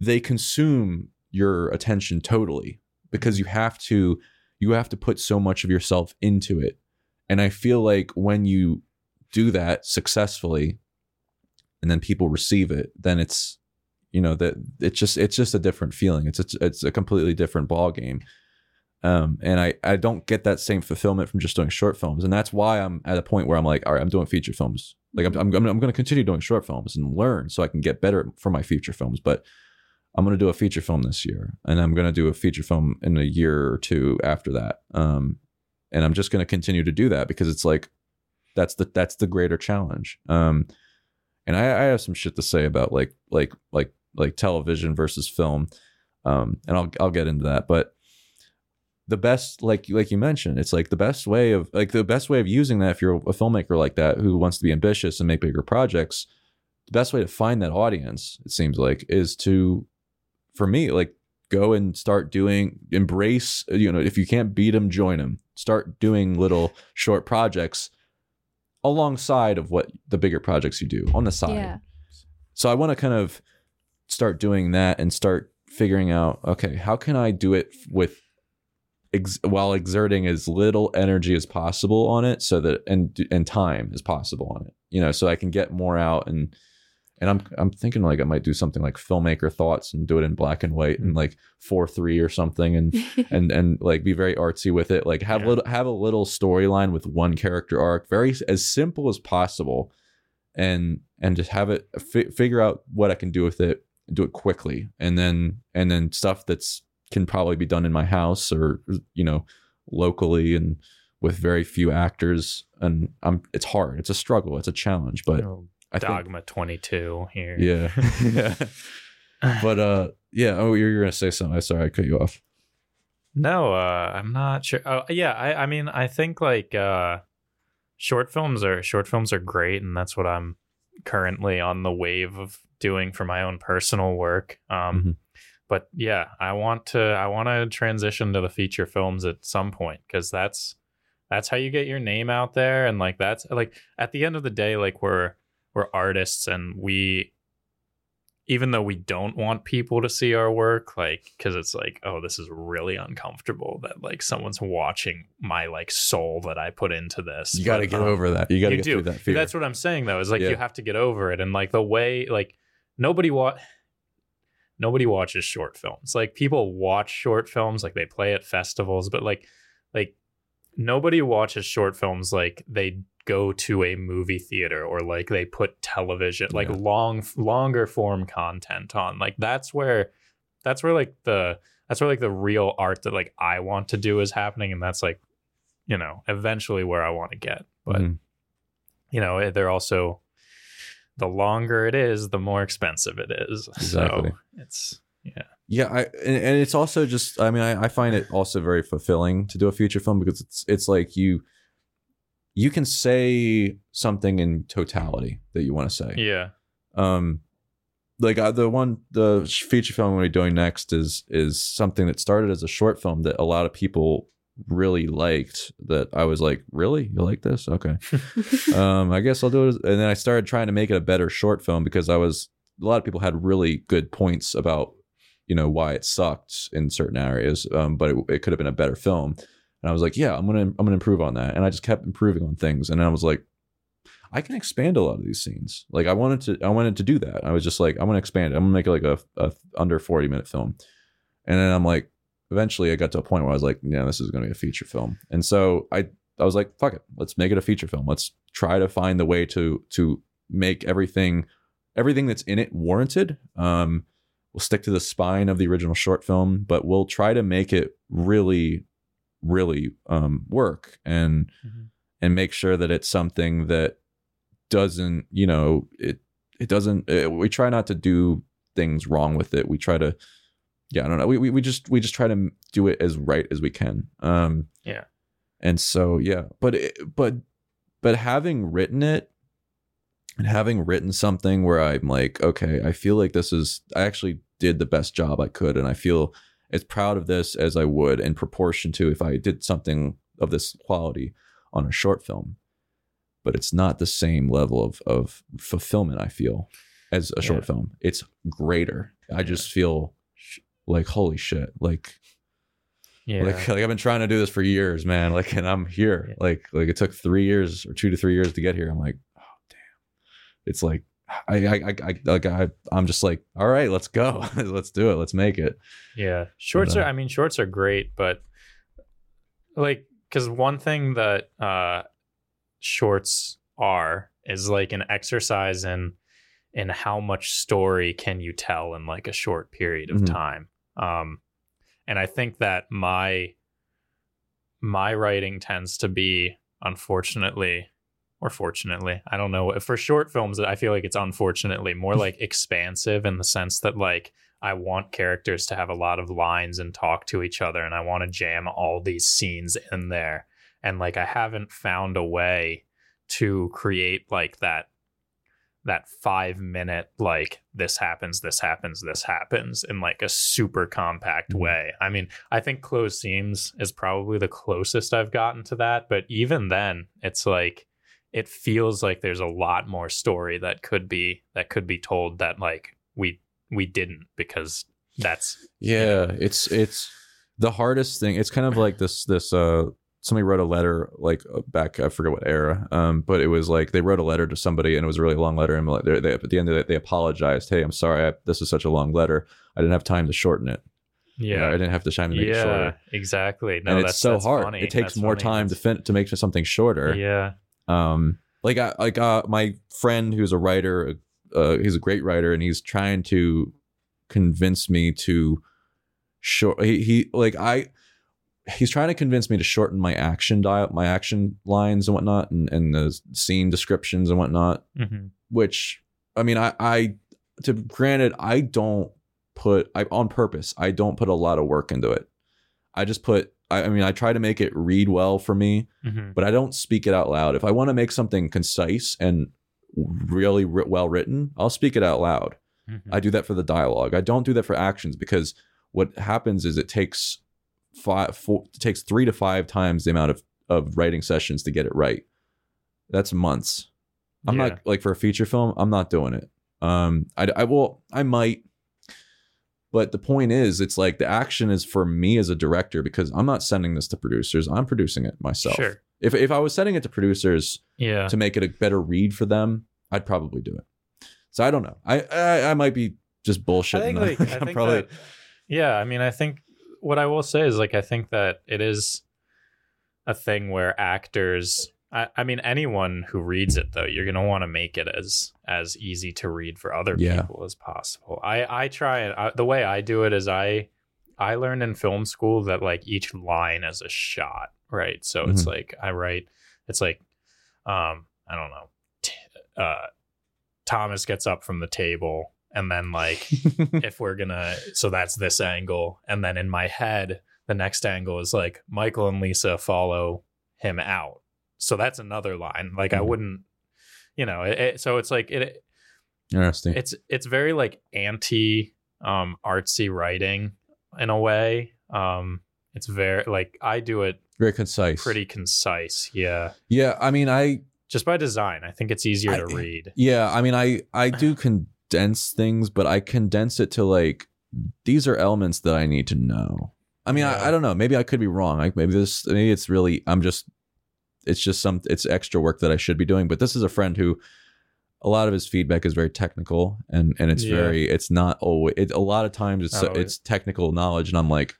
they consume your attention totally because you have to you have to put so much of yourself into it. And I feel like when you do that successfully and then people receive it, then it's you know that it's just it's just a different feeling. It's a, it's a completely different ball game. Um, and I I don't get that same fulfillment from just doing short films, and that's why I'm at a point where I'm like, all right, I'm doing feature films. Like I'm I'm, I'm going to continue doing short films and learn so I can get better for my feature films. But I'm going to do a feature film this year, and I'm going to do a feature film in a year or two after that. Um, and I'm just going to continue to do that because it's like that's the that's the greater challenge. Um, and I, I have some shit to say about like like like like television versus film, um, and I'll I'll get into that. But the best like like you mentioned, it's like the best way of like the best way of using that if you're a filmmaker like that who wants to be ambitious and make bigger projects. The best way to find that audience, it seems like, is to, for me, like go and start doing embrace you know if you can't beat them join them start doing little short projects alongside of what the bigger projects you do on the side Yeah. so i want to kind of start doing that and start figuring out okay how can i do it with ex- while exerting as little energy as possible on it so that and and time as possible on it you know so i can get more out and and I'm I'm thinking like I might do something like filmmaker thoughts and do it in black and white and mm-hmm. like four three or something and *laughs* and and like be very artsy with it. Like have Yeah. little have a little storyline with one character arc, very as simple as possible, and and just have it fi- figure out what I can do with it, do it quickly, and then and then stuff that's can probably be done in my house or you know locally and with very few actors. And I'm it's hard. It's a struggle. It's a challenge but I think Dogma 22 here. yeah *laughs* yeah but uh yeah oh you're, you're gonna say something i'm sorry i cut you off No, uh, I'm not sure. Oh, yeah, I, I mean, I think like uh, short films are short films are great, and that's what I'm currently on the wave of doing for my own personal work. Um, Mhm. But yeah, I want to I want to transition to the feature films at some point because that's that's how you get your name out there and like that's like at the end of the day like we're we're artists and we even though we don't want people to see our work like because it's like oh this is really uncomfortable that like someone's watching my like soul that i put into this You got to get um, over that. You got to get do. through that fear. that's what i'm saying though is like Yeah. you have to get over it and like the way like nobody wa- nobody watches short films like people watch short films like they play at festivals but like like nobody watches short films like they go to a movie theater or like they put television like Yeah. long longer form content on like that's where that's where like the that's where like the real art that like i want to do is happening and that's like you know eventually where i want to get but Mhm. you know eh, they're also the longer it is the more expensive it is *laughs* Exactly. so it's yeah Yeah, I and, and it's also just I mean I, I find it also very fulfilling to do a feature film because it's it's like you you can say something in totality that you want to say. yeah Um like uh, the one the feature film we're doing next is is something that started as a short film that a lot of people really liked that I was like, "Really? You like this? Okay." *laughs* um, I guess I'll do it. And then I started trying to make it a better short film because I was a lot of people had really good points about you know why it sucked in certain areas, um, but it, it could have been a better film. And I was like, yeah, I'm gonna I'm gonna improve on that. And I just kept improving on things. And I was like, I can expand a lot of these scenes. Like I wanted to I wanted to do that. I was just like, I'm gonna expand it. I'm gonna make it like a, a under 40 minute film. And then I'm like, eventually I got to a point where I was like, yeah, this is gonna be a feature film. And so I I was like, fuck it, let's make it a feature film. Let's try to find the way to to make everything everything that's in it warranted. Um, we'll stick to the spine of the original short film, but we'll try to make it really, really um, work and Mhm. and make sure that it's something that doesn't, you know, it it doesn't. uh we try not to do things wrong with it. We try to, yeah, I don't know. We we, we just we just try to do it as right as we can. Um, Yeah. and so yeah, but it, but but having written it and having written something where I'm like, okay, I feel like this is I actually did the best job I could, and I feel as proud of this as I would in proportion to if I did something of this quality on a short film. But it's not the same level of of fulfillment I feel as a short Yeah. film. It's greater. I just feel like holy shit, like yeah like, like I've been trying to do this for years, man. Like, and I'm here. Yeah. Like, like it took three years or two to three years to get here. I'm like, oh damn. It's like I, I, I, I like I, I'm just like, all right, let's go, *laughs* let's do it, let's make it. Yeah, shorts But, are. uh, I mean, shorts are great, but like, because one thing that uh, shorts are is like an exercise in in how much story can you tell in like a short period of Mhm. time. Um, and I think that my my writing tends to be, unfortunately, or fortunately, I don't know. For short films, I feel like it's unfortunately more like *laughs* expansive in the sense that like I want characters to have a lot of lines and talk to each other, and I want to jam all these scenes in there. And like I haven't found a way to create like that that five minute like this happens, this happens, this happens in like a super compact Mhm. way. I mean, I think closed seams is probably the closest I've gotten to that, but even then, it's like it feels like there's a lot more story that could be that could be told that like we we didn't because that's Yeah, it's it's the hardest thing. It's kind of like this this uh somebody wrote a letter like uh, back I forget what era, um, but it was like they wrote a letter to somebody and it was a really long letter and like they, they, at the end of it they apologized. Hey, I'm sorry, I, this is such a long letter. I didn't have time to shorten it. You know, I didn't have the time to make it yeah shorter. exactly no and that's it's so that's hard. funny. It takes That's more funny. time to fin- to make something shorter. yeah um like i like uh my friend who's a writer uh he's a great writer and he's trying to convince me to short he, he like i he's trying to convince me to shorten my action dial my action lines and whatnot and, and the scene descriptions and whatnot hmm which i mean i i to granted i don't put i on purpose i don't put a lot of work into it. I just put I, I mean i try to make it read well for me hmm but I don't speak it out loud. If I want to make something concise and really ri- well written, I'll speak it out loud. Mm-hmm. I do that for the dialogue. I don't do that for actions because what happens is it takes five, four, it takes three to five times the amount of of writing sessions to get it right. That's months. I'm Yeah. not like for a feature film. I'm not doing it. Um, I, I will. I might. But the point is, it's like the action is for me as a director because I'm not sending this to producers. I'm producing it myself. Sure. If if I was sending it to producers Yeah. to make it a better read for them, I'd probably do it. So I don't know. I I, I might be just bullshitting. I think them. like *laughs* I I'm think probably that, yeah, I mean I think what I will say is like I think that it is a thing where actors I, I mean anyone who reads it though, you're gonna want to make it as as easy to read for other Yeah. people as possible. I I try and I, the way I do it is I I learned in film school that like each line is a shot, right? So it's Mhm. like I write it's like um I don't know t- uh Thomas gets up from the table and then like *laughs* if we're gonna so that's this angle and then in my head the next angle is like michael and lisa follow him out so that's another line like i Mhm. wouldn't you know it, it- so it's like it Interesting. it's it's very like anti um artsy writing in a way um it's very like i do it Very concise. pretty concise yeah Yeah, I mean, I just by design i think it's easier to read yeah, I mean, I I do *laughs* condense things, but I condense it to like these are elements that I need to know. I mean, Yeah. I, I don't know. Maybe I could be wrong. Like maybe this, maybe it's really. I'm just. It's just some. It's extra work that I should be doing. But this is a friend who, a lot of his feedback is very technical, and and it's Yeah. very. It's not always. It, a lot of times it's it's technical knowledge, and I'm like,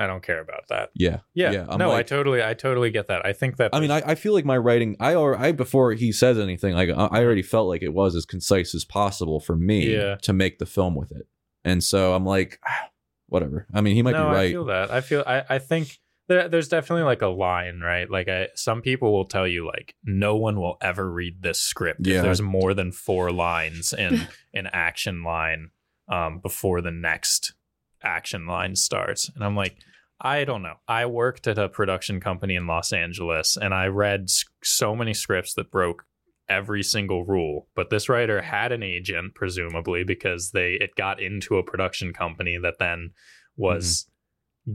i don't care about that yeah, yeah, Yeah, I'm no i totally i totally get that i think that I mean, I, I feel like my writing, I or I before he says anything, like I already felt like it was as concise as possible for me Yeah. to make the film with it, and so I'm like, *sighs* whatever. I mean, he might no, be right. I feel that. I feel. I. I think there, there's definitely like a line, right? Like, I. Some people will tell you like, no one will ever read this script Yeah. if there's more than four lines in *laughs* an action line um, before the next action line starts, and I'm like. I don't know. I worked at a production company in Los Angeles and I read so many scripts that broke every single rule. But this writer had an agent, presumably, because they it got into a production company that then was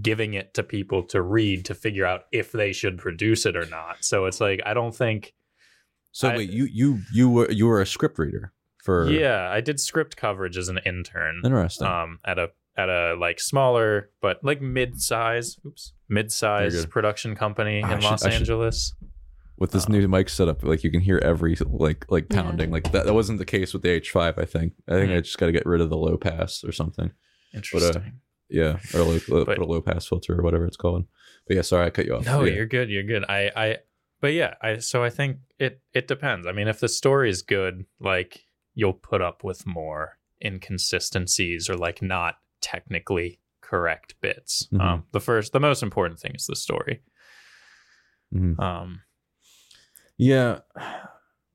giving it to people to read to figure out if they should produce it or not. So it's like I don't think so I- wait, you you you were you were a script reader for yeah, I did script coverage as an intern interesting. um at a at a like smaller but like mid-size oops mid-size production company Ah, in should- Los I should- Angeles. With this um, new mic setup, like you can hear every like like Yeah. pounding. Like that that wasn't the case with the H5. I think. I think I Mhm. just got to get rid of the low pass or something. Interesting. Yeah, or But- put a low pass filter or whatever it's called. But yeah, sorry, I cut you off. No, yeah. you're good. You're good. I, I, but yeah, I. So I think it it depends. I mean, if the story is good, like you'll put up with more inconsistencies or like not technically correct bits. Mhm. Um, the first, the most important thing is the story. Mhm. Um, Yeah.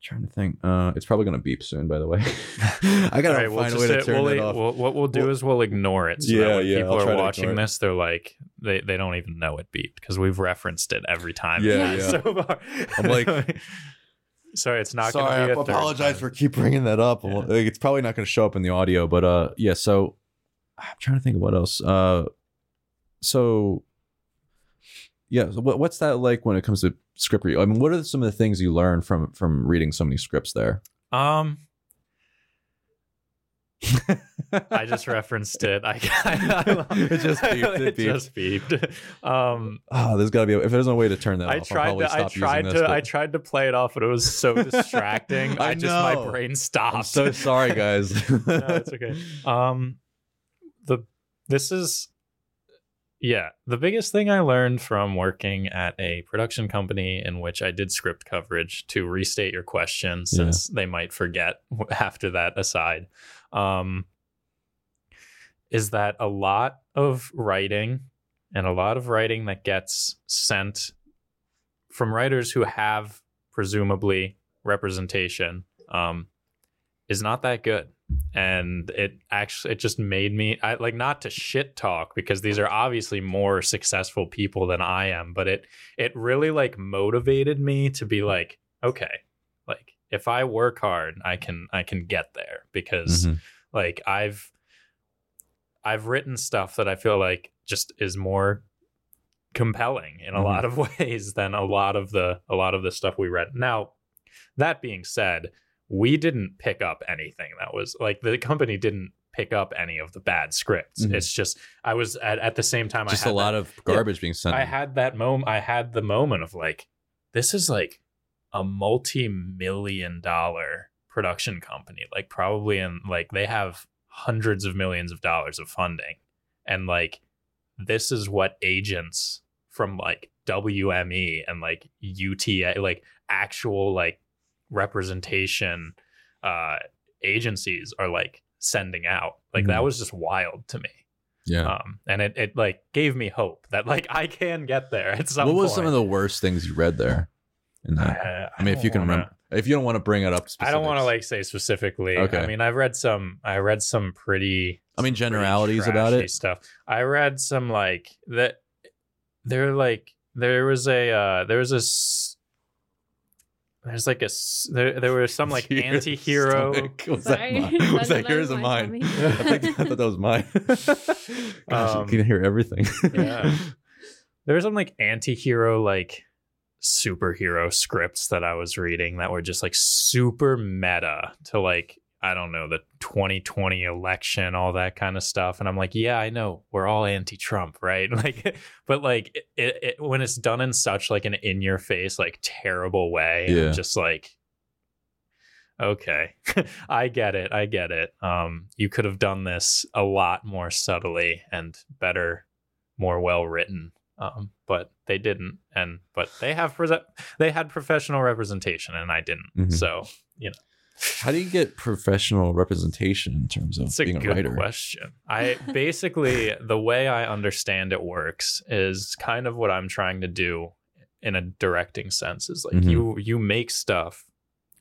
Trying to think. Uh, it's probably gonna beep soon. By the way, *laughs* I gotta all right, we'll find a way to say- turn we'll, that off. we'll- what we'll do Well- is we'll ignore it. So Yeah, that when yeah, people I'll are watching this, they're like, they, they don't even know it beeped because we've referenced it every time. Yeah, *laughs* yeah. So far. I'm like- *laughs* sorry, it's not. Sorry, gonna I be a third apologize time. for keep bringing that up. Yeah. Like, It's probably not going to show up in the audio, but uh, yeah. So I'm trying to think of what else. Uh, so yeah, so what, what's that like when it comes to script reading? I mean, what are some of the things you learn from from reading so many scripts there? Um, I just referenced it. I, *laughs* It just beeped, it It beeped. just beeped. Um, Oh, there's got to be. A, if there's no way to turn that I off, I'll tried probably to. I tried to. this, I tried to play it off, but it was so *laughs* distracting. I I, just my brain stopped. I'm so sorry, guys. *laughs* no, it's okay. Um, the this is yeah the biggest thing I learned from working at a production company in which I did script coverage. To restate your question, Yeah. since they might forget *laughs* after that aside, um, is that a lot of writing and a lot of writing that gets sent from writers who have presumably representation um, is not that good and it actually it just made me I like not to shit talk because these are obviously more successful people than I am but it it really like motivated me to be like okay like if I work hard I can I can get there because Mhm. like I've I've written stuff that I feel like just is more compelling in a Mhm. lot of *laughs* ways than a lot of the a lot of the stuff we read. Now, that being said, we didn't pick up anything that was like the company didn't pick up any of the bad scripts. Mhm. It's just I was at, at the same time Just I a lot that- of garbage being sent. I had that moment. I had the moment of like, this is like a multi-million dollar production company. Like probably in like they have hundreds of millions of dollars of funding, and like this is what agents from like WME and like UTA, like actual like representation uh agencies are like sending out. Like that Mhm. was just wild to me yeah. um and it, it like gave me hope that like *laughs* i can get there at some what was point. some of the worst things you read there? In that? Uh, I mean, if you can wanna- remember, if you don't want to bring it up, i don't want to like say specifically Okay. i mean i've read some i read some pretty I mean, generalities about it? stuff i read some like that they're like there was a uh there was a there's like a there, there was some like *laughs* Your anti-hero stomach. *laughs* Was Sorry. that mine? *laughs* Was that That yours or mine? I, think, I thought that was mine. Gosh, Um, you can hear everything. yeah. there were some like anti-hero like superhero scripts that I was reading that were just like super meta to like I don't know the 2020 election all that kind of stuff. And I'm like yeah I know. We're all anti-Trump right? *laughs* Like but like it, it, when it's done in such like an in your face like terrible way Yeah. I'm just like okay. *laughs* I get it. I get it. Um you could have done this a lot more subtly and better more well written um, but they didn't. And but they have pre- they had professional representation and i didn't. Mhm. so How do you get professional representation in terms of it's a being a good writer? question i basically the way i understand it works is kind of what i'm trying to do in a directing sense is like Mhm. you you make stuff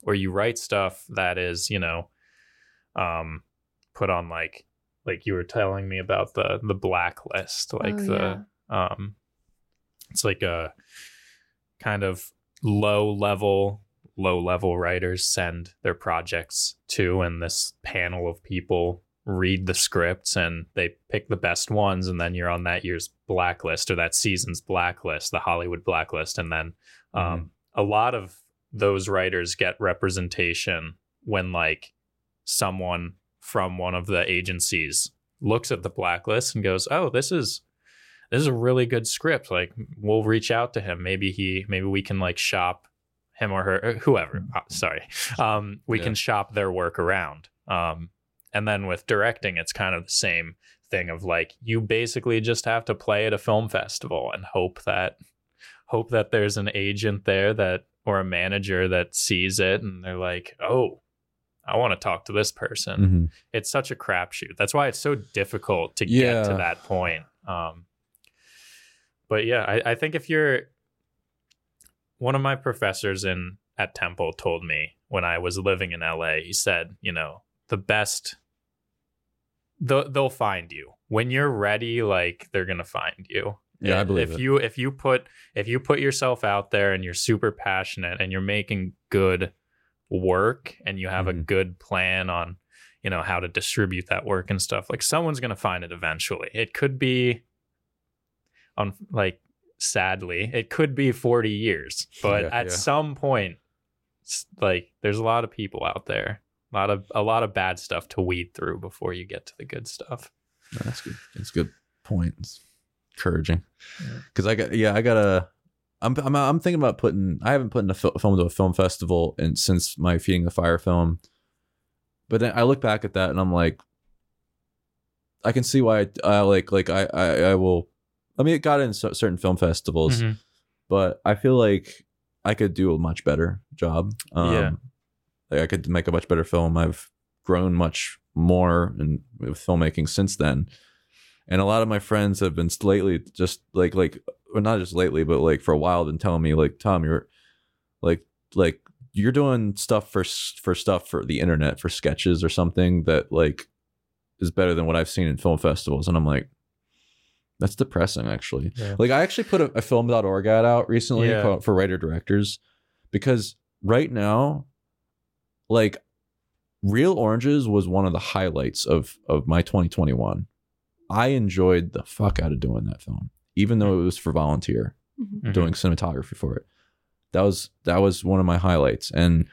or you write stuff that is you know um put on like like you were telling me about the the blacklist like Oh, the yeah. um it's like a kind of low level low level writers send their projects to and this panel of people read the scripts and they pick the best ones and then you're on that year's blacklist or that season's blacklist the hollywood blacklist and then um, a lot of those writers get representation when like someone from one of the agencies looks at the blacklist and goes oh this is this is a really good script. Like we'll reach out to him. Maybe he maybe we can like shop him or her or whoever uh, sorry um we Yeah. can shop their work around um and then with directing it's kind of the same thing of like you basically just have to play at a film festival and hope that hope that there's an agent there that or a manager that sees it and they're like oh i want to talk to this person Mhm. it's such a crapshoot. That's why it's so difficult to Yeah. get to that point. Um, but yeah, I, I think if you're one of my professors in at Temple told me when I was living in LA, he said, you know, the best they'll, they'll find you when you're ready. Like they're gonna find you. Yeah, I believe if it. you if you put if you put yourself out there and you're super passionate and you're making good work and you have a Mhm. good plan on you know how to distribute that work and stuff like someone's going to find it eventually it could be on like sadly it could be 40 years but Yeah, at yeah. some point like there's a lot of people out there a lot of a lot of bad stuff to weed through before you get to the good stuff No, That's good. That's a good point. It's encouraging. Yeah. Because I got yeah, I gotta. I'm, I'm I'm thinking about putting. I haven't put in a fil- film to a film festival and since my Feeding the Fire film. But then I look back at that and I'm like, I can see why I, I like like I, I I will. I mean, it got in cer- certain film festivals, Mhm. but I feel like I could do a much better job. Um, Yeah. like I could make a much better film. I've grown much more in with filmmaking since then, and a lot of my friends have been lately just like like well, not just lately, but like for a while, been telling me like Tom, you're like like you're doing stuff for for stuff for the internet for sketches or something that like is better than what I've seen in film festivals, and I'm like. That's depressing, actually. Yeah. Like, I actually put a, a film.org ad out recently Yeah. for, for writer directors because right now, like, Real Oranges was one of the highlights of of my 2021. I enjoyed the fuck out of doing that film, even though it was for volunteer Mhm. Mhm. doing cinematography for it. That was that was one of my highlights, and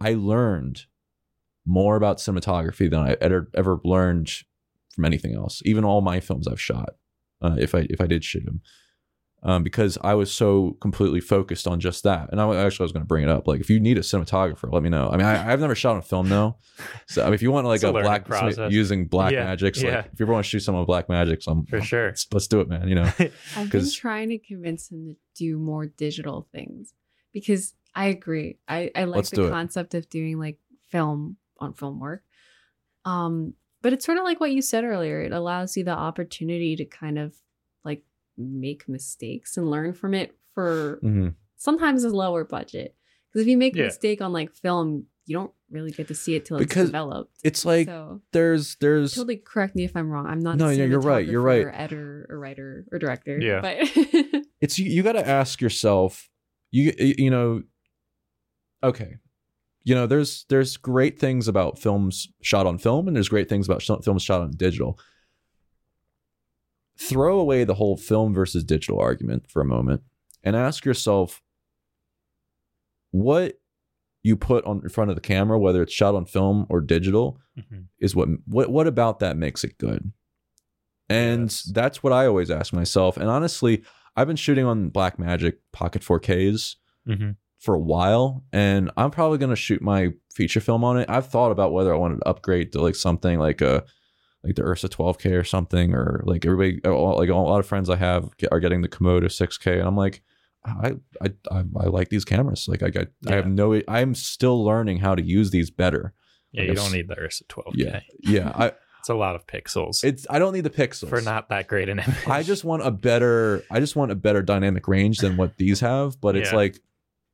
I learned more about cinematography than I ever ever learned from anything else. Even all my films I've shot, uh, if I if I did shoot him. um, because I was so completely focused on just that. And I actually I was going to bring it up. Like, if you need a cinematographer, let me know. I mean, I, I've never shot a film though, so I mean, if you want like a a black process. using black Yeah, magics, yeah. like if you ever want to shoot someone with Blackmagics, I'm For sure. Let's, let's do it, man. You know. *laughs* I've been trying to convince him to do more digital things because I agree. I, I like Let's do the it. concept of doing like film on film work. Um, but it's sort of like what you said earlier. It allows you the opportunity to kind of like make mistakes and learn from it for Mhm. sometimes a lower budget. Because if you make a mistake on like film, you don't really get to see it till it's developed. It's like so there's there's totally correct me if I'm wrong. I'm not No, a yeah, you're right, you're right. Or editor or writer or director. Yeah. But *laughs* it's you, you got to ask yourself you you know okay you know there's there's great things about films shot on film and there's great things about sh- films shot on digital throw away the whole film versus digital argument for a moment and ask yourself what you put on in front of the camera whether it's shot on film or digital Mhm. is what what what about that makes it good and Yes. that's what i always ask myself and honestly i've been shooting on Blackmagic pocket 4ks Mhm. For a while and i'm probably going to shoot my feature film on it i've thought about whether i wanted to upgrade to like something like a like the ursa 12k or something or like everybody like a lot of friends i have get- are getting the komodo 6k and i'm like I, I I I like these cameras. Like I got, I have no. I'm still learning how to use these better. Yeah, I you don't need the Ursa 12K. Yeah, yeah. I *laughs* It's a lot of pixels it's I don't need the pixels for not that great an image. I just want a better I just want a better dynamic range than what these have, but it's Yeah. like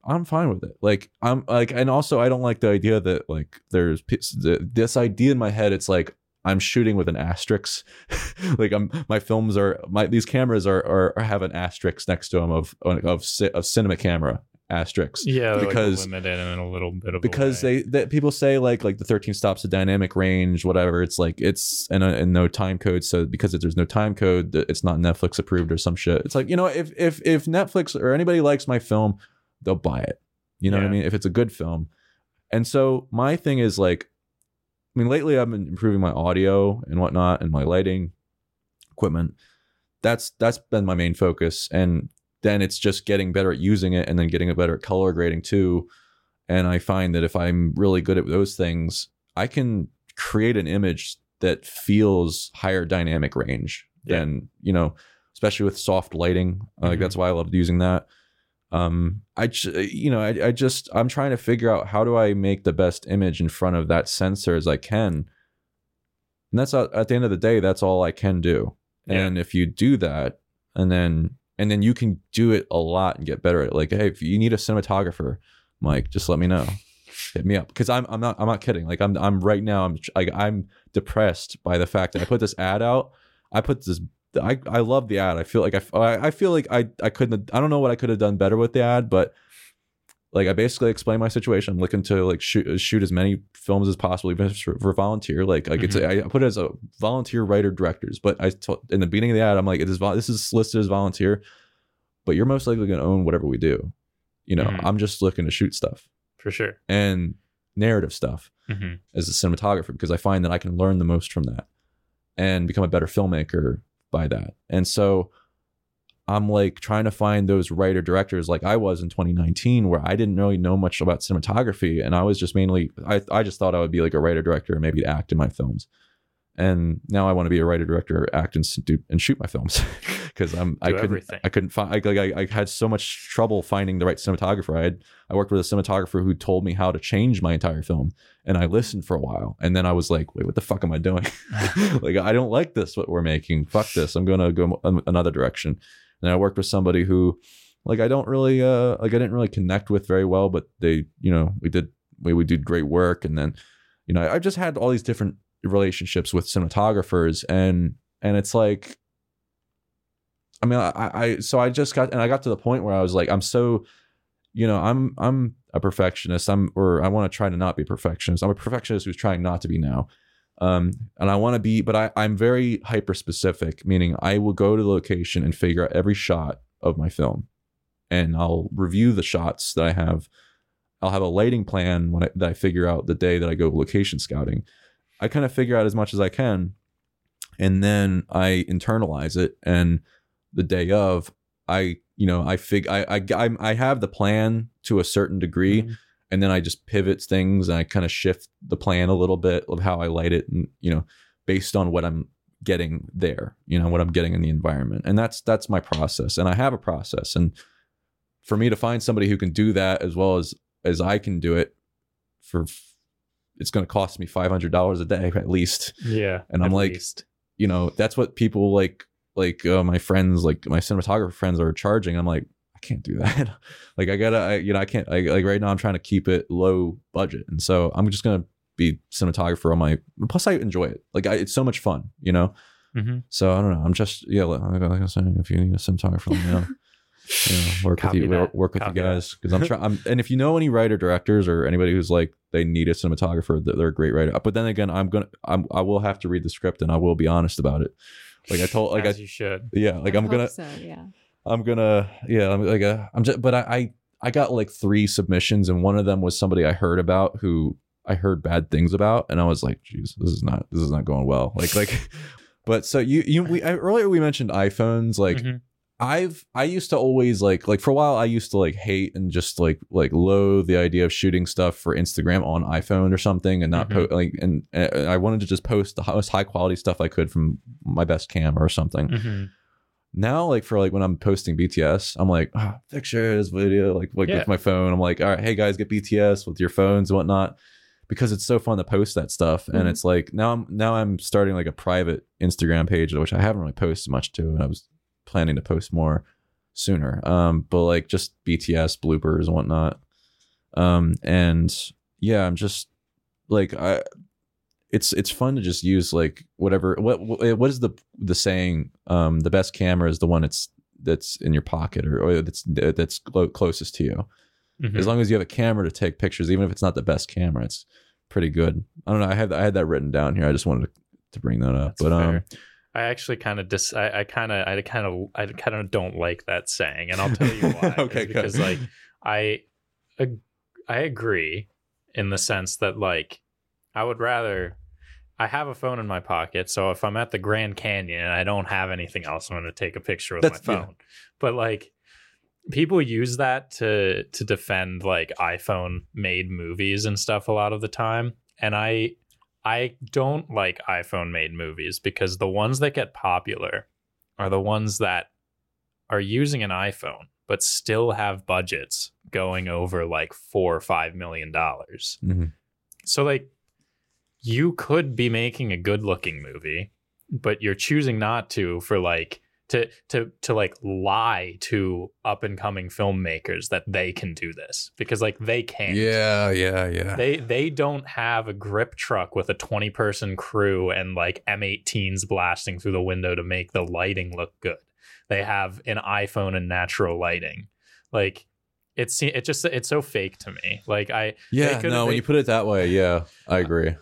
I'm fine with it. Like I'm like and also I don't like the idea that like there's this idea in my head it's like I'm shooting with an asterisk. *laughs* like I'm my films are my these cameras are are, are have an asterisk next to them of of of cinema camera asterisks. yeah, because- like limited in a little bit of because they that people say like like the 13 stops of dynamic range whatever it's like it's and, and no time code so because there's no time code that it's not netflix approved or some shit it's like you know if if if netflix or anybody likes my film they'll buy it. You know what i mean? If it's a good film. And so my thing is like i mean lately i've been improving my audio and whatnot and my lighting equipment. That's that's been my main focus. And then it's just getting better at using it and then getting it better at color grading too. And i find that if i'm really good at those things i can create an image that feels higher dynamic range Yeah. than you know especially with soft lighting. Like Mhm. that's why i loved using that um i j- you know I, I just i'm trying to figure out how do i make the best image in front of that sensor as i can. And that's at at the end of the day that's all i can do. Yeah. and if you do that and then and then you can do it a lot and get better at it. Like hey if you need a cinematographer mike just let me know. Hit me up. Because i'm i'm not i'm not kidding. Like i'm i'm right now i'm like i'm depressed by the fact that i put this ad out. I put this I, I love the ad. I feel like I, I I feel like I, I couldn't I don't know what I could have done better with the ad, but like I basically explained my situation. I'm looking to like shoot shoot as many films as possible, even for, for volunteer. Like like it's I put it as a volunteer writer directors, but I told in the beginning of the ad I'm like it is this is listed as volunteer, but you're most likely going to own whatever we do. You know, Mhm. I'm just looking to shoot stuff for sure. and narrative stuff hmm as a cinematographer because I find that I can learn the most from that and become a better filmmaker by that. And so I'm like trying to find those writer directors like I was in 2019 where I didn't really know much about cinematography and I was just mainly I I just thought I would be like a writer director and maybe act in my films. And now I want to be a writer director, act and do and shoot my films *laughs* because I'm I couldn't everything. I couldn't find I, like I, I had so much trouble finding the right cinematographer. I had I worked with a cinematographer who told me how to change my entire film and I listened for a while and then I was like, wait, what the fuck am I doing? *laughs* *laughs* like I don't like this what we're making. Fuck this. I'm gonna go another direction. And I worked with somebody who, like, I don't really uh like I didn't really connect with very well, but they, you know, we did we we did great work, and then, you know, I just had all these different relationships with cinematographers, and and it's like. I mean, I, I so I just got and I got to the point where I was like, I'm so, you know, I'm I'm a perfectionist. I'm or I want to try to not be perfectionist. I'm a perfectionist who's trying not to be now, Um, and I want to be, but I, I'm very hyper specific, meaning I will go to the location and figure out every shot of my film, and I'll review the shots that I have. I'll have a lighting plan when I, that I figure out the day that I go location scouting. I kind of figure out as much as I can, and then I internalize it. And the day of, I you know I fig I I I have the plan to a certain degree, Mhm. and then I just pivot things and I kind of shift the plan a little bit of how I light it, and you know, based on what I'm getting there, you know, what I'm getting in the environment, and that's that's my process, and I have a process, and for me to find somebody who can do that as well as as I can do it, for it's going to cost me five hundred dollars a day *laughs* at least. Yeah. And I'm like- least. you know that's what people like like uh, my friends like my cinematographer friends are charging. I'm like i can't do *laughs* that. Like i gotta I, you know i can't I, like right now i'm trying to keep it low budget. And so i'm just gonna be cinematographer on my plus i enjoy it. Like I, it's so much fun you know? Mhm. so i don't know. I'm just yeah like, like i said if you need a cinematographer let me know *laughs* you know, work Copy with you that. work with Copy you guys because i'm trying *laughs* i'm and if you know any writer directors or anybody who's like they need a cinematographer that they're a great writer but then again i'm gonna i'm i will have to read the script and i will be honest about it like i told like As i you should. yeah like I i'm gonna So yeah. i'm gonna yeah i'm like uh, i'm just but I, I i got like three submissions and one of them was somebody i heard about who i heard bad things about and i was like geez this is not this is not going well like like *laughs* but so you you we I, earlier we mentioned iphones like Mhm. I've I used to always like like for a while I used to like hate and just like like loathe the idea of shooting stuff for Instagram on iPhone or something and not Mhm. po- like and uh, I wanted to just post the most high quality stuff I could from my best camera or something. Mhm. Now like for like when I'm posting BTS, I'm like ah, pictures, video, like like Yeah. with my phone. I'm like, all right, hey guys, get BTS with your phones and whatnot. Because it's so fun to post that stuff, and Mhm. it's like now I'm now I'm starting like a private Instagram page, which I haven't really posted much to, and I was planning to post more sooner. Um, but like just BTS bloopers and whatnot. Um, and yeah, I'm just like I. It's it's fun to just use like whatever. What what what is the the saying? Um, the best camera is the one that's that's in your pocket or, or that's that's clo- closest to you. Mhm. As long as you have a camera to take pictures, even if it's not the best camera, it's pretty good. I don't know. I had I had that written down here. I just wanted to, to bring that up. That's but um, fair. I actually kind of dis. I, kind of. I kind of. I kind of don't like that saying, and I'll tell you *laughs* why. Okay, because like I, ag- I agree in the sense that like I would rather. I have a phone in my pocket, so if I'm at the Grand Canyon and I don't have anything else, I'm going to take a picture with That's- my yeah. phone. But like, people use that to to defend like iPhone made movies and stuff a lot of the time, and I I don't like iPhone made movies because the ones that get popular are the ones that are using an iPhone but still have budgets going over like four or five million dollars. mhm. So like you could be making a good looking movie, but you're choosing not to for like to to to like lie to up and coming filmmakers that they can do this because like they can't yeah, yeah, yeah. they they don't have a grip truck with a 20 person crew and like M18s blasting through the window to make the lighting look good. They have an iPhone and natural lighting. Like it's it just it's so fake to me. Like I yeah, no, when you put it that way, yeah, I agree.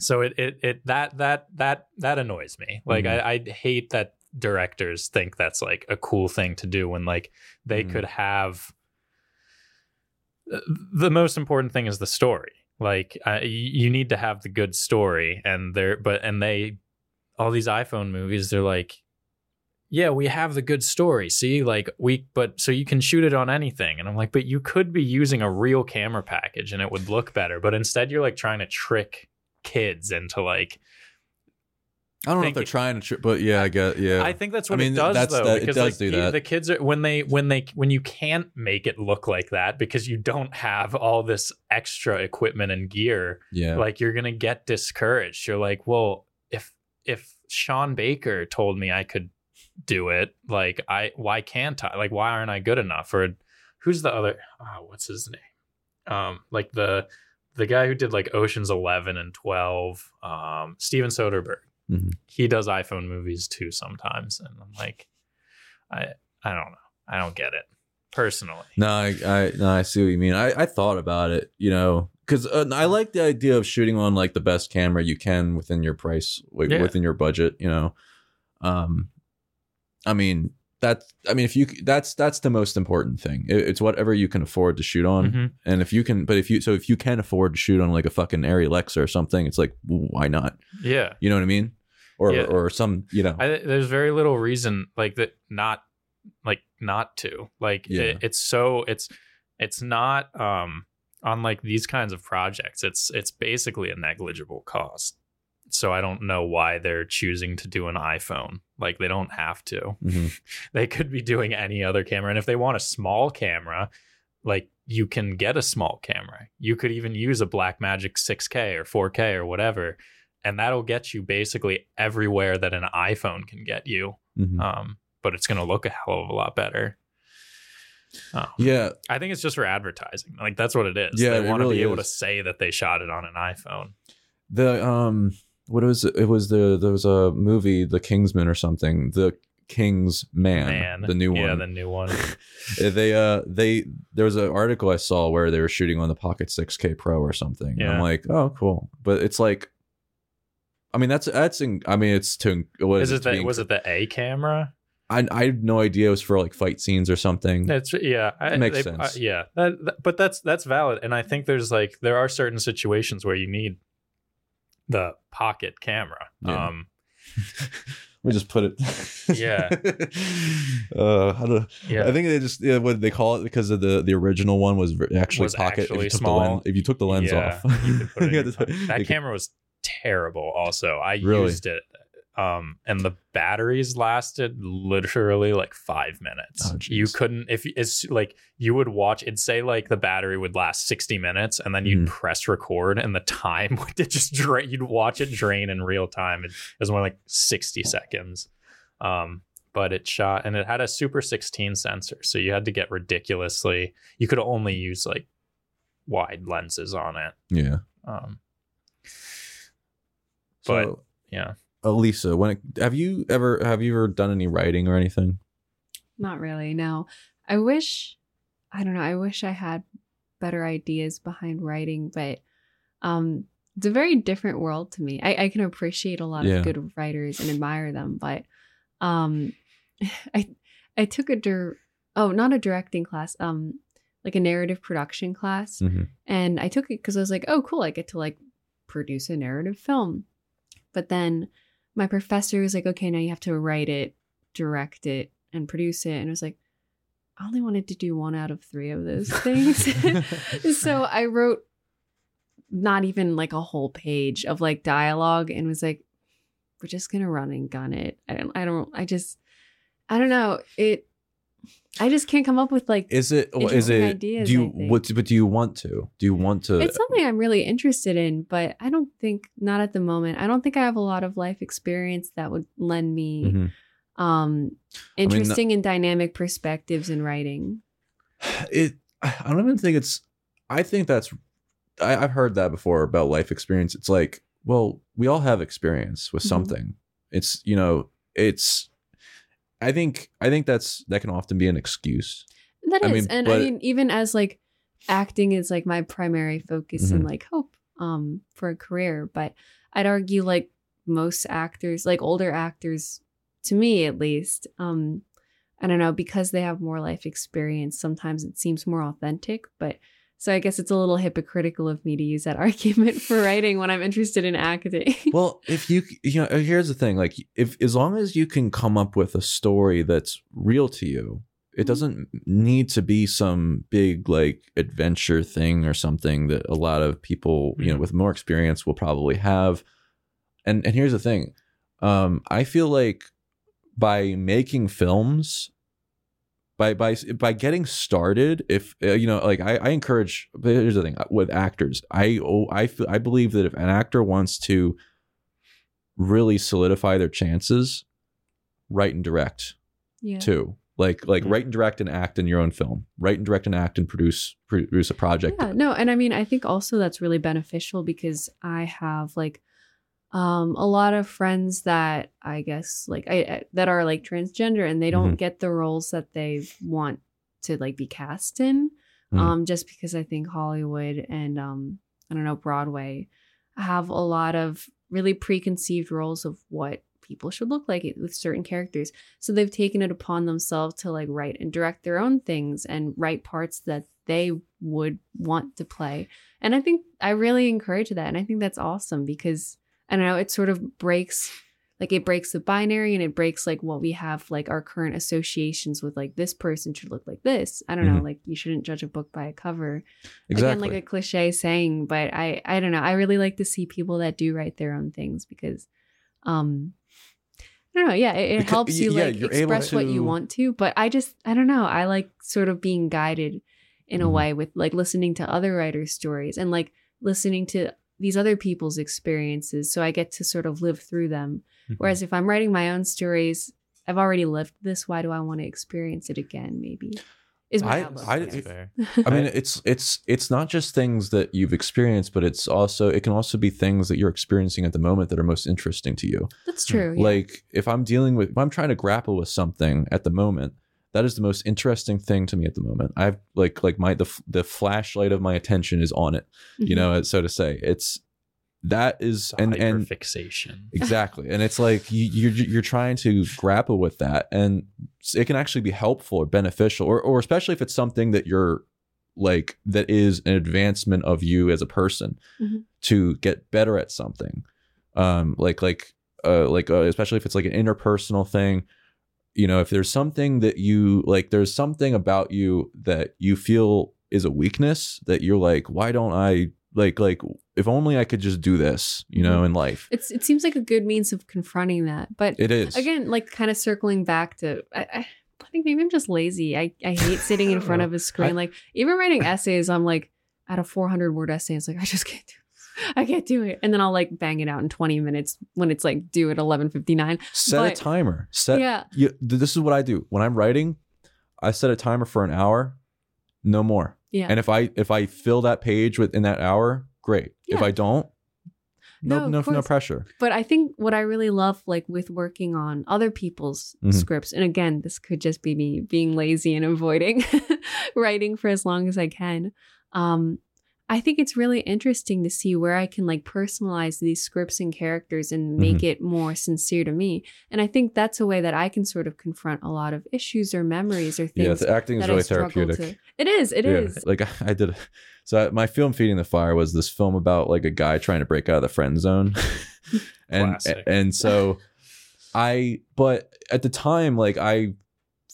so it it it that that that that annoys me. Like Mhm. I I hate that directors think that's like a cool thing to do when like they Mhm. could have the most important thing is the story. Like uh, you need to have the good story and they're but and they all these iPhone movies they're like yeah, we have the good story. See, like we, but so you can shoot it on anything. And I'm like, but you could be using a real camera package and it would look better. But instead, you're like trying to trick kids into like, I don't know if they're trying to, but yeah, I get, yeah. I think that's what I mean, it does that's- though. that- it does like, do the- that. The kids are when they when they when you can't make it look like that because you don't have all this extra equipment and gear yeah, like you're gonna get discouraged you're like well if if sean baker told me i could do it like i why can't i like why aren't i good enough or who's the other oh, what's his name um like the the guy who did like oceans 11 and 12 um steven soderbergh Mhm. he does iphone movies too sometimes and i'm like i i don't know i don't get it personally No, I, I no, I see what you mean. I, I thought about it, you know, because uh, I like the idea of shooting on like the best camera you can within your price, like, Yeah. within your budget. You know, um, I mean that. I mean, if you that's that's the most important thing. It- it's whatever you can afford to shoot on, Mhm. and if you can, but if you so if you can afford to shoot on like a fucking Arri Alexa or something, it's like why not? Yeah. You know what I mean? Or Yeah. or some you know. I, there's very little reason like that not like not to like Yeah. it, it's so it's it's not um on like these kinds of projects it's it's basically a negligible cost so i don't know why they're choosing to do an iphone. Like they don't have to. Mhm. *laughs* they could be doing any other camera and if they want a small camera like you can get a small camera. You could even use a blackmagic 6k or 4k or whatever and that'll get you basically everywhere that an iphone can get you. Mhm. um, but it's going to look a hell of a lot better. Oh. yeah, i think it's just for advertising. Like that's what it is. Yeah, they want to really be able to say that they shot it on an iphone. The um, what was it? It was the there was a movie, The Kingsman or something. The King's Man, man the new one yeah the new one *laughs* they uh they there was an article I saw where they were shooting on the Pocket 6K Pro or something. And I'm like, oh, cool. But it's like, I mean, that's that's. In, I mean, it's to what is it the, be was it the a camera I I had no idea it was for like fight scenes or something. That's yeah, I, Makes they- sense. yeah, that, that- but that's that's valid, and I think there's like there are certain situations where you need the pocket camera. Yeah. Um, *laughs* We just put it. Yeah. *laughs* uh, how do yeah, I think they just yeah, what they call it because of the the original one was actually Was pocket. actually if you took small. the lens, if you took the lens Yeah, off, you could put it in *laughs* You your had to- phone. that camera was terrible. Also, I Really? used it, um, and the batteries lasted literally like five minutes. Oh, you couldn't if it's like you would watch. It'd say like the battery would last sixty minutes, and then you'd Mhm. press record, and the time *laughs* would just drain. You'd watch it drain in real time. It was more like sixty seconds. Um, but it shot and it had a super 16 sensor so you had to get ridiculously you could only use like wide lenses on it yeah. um So, But- yeah Elisa, when it, have you ever have you ever done any writing or anything? Not really. No. I wish I don't know, I wish I had better ideas behind writing, but um it's a very different world to me. I, I can appreciate a lot Yeah. of good writers and admire them, but um *laughs* I I took a dir- oh, not a directing class, um like a narrative production class. Mhm. And I took it because I was like, oh, cool, I get to like produce a narrative film. But then my professor was like, okay, now you have to write it, direct it, and produce it. And I was like, I only wanted to do one out of three of those *laughs* things. *laughs* so I wrote not even like a whole page of like dialogue and was like, we're just gonna run and gun it. I don't I don't I just I don't know. It I just can't come up with like Is it? Is it? ideas, do you? What? But do you want to? Do you want to? it's something I'm really interested in, but I don't think not at the moment. I don't think I have a lot of life experience that would lend me Mhm. um mean, interesting and dynamic perspectives in writing. It. I don't even think it's. I think that's. I, I've heard that before about life experience. It's like, well, we all have experience with Mhm. something. It's you know, it's. I think I think that's that can often be an excuse. That I is, mean, and I mean, even as like acting is like my primary focus Mhm. and like hope um for a career, but I'd argue like most actors, like older actors, to me at least, um, I don't know, because they have more life experience, sometimes it seems more authentic. But so I guess it's a little hypocritical of me to use that *laughs* argument for writing when I'm interested in acting. *laughs* well if you you know here's the thing like if as long as you can come up with a story that's real to you it doesn't need to be some big like adventure thing or something that a lot of people you know Mhm. with more experience will probably have and and here's the thing um i feel like by making films by by by getting started if uh, you know like I, I encourage here's the thing uh, with actors i oh, i feel, i believe that if an actor wants to really solidify their chances write and direct yeah. too like like Mhm. write and direct and act in your own film write and direct and act and produce produce a project Yeah, no, and I mean, I think also that's really beneficial because I have like um a lot of friends that I guess like I, I that are like transgender and they don't get the roles that they want to like be cast in Mhm. um just because I think Hollywood and um I don't know, Broadway have a lot of really preconceived roles of what people should look like with certain characters. So they've taken it upon themselves to like write and direct their own things and write parts that they would want to play. And I think I really encourage that. And I think that's awesome because I don't know, it sort of breaks like it breaks the binary and it breaks like what we have like our current associations with like this person should look like this i don't know Mhm. like you shouldn't judge a book by a cover Exactly. again like a cliche saying but i i don't know i really like to see people that do write their own things because um i don't know yeah it, it Because- helps you yeah, like express what you want to but i just i don't know i like sort of being guided in a Mhm. way with like listening to other writers stories and like listening to these other people's experiences so i get to sort of live through them Mm-hmm. whereas if i'm writing my own stories i've already lived this why do i want to experience it again maybe is my I- outlook, I- guess. I mean, it's it's it's not just things that you've experienced, but it's also it can also be things that you're experiencing at the moment that are most interesting to you. that's true yeah. Like if I'm dealing with if I'm trying to grapple with something at the moment, that is the most interesting thing to me at the moment. I've like like my the the flashlight of my attention is on it, you Mhm. know, so to say. It's that is and and fixation. exactly and it's like you, you're you're trying to grapple with that and it can actually be helpful or beneficial or, or especially if it's something that you're like that is an advancement of you as a person Mhm. to get better at something um like like uh like uh, especially if it's like an interpersonal thing you know if there's something that you like there's something about you that you feel is a weakness that you're like why don't i like like if only i could just do this you know mm-hmm. in life. It's it seems like a good means of confronting that but it is. again like kind of circling back to I, I, I think maybe i'm just lazy. I, I hate sitting in front *laughs* of a screen like even writing essays i'm like at a 400 word essay it's like i just can't do *laughs* I can't do it. And then I'll like bang it out in 20 minutes when it's like due at 11:59. set but- a timer set yeah. you, this is what i do when i'm writing i set a timer for an hour no more Yeah. and if i if i fill that page within that hour great if i don't No, no no, no, pressure but I think what I really love, like with working on other people's Mhm. scripts, and again, this could just be me being lazy and avoiding *laughs* writing for as long as I can. Um, I think it's really interesting to see where I can like personalize these scripts and characters and make Mm-hmm. it more sincere to me. And I think that's a way that I can sort of confront a lot of issues or memories or things. yeah things the acting is that I really struggle therapeutic to. It is. It yeah, is. like *laughs* i did so I, my film feeding the fire was this film about like a guy trying to break out of the friend zone *laughs* and Classic. and so i but at the time like i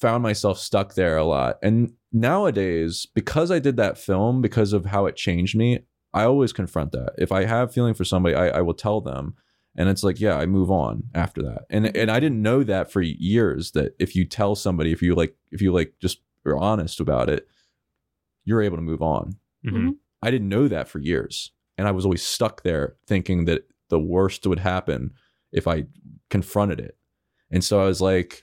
found myself stuck there a lot and nowadays because i did that film because of how it changed me i always confront that if i have feeling for somebody i, I will tell them and it's like yeah i move on after that and and i didn't know that for years that if you tell somebody if you like if you like just are honest about it you're able to move on Mhm. I didn't know that for years. And I was always stuck there thinking that the worst would happen if I confronted it. And so I was like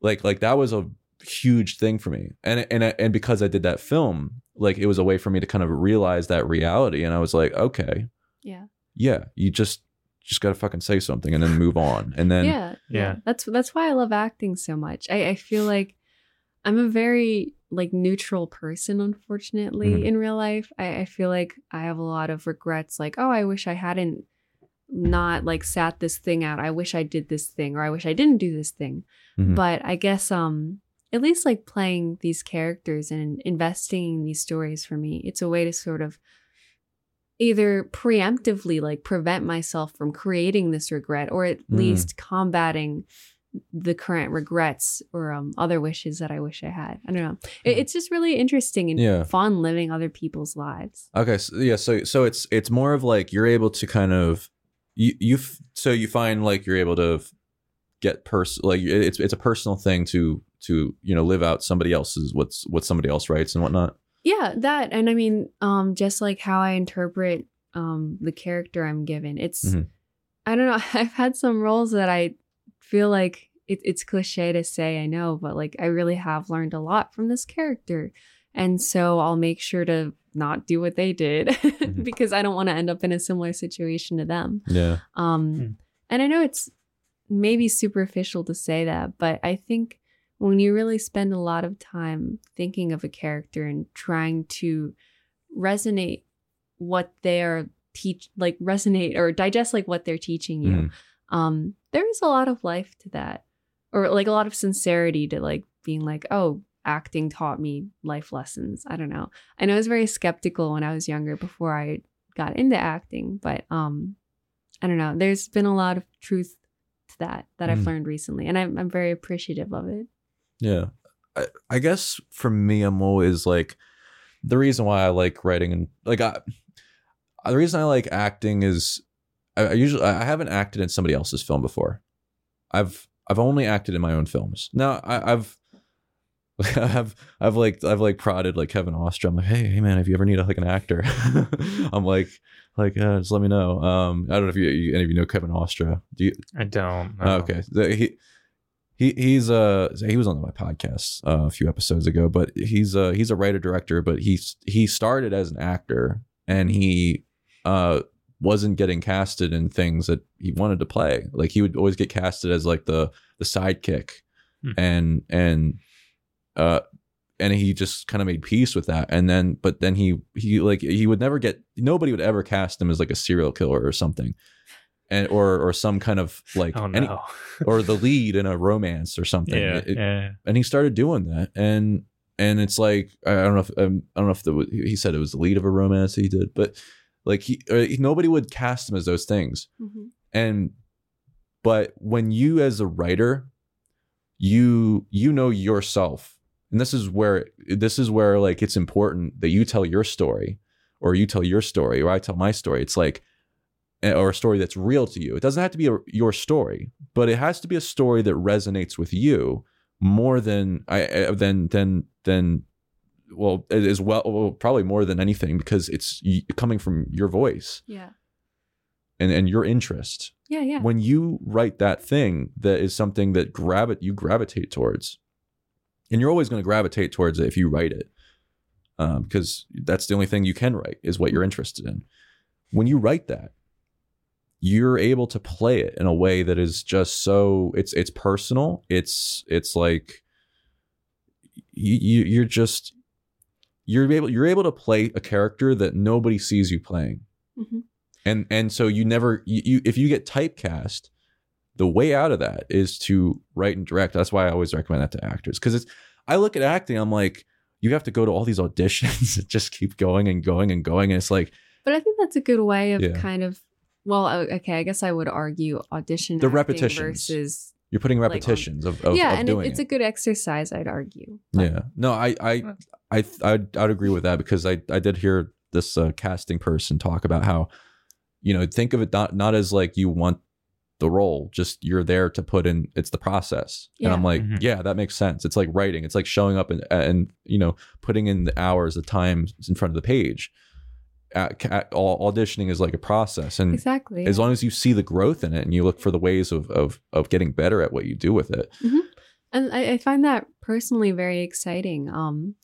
like like that was a huge thing for me. And and and because I did that film, like it was a way for me to kind of realize that reality and I was like, okay, Yeah. yeah, you just just got to fucking say something and then move on. And then yeah, Yeah. That's that's why I love acting so much. I, I feel like I'm a very like neutral person, unfortunately, Mhm. in real life. I, I feel like I have a lot of regrets, like, oh, I wish I hadn't not like sat this thing out. I wish I did this thing, or I wish I didn't do this thing. Mhm. But I guess um at least like playing these characters and investing in these stories for me, it's a way to sort of either preemptively like prevent myself from creating this regret or at Mm. least combating the current regrets or um, other wishes that I wish I had. I don't know. It, it's just really interesting and Yeah. fun living other people's lives. Okay, so yeah, so so it's it's more of like you're able to kind of you you f- so you find like you're able to get pers like it's it's a personal thing to to you know live out somebody else's what's what somebody else writes and whatnot. Yeah, that and I mean, um, just like how I interpret um the character I'm given. It's Mhm. I don't know. *laughs* I've had some roles that I feel like it, it's cliche to say, I know, but like I really have learned a lot from this character, and so I'll make sure to not do what they did *laughs* because I don't want to end up in a similar situation to them. Yeah, Um, Hmm. And I know it's maybe superficial to say that, but I think when you really spend a lot of time thinking of a character and trying to resonate what they're teach like resonate or digest like what they're teaching you. Mhm. Um, there is a lot of life to that, or like a lot of sincerity to like being like, oh, acting taught me life lessons. I don't know. I know I was very skeptical when I was younger before I got into acting, but um, I don't know. There's been a lot of truth to that that I've Mm. learned recently, and I'm I'm very appreciative of it. Yeah. I, I guess for me, I'm always like the reason why I like writing and like I, the reason I like acting is I, I usually I haven't acted in somebody else's film before. I've I've only acted in my own films. Now I, I've *laughs* I've I've like I've like prodded like Kevin Ostra. I'm like, hey, hey man, if you ever need a, like an actor, *laughs* I'm like like uh, just let me know. Um, I don't know if you, you any of you know Kevin Ostra. Do you? I don't. Know. okay. The- he he he's uh he was on my podcast uh, a few episodes ago, but he's uh he's a writer director, but he's he started as an actor and he uh wasn't getting casted in things that he wanted to play. Like he would always get casted as like the the sidekick, Hmm. and and uh and he just kind of made peace with that and then but then he he like he would never get nobody would ever cast him as like a serial killer or something and or or some kind of like Oh any, *laughs* or the lead in a romance or something yeah. It- yeah. and he started doing that and and it's like i I don't know if um, i don't know if the he said it was the lead of a romance he did but like he, uh, he nobody would cast him as those things and but when you as a writer you you know yourself and this is where this is where like it's important that you tell your story or you tell your story or i tell my story it's like or a story that's real to you it doesn't have to be a, your story but it has to be a story that resonates with you more than i eh, than than than well as well, well probably more than anything because it's coming from your voice Yeah. and and your interest Yeah. Yeah. when you write that thing that is something that gravit you gravitate towards and you're always going to gravitate towards it if you write it um, because that's the only thing you can write is what you're interested in when you write that you're able to play it in a way that is just so it's it's personal it's it's like you, you you're just you're able you're able to play a character that nobody sees you playing Mhm. and and so you never you, you if you get typecast the way out of that is to write and direct that's why i always recommend that to actors because it's i look at acting i'm like you have to go to all these auditions *laughs* and just keep going and going and going and it's like But I think that's a good way of Yeah. kind of. Well, okay. I guess I would argue audition The acting repetitions. versus you're putting Like repetitions of, of, yeah, of and it, it's it. a good exercise. I'd argue. But- yeah no i i i i'd, I'd agree with that because i i did hear this uh, casting person talk about how you know think of it not not as like you want the role just you're there to put in it's the process and i'm Yeah. like Mhm. yeah that makes sense it's like writing it's like showing up and and you know putting in the hours the time in front of the page at, at, all, auditioning is like a process. And Exactly. as long as you see the growth in it and you look for the ways of of of getting better at what you do with it. And I, I find that personally very exciting. Um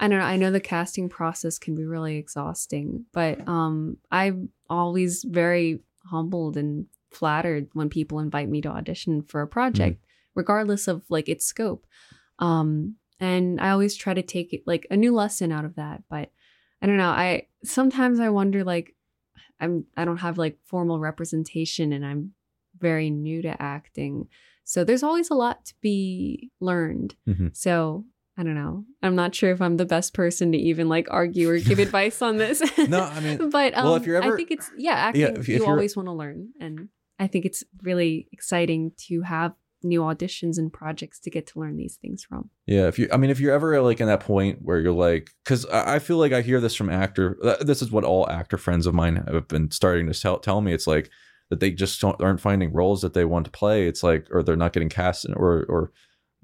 i don't know i know the casting process can be really exhausting but um i'm always very humbled and flattered when people invite me to audition for a project regardless of like its scope. Um and i always try to take it like a new lesson out of that but i don't know i sometimes i wonder like i'm i don't have like formal representation and i'm very new to acting so there's always a lot to be learned. Mhm. So I don't know. I'm not sure if I'm the best person to even like argue or give *laughs* advice on this. No, I *laughs* mean, but um, well, if you're ever- I think it's yeah, acting. if- if you always want to learn, and I think it's really exciting to have new auditions and projects to get to learn these things from. Yeah, if you, I mean, if you're ever like in that point where you're like, because I feel like I hear this from actor. uh, This is what all actor friends of mine have been starting to tell, tell me. It's like that they just aren't finding roles that they want to play. It's like, or they're not getting cast, in, or or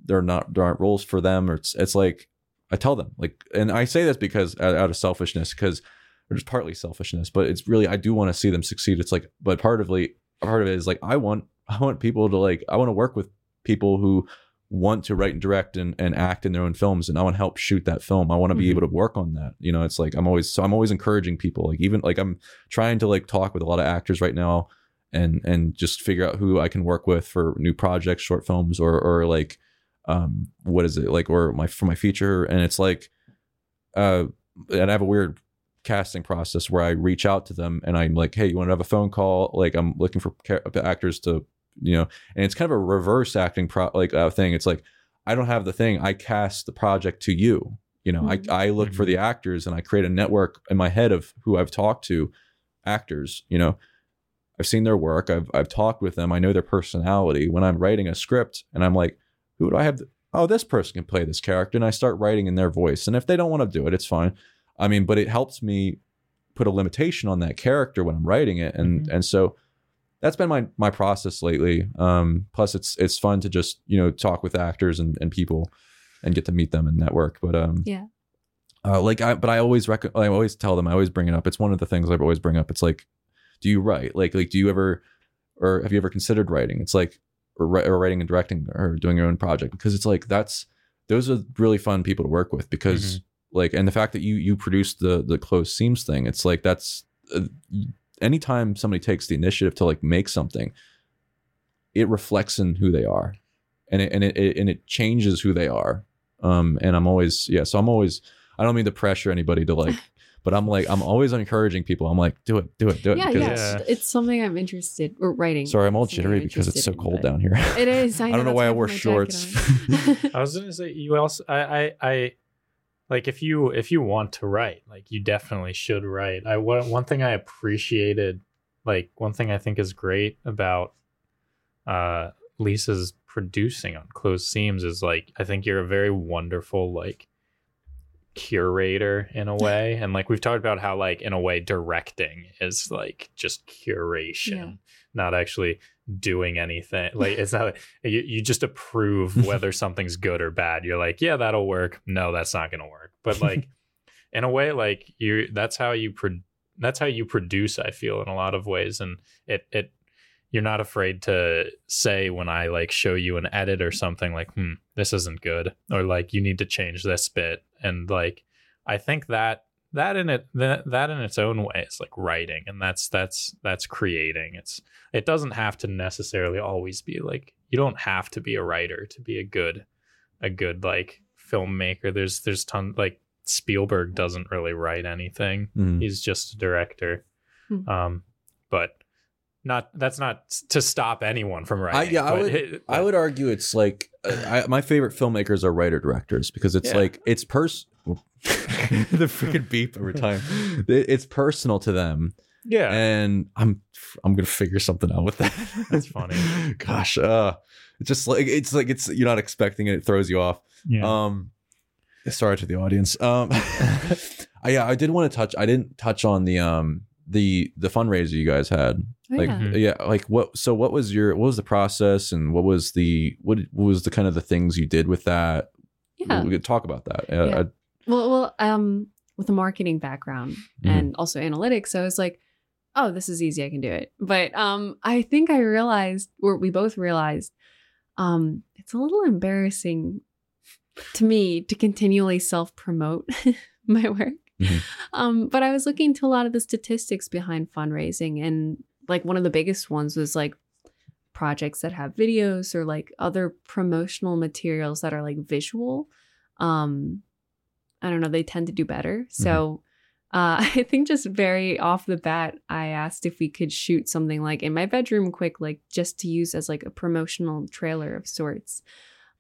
they're not there aren't roles for them. Or it's it's like I tell them like, and I say this because out, out of selfishness, because or just partly selfishness, but it's really I do want to see them succeed. It's like, but part of like part of it is like I want *laughs* I want people to like I want to work with people who want to write and direct and, and act in their own films and I want to help shoot that film. I want to be Mhm. able to work on that. You know, it's like I'm always so I'm always encouraging people. Like even like I'm trying to like talk with a lot of actors right now and and just figure out who I can work with for new projects, short films or or like um what is it? Like or my for my feature and it's like uh and I have a weird casting process where I reach out to them and I'm like, hey, you want to have a phone call? Like I'm looking for actors to, you know, and it's kind of a reverse acting pro like uh, thing. It's like I don't have the thing. I cast the project to you. You know, Mhm. I I look for the actors and I create a network in my head of who I've talked to, actors. You know, I've seen their work. I've I've talked with them. I know their personality. When I'm writing a script and I'm like, who do I have? Oh, this person can play this character, and I start writing in their voice. And if they don't want to do it, it's fine. I mean, but it helps me put a limitation on that character when I'm writing it, and and so that's been my my process lately. Um, plus, it's it's fun to just you know talk with actors and, and people and get to meet them and network. But um, Yeah. uh, like I but I always rec- I always tell them I always bring it up. It's one of the things I always bring up. It's like, do you write? Like like do you ever or have you ever considered writing? It's like or, or writing and directing or doing your own project because it's like that's those are really fun people to work with because like and the fact that you you produced the the closed seams thing it's like that's uh, y- anytime somebody takes the initiative to like make something it reflects in who they are and it and it, it and it changes who they are um and i'm always yeah so i'm always i don't mean to pressure anybody to like *laughs* but i'm like i'm always encouraging people i'm like do it do it do it Yeah, yeah. it's- It's something I'm interested or writing. sorry i'm all jittery I'm because it's so interested in, cold down here It is. I, *laughs* I don't know that's why I have wore shorts. *laughs* I was gonna say you also I, I I like if you if you want to write like you definitely should write. I one one thing I appreciated like one thing I think is great about uh Lisa's producing on closed seams is like I think you're a very wonderful like curator in a *laughs* way and like we've talked about how like in a way directing is like just curation Yeah. Not actually doing anything. Like it's not *laughs* you, you just approve *laughs* whether something's good or bad. You're like yeah that'll work. No that's not gonna work. But like *laughs* in a way like you that's how you pro- that's how you produce i feel in a lot of ways. And it it you're not afraid to say when i like show you an edit or something like hmm this isn't good or like you need to change this bit. And like i think that that in it that, that in its own way is like writing and that's that's that's creating it's it doesn't have to necessarily always be like you don't have to be a writer to be a good a good like filmmaker there's there's ton like spielberg doesn't really write anything Mhm. he's just a director Hmm. um but not that's not to stop anyone from writing yeah, I would- it- I would argue it's like uh, I, my favorite filmmakers are writer directors because it's Yeah. like it's pers. *laughs* the freaking beep every time. *laughs* It- It's personal to them, yeah and I'm I'm gonna figure something out with that. *laughs* That's funny. Gosh, uh, it's just like it's like it's you're not expecting it. It throws you off. yeah Um, sorry to the audience. Um, I, yeah, I did want to touch. I didn't touch on the um the the fundraiser you guys had. Oh, like yeah. Yeah like what so what was your what was the process and what was the what, what was the kind of the things you did with that Yeah. we could talk about that uh, Yeah. uh, Well, well, um, with a marketing background Mhm. and also analytics, so I was like, oh, this is easy, I can do it. But um, I think I realized, or we both realized, um, it's a little embarrassing to me to continually self promote *laughs* my work. Mhm. Um, but I was looking to a lot of the statistics behind fundraising, and like one of the biggest ones was like projects that have videos or like other promotional materials that are like visual. Um, I don't know, they tend to do better. So uh, *laughs* I think just very off the bat, I asked if we could shoot something like in my bedroom quick, like just to use as like a promotional trailer of sorts.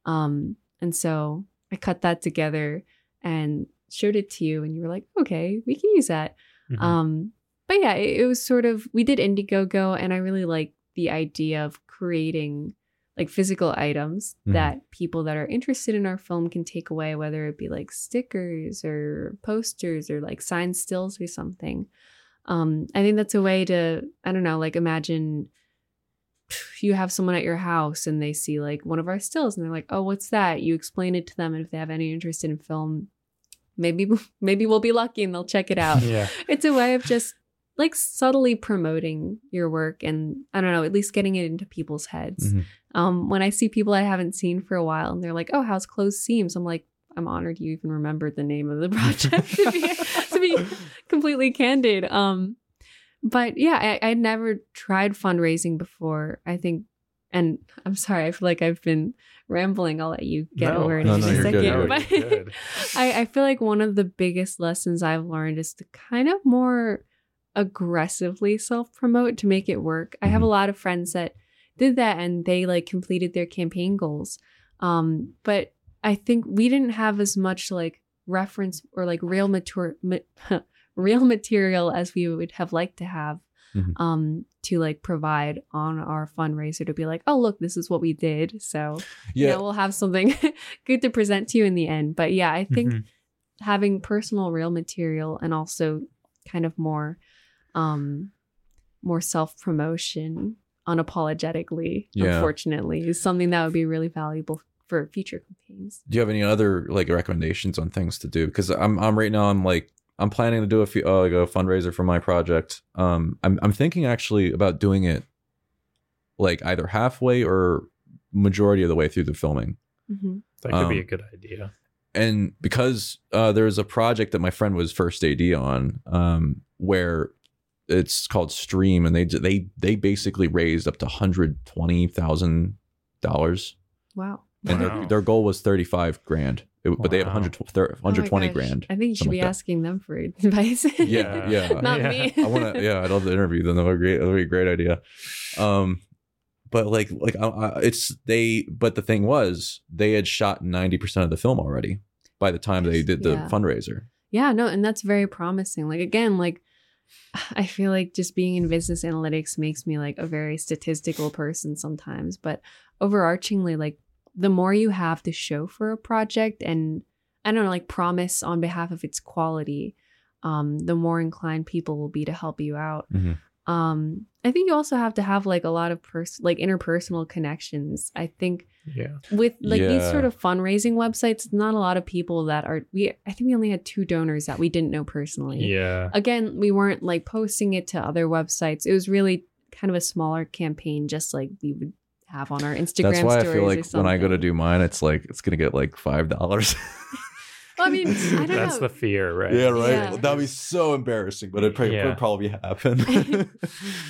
Um, and so I cut that together and showed it to you, and you were like, okay, we can use that. Mhm. Um, but yeah, it, it was sort of we did Indiegogo, and I really like the idea of creating like physical items Mhm. that people that are interested in our film can take away, whether it be like stickers or posters or like signed stills or something. Um, I think that's a way to I don't know, like imagine *sighs* you have someone at your house and they see like one of our stills and they're like, "Oh, what's that?" You explain it to them, and if they have any interest in film, maybe *laughs* maybe we'll be lucky and they'll check it out. *laughs* yeah it's a way of just like subtly promoting your work and I don't know, at least getting it into people's heads. Mhm. Um, when I see people I haven't seen for a while and they're like, "Oh, how's closed seams?" I'm like, I'm honored you even remembered the name of the *laughs* project to be to be completely candid. Um, but yeah, I, I'd never tried fundraising before. I think and I'm sorry, I feel like I've been rambling. I'll let you get No, a word no, in no, a you're good, second. you're but. *laughs* I, I feel like one of the biggest lessons I've learned is to kind of more aggressively self promote to make it work. I have a Mhm. lot of friends that did that and they like completed their campaign goals. Um, but I think we didn't have as much like reference or like real mature ma- *laughs* real material as we would have liked to have Mhm. um to like provide on our fundraiser to be like oh look this is what we did so you know we'll have something *laughs* good to present to you in the end but yeah i think Mhm. having personal real material and also kind of more um more self promotion unapologetically Yeah. unfortunately is something that would be really valuable for future campaigns Do you have any other like recommendations on things to do? Because I'm I'm right now I'm like I'm planning to do a few uh, like a fundraiser for my project. Um, I'm I'm thinking actually about doing it like either halfway or majority of the way through the filming. hmm That could be Um, a good idea. and because uh, there's a project that my friend was first AD on, um, where it's called Stream, and they they they basically raised up to hundred twenty thousand dollars, wow and Wow. their, their goal was thirty five grand, It- but they have Wow. 100, Oh 120 gosh. grand. i think you should be like asking them for *laughs* advice Yeah, yeah. *laughs* not Yeah. me *laughs* I want to, yeah, I'd love to interview them. That would be great. That would be a great idea. Um, but like, like I, I, it's they. But the thing was, they had shot ninety percent of the film already by the time they did the Yeah. fundraiser. Yeah, no, and that's very promising. Like again, like I feel like just being in business analytics makes me like a very statistical person sometimes, but overarchingly like the more you have to show for a project and I don't know, like promise on behalf of its quality, um, the more inclined people will be to help you out. Mhm. Um, I think you also have to have like a lot of pers- like interpersonal connections. I think Yeah. with like these sort of fundraising websites, not a lot of people that are we I think we only had two donors that we didn't know personally. Yeah. Again, we weren't like posting it to other websites. It was really kind of a smaller campaign, just like we would have on our Instagram That's why I feel like when I go to do mine, it's like it's gonna get like five dollars. *laughs* Well, I mean, I don't That's know. the fear, right? yeah, right. Yeah. That'd be so embarrassing, but it probably, Yeah. would probably happen. *laughs*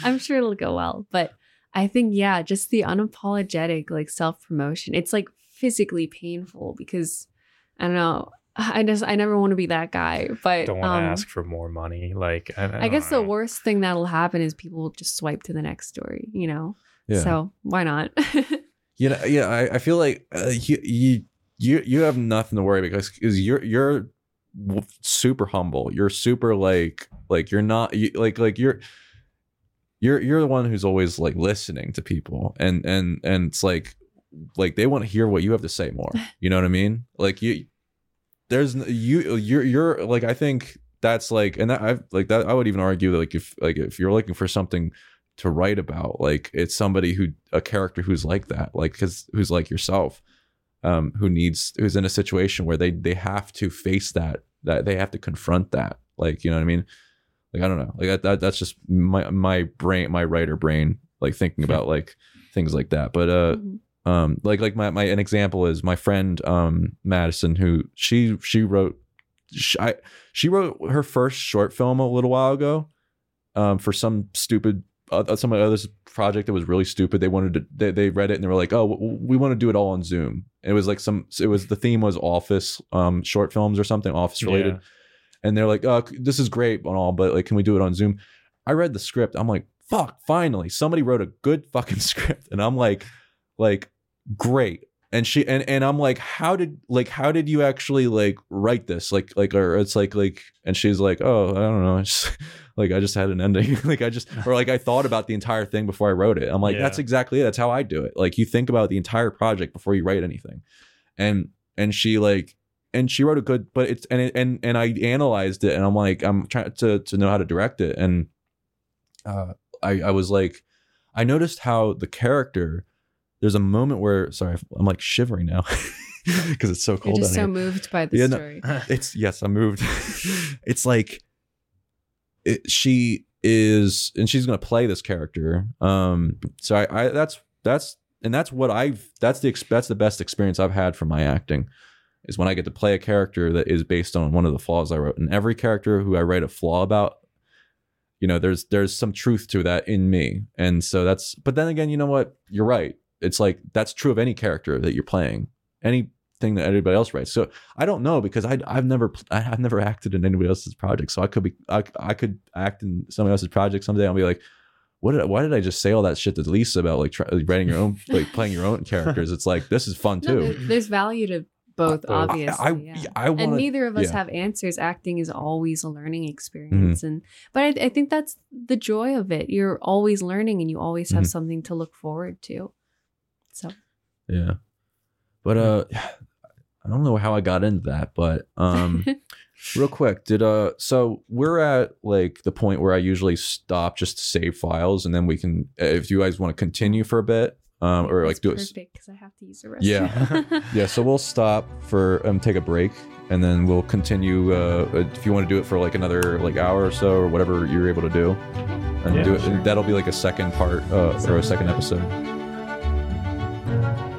I'm sure it'll go well, but I think yeah, just the unapologetic like self promotion. It's like physically painful because I don't know. I just I never want to be that guy, but Don't want to um, ask for more money. Like, I, I guess the worst thing that'll happen is people will just swipe to the next story, you know? yeah. So why not? *laughs* You know, yeah, I, I feel like uh, you, you you you have nothing to worry because because you're you're super humble. You're super like like you're not you, like like you're you're you're the one who's always like listening to people and and and it's like like they want to hear what you have to say more. *laughs* You know what I mean? Like you there's you you're you're like I think that's like and that I've like that I would even argue that like if like if you're looking for something to write about like it's somebody who a character who's like that like because who's like yourself um who needs who's in a situation where they they have to face that that they have to confront that. Like you know what i mean? Like i don't know. Like that, that that's just my my brain my writer brain like thinking about like things like that. But uh Mhm. um like like my, my an example is my friend um madison who she she wrote she, I, she wrote her first short film a little while ago um for some stupid uh, some other project that was really stupid they wanted to they, they read it and they were like oh we want to do it all on zoom and it was like some it was the theme was office um short films or something office related Yeah. and they're like, "Oh, this is great and all, but like, can we do it on Zoom?" I read the script. I'm like, "Fuck! Finally, somebody wrote a good fucking *laughs* script." And I'm like, "Like, great." And she and and I'm like, "How did like how did you actually like write this? Like like or it's like like." And she's like, "Oh, I don't know. *laughs* It's like I just had an ending. *laughs* like I just or like I thought about the entire thing before I wrote it. I'm like, Yeah. that's exactly it. That's how I do it. Like you think about the entire project before you write anything." And and she like and she wrote a good but it's and it, and and I analyzed it and I'm like I'm trying to to know how to direct it and uh I I was like I noticed how the character there's a moment where sorry I'm like shivering now *laughs* because it's so You're cold just out so here. moved by the Yeah, no. story. *laughs* It's yes, i'm moved. *laughs* it's like it, she is, and she's gonna play this character. Um, so I, I that's that's and that's what I've that's the that's the best experience I've had from my acting is when I get to play a character that is based on one of the flaws I wrote. And every character who I write a flaw about, you know, there's there's some truth to that in me. And so that's but then again, you know what? You're right. It's like that's true of any character that you're playing, anything that anybody else writes. So I don't know because I I've never I- I've never acted in anybody else's project, so I could be I, I could act in somebody else's project someday. I'll be like. What did why did I just say all that shit to Lisa about like try, writing your own *laughs* like playing your own characters? It's like this is fun No, there- too. there's value to both, Both. obviously. I yeah. I, I want and neither of us yeah. Mm-hmm. have answers. Acting is always a learning experience, and but I, I think that's the joy of it. You're always learning, and you always have Mhm. something to look forward to. So Yeah. But uh I don't know how I got into that, but um *laughs* real quick, did uh so we're at like the point where I usually stop just to save files and then we can if you guys want to continue for a bit um or like That's do it perfect because I have to use the restroom. Yeah. *laughs* Yeah, so we'll stop for um take a break and then we'll continue uh if you want to do it for like another like hour or so or whatever you're able to do. And Yeah, do it sure. and that'll be like a second part uh or a second episode. Thank you.